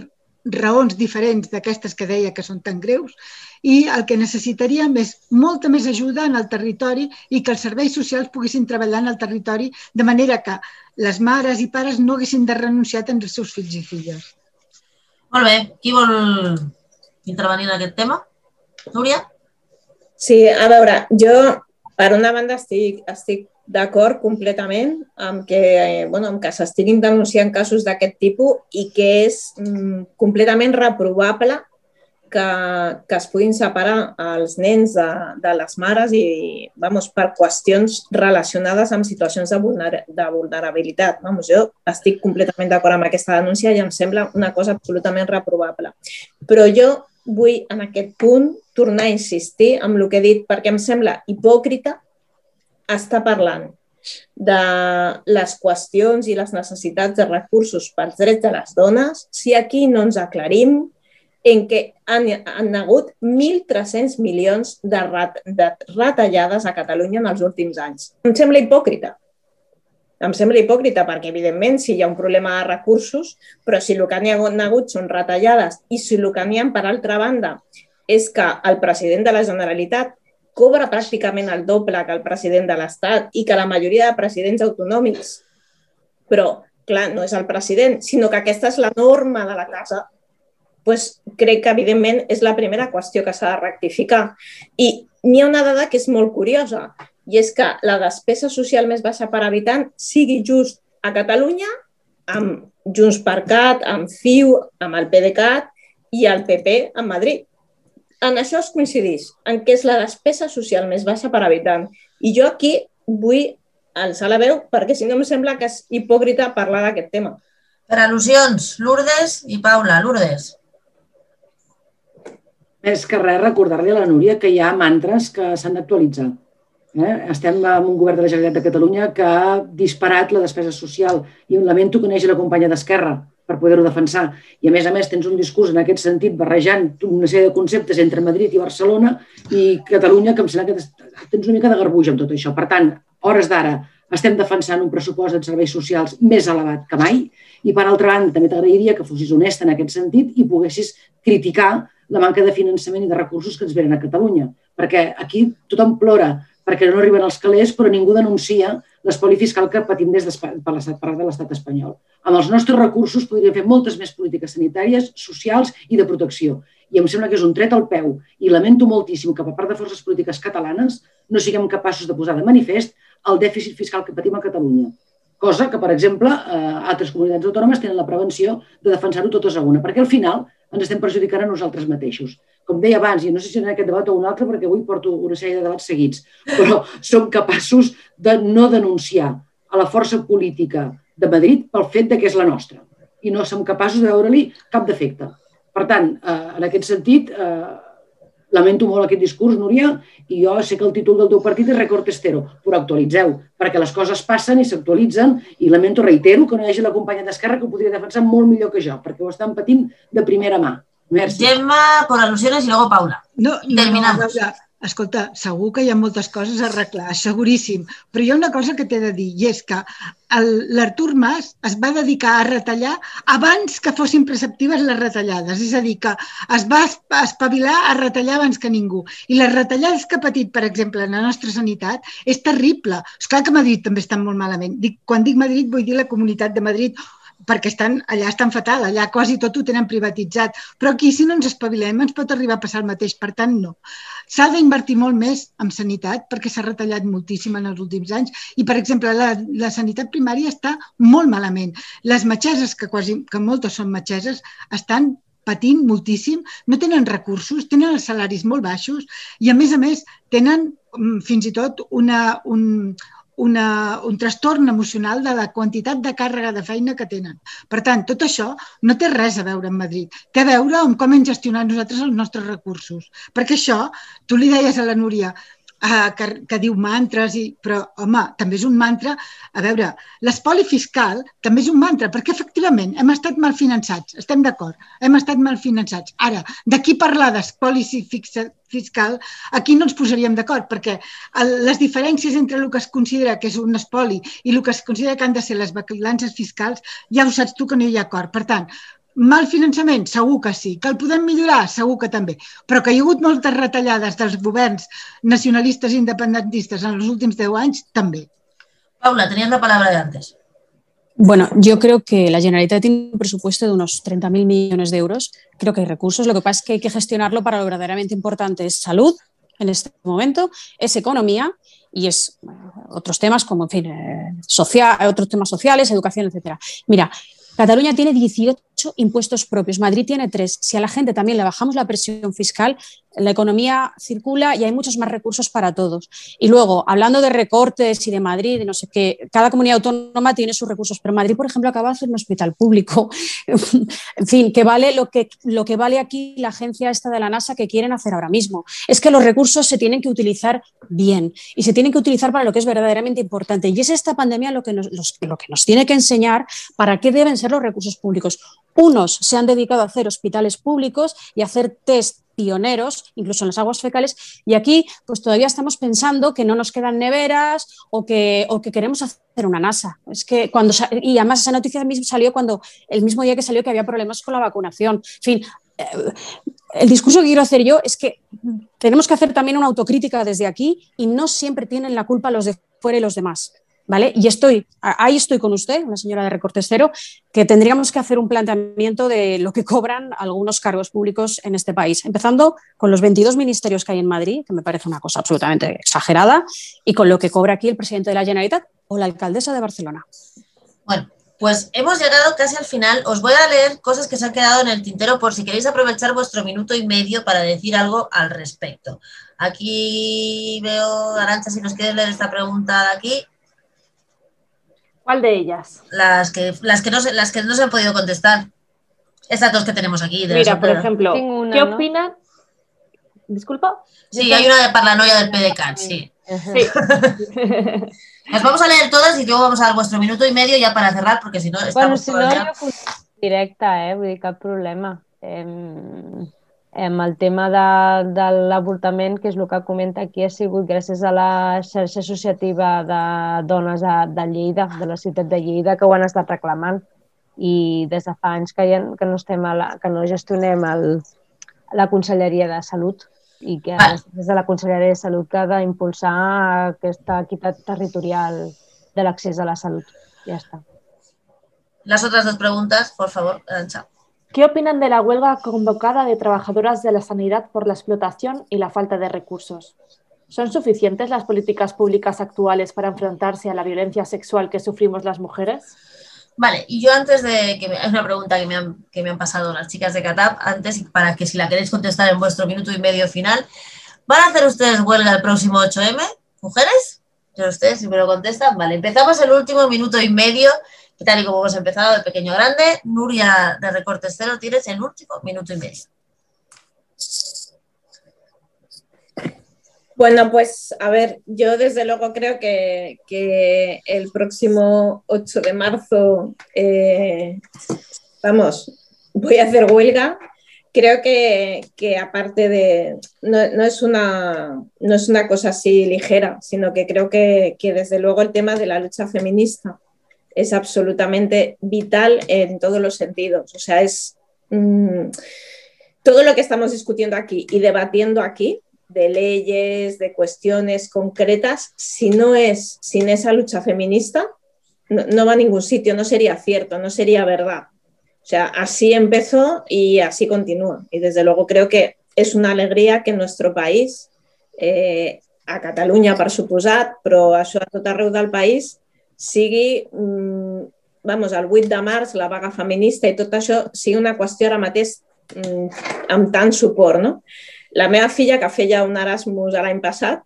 raons diferents d'aquestes que deia que són tan greus i el que necessitaríem és molta més ajuda en el territori i que els serveis socials poguessin treballar en el territori de manera que les mares i pares no haguessin de renunciar tenir els seus fills i filles. Molt bé. Qui vol intervenir en aquest tema? Núria? Sí, a veure, jo per una banda estic, estic d'acord completament amb que, eh, bueno, amb que s'estiguin denunciant casos d'aquest tipus i que és mm, completament reprovable que, que es puguin separar els nens de, de les mares i, vamos, per qüestions relacionades amb situacions de, vulner, de vulnerabilitat. Vamos, jo estic completament d'acord amb aquesta denúncia i em sembla una cosa absolutament reprovable. Però jo vull, en aquest punt, tornar a insistir amb el que he dit, perquè em sembla hipòcrita estar parlant de les qüestions i les necessitats de recursos pels drets de les dones si aquí no ens aclarim en què han, han hagut 1.300 milions de, rat, de retallades a Catalunya en els últims anys. Em sembla hipòcrita. Em sembla hipòcrita perquè, evidentment, si hi ha un problema de recursos, però si el que n'hi ha hagut són retallades i si el que n'hi ha, per altra banda, és que el president de la Generalitat cobra pràcticament el doble que el president de l'Estat i que la majoria de presidents autonòmics, però, clar, no és el president, sinó que aquesta és la norma de la casa, doncs crec que, evidentment, és la primera qüestió que s'ha de rectificar. I n'hi ha una dada que és molt curiosa, i és que la despesa social més baixa per habitant sigui just a Catalunya amb Junts per Cat, amb CiU, amb el PDeCAT i el PP a Madrid. En això es coincideix, en què és la despesa social més baixa per habitant. I jo aquí vull alçar la veu perquè si no em sembla que és hipòcrita parlar d'aquest tema. Per al·lusions, Lourdes i Paula. Lourdes. Més que res, recordar-li a la Núria que hi ha mantres que s'han d'actualitzar. Eh? Estem amb un govern de la Generalitat de Catalunya que ha disparat la despesa social i lamento que neixi la companya d'Esquerra per poder-ho defensar. I a més a més tens un discurs en aquest sentit barrejant una sèrie de conceptes entre Madrid i Barcelona i Catalunya que em sembla que tens una mica de garbuix amb tot això. Per tant, hores d'ara estem defensant un pressupost de serveis socials més elevat que mai i per altra banda també t'agrairia que fossis honesta en aquest sentit i poguessis criticar la manca de finançament i de recursos que ens venen a Catalunya. Perquè aquí tothom plora perquè no arriben els calés, però ningú denuncia l'espoli fiscal que patim des per l'estat de l'estat espanyol. Amb els nostres recursos podríem fer moltes més polítiques sanitàries, socials i de protecció. I em sembla que és un tret al peu i lamento moltíssim que per part de forces polítiques catalanes no siguem capaços de posar de manifest el dèficit fiscal que patim a Catalunya. Cosa que, per exemple, eh, altres comunitats autònomes tenen la prevenció de defensar-ho totes a una, perquè al final ens estem perjudicant a nosaltres mateixos. Com deia abans, i no sé si en aquest debat o un altre, perquè avui porto una sèrie de debats seguits, però <laughs> som capaços de no denunciar a la força política de Madrid pel fet de que és la nostra i no som capaços de veure-li cap defecte. Per tant, eh, en aquest sentit, eh, lamento molt aquest discurs, Núria, i jo sé que el títol del teu partit és Record Estero, però actualitzeu, perquè les coses passen i s'actualitzen i lamento, reitero, que no hi hagi la companya d'Esquerra que ho podria defensar molt millor que jo, perquè ho estan patint de primera mà. Merci. Gemma, por alusiones y luego Paula. No, no, Terminamos. a veure, escolta, segur que hi ha moltes coses a arreglar, seguríssim, però hi ha una cosa que t'he de dir, i és que l'Artur Mas es va dedicar a retallar abans que fossin preceptives les retallades, és a dir, que es va esp- espavilar a retallar abans que ningú. I les retallades que ha patit, per exemple, en la nostra sanitat, és terrible. És clar que Madrid també està molt malament. Dic, quan dic Madrid vull dir la Comunitat de Madrid, perquè estan, allà estan fatal, allà quasi tot ho tenen privatitzat. Però aquí, si no ens espavilem, ens pot arribar a passar el mateix. Per tant, no. S'ha d'invertir molt més en sanitat perquè s'ha retallat moltíssim en els últims anys i, per exemple, la, la sanitat primària està molt malament. Les metgesses, que, quasi, que moltes són metgesses, estan patint moltíssim, no tenen recursos, tenen els salaris molt baixos i, a més a més, tenen mm, fins i tot una, un, una, un trastorn emocional de la quantitat de càrrega de feina que tenen. Per tant, tot això no té res a veure amb Madrid. Té a veure amb com hem gestionat nosaltres els nostres recursos. Perquè això, tu li deies a la Núria, eh, que, que diu mantres, i, però, home, també és un mantra. A veure, l'espoli fiscal també és un mantra, perquè efectivament hem estat mal finançats, estem d'acord, hem estat mal finançats. Ara, d'aquí parlar d'espoli fiscal, aquí no ens posaríem d'acord, perquè les diferències entre el que es considera que és un espoli i el que es considera que han de ser les balances fiscals, ja ho saps tu que no hi ha acord. Per tant, Mal finançament? Segur que sí. Que el podem millorar? Segur que també. Però que hi ha hagut moltes retallades dels governs nacionalistes i independentistes en els últims 10 anys, també. Paula, tenías la palabra de antes. Bueno, yo creo que la Generalitat tiene un presupuesto de unos 30.000 millones de euros. Creo que hay recursos. Lo que pasa es que hay que gestionarlo para lo verdaderamente importante. Es salud en este momento, es economía y es bueno, otros temas como, en fin, eh, social, otros temas sociales, educación, etcétera. Mira, Cataluña tiene 18 impuestos propios, Madrid tiene 3. Si a la gente también le bajamos la presión fiscal, la economía circula y hay muchos más recursos para todos. Y luego, hablando de recortes y de Madrid, no sé qué, cada comunidad autónoma tiene sus recursos, pero Madrid, por ejemplo, acaba de hacer un hospital público. <laughs> en fin, que vale lo que, lo que vale aquí la agencia esta de la NASA que quieren hacer ahora mismo. Es que los recursos se tienen que utilizar bien y se tienen que utilizar para lo que es verdaderamente importante. Y es esta pandemia lo que nos, lo que nos tiene que enseñar para qué deben ser los recursos públicos. Unos se han dedicado a hacer hospitales públicos y a hacer test pioneros, incluso en las aguas fecales, y aquí pues todavía estamos pensando que no nos quedan neveras o que, o que queremos hacer una NASA. Es que cuando y además esa noticia mismo salió cuando el mismo día que salió que había problemas con la vacunación. En fin, eh, el discurso que quiero hacer yo es que tenemos que hacer también una autocrítica desde aquí y no siempre tienen la culpa los de fuera y los demás. Y estoy, ahí estoy con usted, una señora de recortes cero, que tendríamos que hacer un planteamiento de lo que cobran algunos cargos públicos en este país, empezando con los 22 ministerios que hay en Madrid, que me parece una cosa absolutamente exagerada, y con lo que cobra aquí el presidente de la Generalitat o la alcaldesa de Barcelona. Bueno, pues hemos llegado casi al final. Os voy a leer cosas que se han quedado en el tintero por si queréis aprovechar vuestro minuto y medio para decir algo al respecto. Aquí veo, Arancha, si nos quieres leer esta pregunta de aquí, ¿Cuál de ellas? las que, las que, no, se, las que no se han podido contestar. Estas dos que tenemos aquí. De Mira, por ejemplo, una, ¿qué ¿no? opinan? Disculpa. Sí, hay una de Paranoia del PDCAT, sí. Sí. <laughs> Las vamos a leer todas y luego vamos a dar vuestro minuto y medio ya para cerrar, porque si no Bueno, estamos si todo no, el jo día- contesto directe, eh? Vull dir, cap problema. Em, em, el tema de, de l'avortament, que és el que comenta aquí, ha sigut gràcies a la xarxa associativa de dones de, de Lleida, de la ciutat de Lleida, que ho han estat reclamant. I des de fa anys que, ja, que, no, estem a la, que no gestionem el, la Conselleria de Salut i que Vale. des de la Conselleria de Salut que ha d'impulsar aquesta equitat territorial de l'accés a la salut. Ja està. Las otras dos preguntas, por favor, Arancha. ¿Qué opinan de la huelga convocada de trabajadoras de la sanidad por la explotación y la falta de recursos? ¿Son suficientes las políticas públicas actuales para enfrentarse a la violencia sexual que sufrimos las mujeres? Vale, y yo antes de que es una pregunta que me, han, que me han pasado las chicas de Catap, antes para que si la queréis contestar en vuestro minuto y medio final, ¿van a hacer ustedes huelga el próximo 8M, mujeres? Yo ustedes si me lo contestan, vale, empezamos el último minuto y medio, y tal y como hemos empezado de pequeño a grande, Nuria de Recortes Cero, tienes el último minuto y medio. Bueno, pues a ver, yo desde luego creo que, el próximo 8 de marzo, eh, vamos, voy a hacer huelga. Creo que, aparte de, no, es una, no es una cosa así ligera, sino que creo que, desde luego el tema de la lucha feminista es absolutamente vital en todos los sentidos. O sea, es mm, todo lo que estamos discutiendo aquí y debatiendo aquí de leyes, de cuestiones concretas, si no es sin esa lucha feminista, no, va a ningún sitio, no sería cierto, no sería verdad. O sea, así empezó y así continúa. Y desde luego creo que es una alegría que nuestro país, eh, a Catalunya per suposat, però això a tot arreu del país, sigui, mm, vamos, el 8 de març, la vaga feminista i tot això sigui una qüestió ara mateix mm, amb tant suport. No? La meva filla, que feia un Erasmus l'any passat,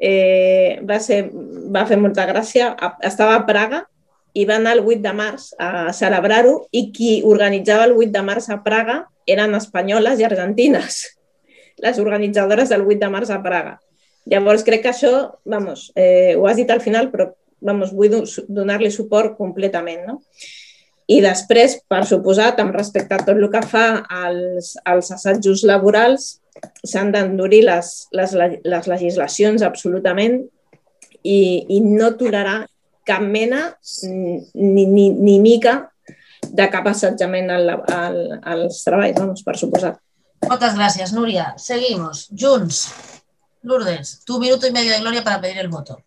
eh, va, ser, va fer molta gràcia, estava a Praga i va anar el 8 de març a celebrar-ho i qui organitzava el 8 de març a Praga eren espanyoles i argentines, <laughs> les organitzadores del 8 de març a Praga. Llavors crec que això, vamos, eh, ho has dit al final, però vamos, vull donar-li suport completament. No? I després, per suposat, amb respecte a tot el que fa als, als assajos laborals, s'han d'endurir les, les, les legislacions absolutament i, i no tolerar cap mena ni, ni, ni mica de cap assetjament al, al, als treballs, vamos, per suposat. Moltes gràcies, Núria. Seguimos. Junts. Lourdes, tu minuto y medio de gloria para pedir el voto.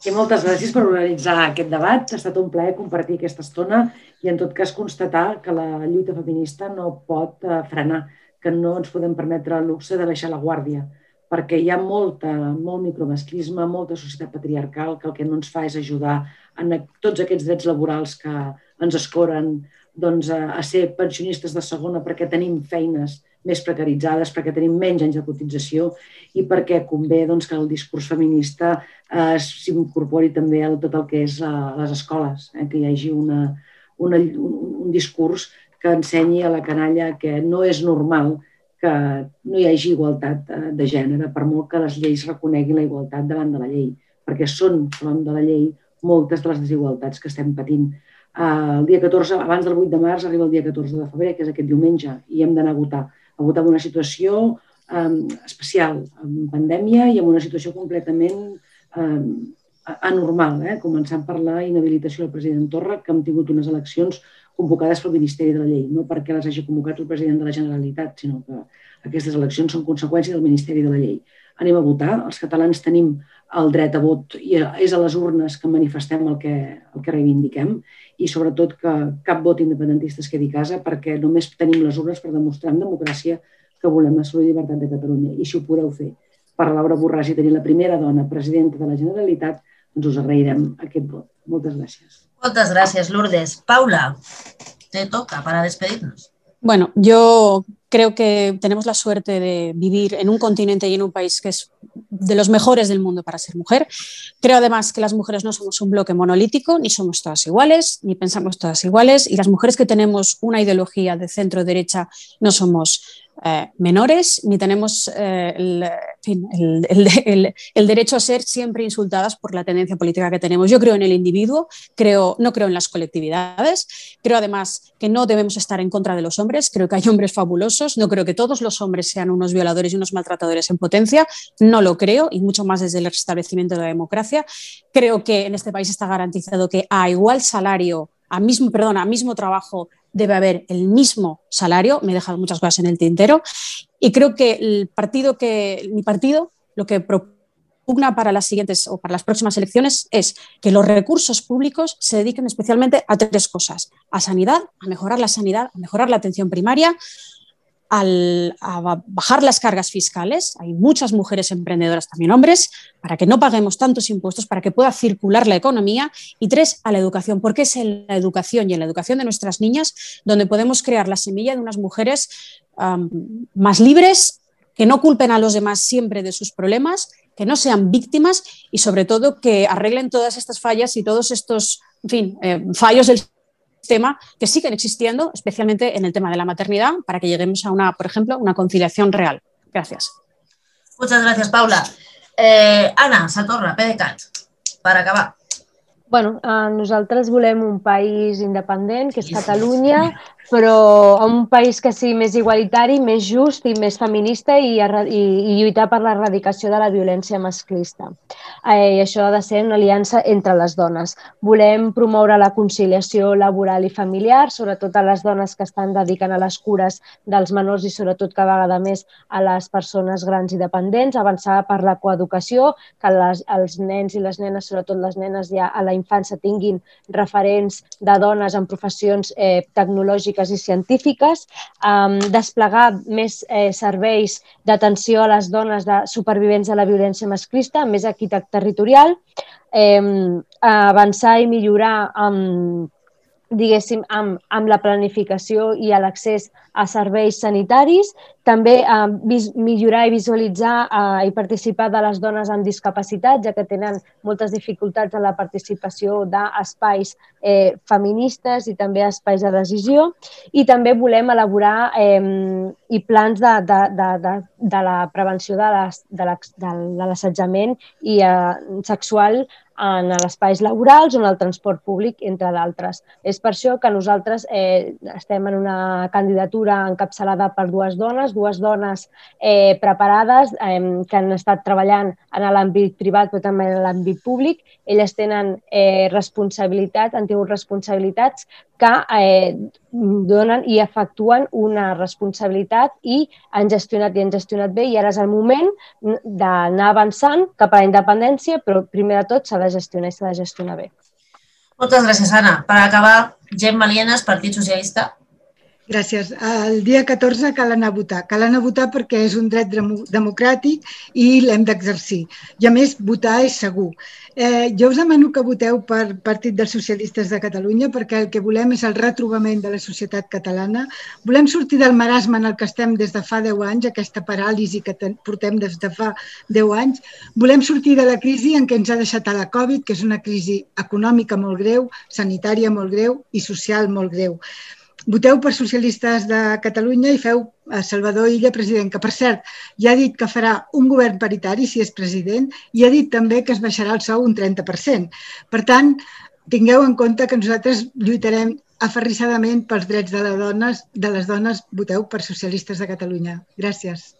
I moltes gràcies per organitzar aquest debat. Ha estat un plaer compartir aquesta estona i, en tot cas, constatar que la lluita feminista no pot eh, frenar que no ens podem permetre el luxe de baixar la guàrdia, perquè hi ha molta, molt micromasclisme, molta societat patriarcal que el que no ens fa és ajudar en tots aquests drets laborals que ens escoren doncs, a, a ser pensionistes de segona perquè tenim feines més precaritzades, perquè tenim menys anys de cotització i perquè convé doncs, que el discurs feminista eh, s'incorpori també a tot el que és a les escoles, eh, que hi hagi una, una, un, un discurs que ensenyi a la canalla que no és normal que no hi hagi igualtat eh, de gènere, per molt que les lleis reconeguin la igualtat davant de la llei, perquè són davant de la llei moltes de les desigualtats que estem patint. Eh, el dia 14, abans del 8 de març, arriba el dia 14 de febrer, que és aquest diumenge, i hem d'anar a votar. A votar en una situació eh, especial, amb pandèmia i en una situació completament eh, anormal, eh? començant per la inhabilitació del president Torra, que hem tingut unes eleccions convocades pel Ministeri de la Llei, no perquè les hagi convocat el president de la Generalitat, sinó que aquestes eleccions són conseqüència del Ministeri de la Llei. Anem a votar, els catalans tenim el dret a vot i és a les urnes que manifestem el que, el que reivindiquem i sobretot que cap vot independentista es quedi a casa perquè només tenim les urnes per demostrar en democràcia que volem la salut i llibertat de Catalunya. I si ho podeu fer per Laura Borràs i tenir la primera dona presidenta de la Generalitat, doncs us agrairem aquest vot. Moltes gràcies. Muchas gracias, Lourdes. Paula, te toca para despedirnos. Bueno, yo creo que tenemos la suerte de vivir en un continente y en un país que es de los mejores del mundo para ser mujer. Creo además que las mujeres no somos un bloque monolítico, ni somos todas iguales, ni pensamos todas iguales, y las mujeres que tenemos una ideología de centro-derecha no somos eh, menores, ni tenemos eh, el, derecho a ser siempre insultadas por la tendencia política que tenemos. Yo creo en el individuo, creo, no creo en las colectividades, creo además que no debemos estar en contra de los hombres, creo que hay hombres fabulosos, no creo que todos los hombres sean unos violadores y unos maltratadores en potencia, no lo creo, y mucho más desde el restablecimiento de la democracia. Creo que en este país está garantizado que a igual salario, a mismo, perdón, a mismo trabajo debe haber el mismo salario. Me he dejado muchas cosas en el tintero. Y creo que el partido que, mi partido, lo que propugna para las siguientes o para las próximas elecciones es que los recursos públicos se dediquen especialmente a tres cosas: a sanidad, a mejorar la sanidad, a mejorar la atención primaria al, a bajar las cargas fiscales. Hay muchas mujeres emprendedoras, también hombres, para que no paguemos tantos impuestos, para que pueda circular la economía. Y tres, a la educación, porque es en la educación y en la educación de nuestras niñas donde podemos crear la semilla de unas mujeres más libres, que no culpen a los demás siempre de sus problemas, que no sean víctimas y sobre todo que arreglen todas estas fallas y todos estos, en fin, eh, fallos del tema que siguen existiendo, especialmente en el tema de la maternidad, para que lleguemos a una, por ejemplo, una conciliación real. Gracias. Muchas gracias, Paula. Eh, Anna Satorra, PDeCAT, per acabar. bueno, eh, nosaltres volem un país independent, que és Catalunya, però un país que sigui més igualitari, més just i més feminista i, i, i lluitar per l'erradicació de la violència masclista. Eh, I això ha de ser una aliança entre les dones. Volem promoure la conciliació laboral i familiar, sobretot a les dones que estan dedicant a les cures dels menors i sobretot cada vegada més a les persones grans i dependents, avançar per la coeducació, que les, els nens i les nenes, sobretot les nenes ja a la infància, tinguin referents de dones en professions eh, tecnològiques tècniques i científiques, um, desplegar més eh, serveis d'atenció a les dones de supervivents de la violència masclista, més equitat territorial, eh, avançar i millorar amb, diguéssim, amb, amb la planificació i l'accés a serveis sanitaris, també eh, vis, millorar i visualitzar eh, i participar de les dones amb discapacitat, ja que tenen moltes dificultats en la participació d'espais eh, feministes i també espais de decisió. I també volem elaborar eh, i plans de, de, de, de, de la prevenció de l'assetjament i eh, sexual en els espais laborals o en el transport públic, entre d'altres. És per això que nosaltres eh, estem en una candidatura encapçalada per dues dones, dues dones eh, preparades eh, que han estat treballant en l'àmbit privat però també en l'àmbit públic. Elles tenen eh, responsabilitat, han tingut responsabilitats que eh, donen i efectuen una responsabilitat i han gestionat i han gestionat bé i ara és el moment d'anar avançant cap a la independència, però primer de tot s'ha de gestionar i s'ha de gestionar bé. Moltes gràcies, Anna. Per acabar, Gemma Lienes, Partit Socialista. Gràcies. El dia 14 cal anar a votar. Cal anar a votar perquè és un dret democràtic i l'hem d'exercir. I a més, votar és segur. Eh, jo us demano que voteu per Partit dels Socialistes de Catalunya perquè el que volem és el retrobament de la societat catalana. Volem sortir del marasme en el que estem des de fa 10 anys, aquesta paràlisi que portem des de fa 10 anys. Volem sortir de la crisi en què ens ha deixat a la Covid, que és una crisi econòmica molt greu, sanitària molt greu i social molt greu. Voteu per Socialistes de Catalunya i feu a Salvador Illa president, que per cert ja ha dit que farà un govern paritari si és president i ha dit també que es baixarà el sou un 30%. Per tant, tingueu en compte que nosaltres lluitarem aferrissadament pels drets de les dones, de les dones voteu per Socialistes de Catalunya. Gràcies.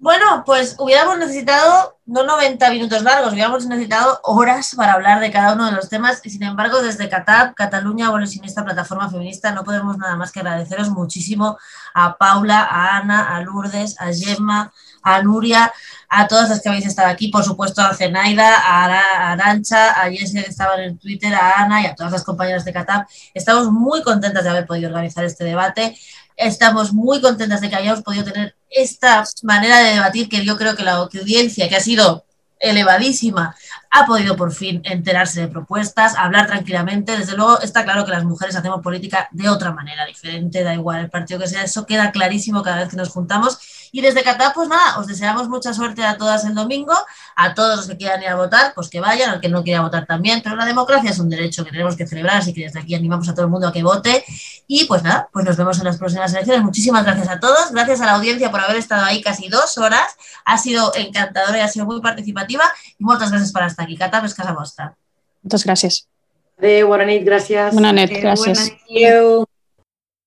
Bueno, pues hubiéramos necesitado no 90 minutos largos, hubiéramos necesitado horas para hablar de cada uno de los temas y sin embargo desde CATAP, Cataluña Abolicionista Plataforma Feminista, no podemos nada más que agradeceros muchísimo a Paula, a Ana, a Lourdes, a Gemma, a Nuria, a todas las que habéis estado aquí, por supuesto a Zenaida, a Arancha, a Jessie que estaba en Twitter, a Ana y a todas las compañeras de CATAP. Estamos muy contentas de haber podido organizar este debate. Estamos muy contentas de que hayamos podido tener esta manera de debatir que yo creo que la audiencia, que ha sido elevadísima, ha podido por fin enterarse de propuestas, hablar tranquilamente. Desde luego está claro que las mujeres hacemos política de otra manera, diferente, da igual el partido que sea, eso queda clarísimo cada vez que nos juntamos. Y desde Qatar, pues nada, os deseamos mucha suerte a todas el domingo, a todos los que quieran ir a votar, pues que vayan, al que no quiera votar también, pero la democracia es un derecho que tenemos que celebrar, así que desde aquí animamos a todo el mundo a que vote. Y pues nada, pues nos vemos en las próximas elecciones. Muchísimas gracias a todos, gracias a la audiencia por haber estado ahí casi dos horas, ha sido encantadora y ha sido muy participativa y muchas gracias por estar aquí. Qatar es casa vostra. Muchas gracias. Adéu, bona nit, gràcies. Bona nit, gràcies. Adéu.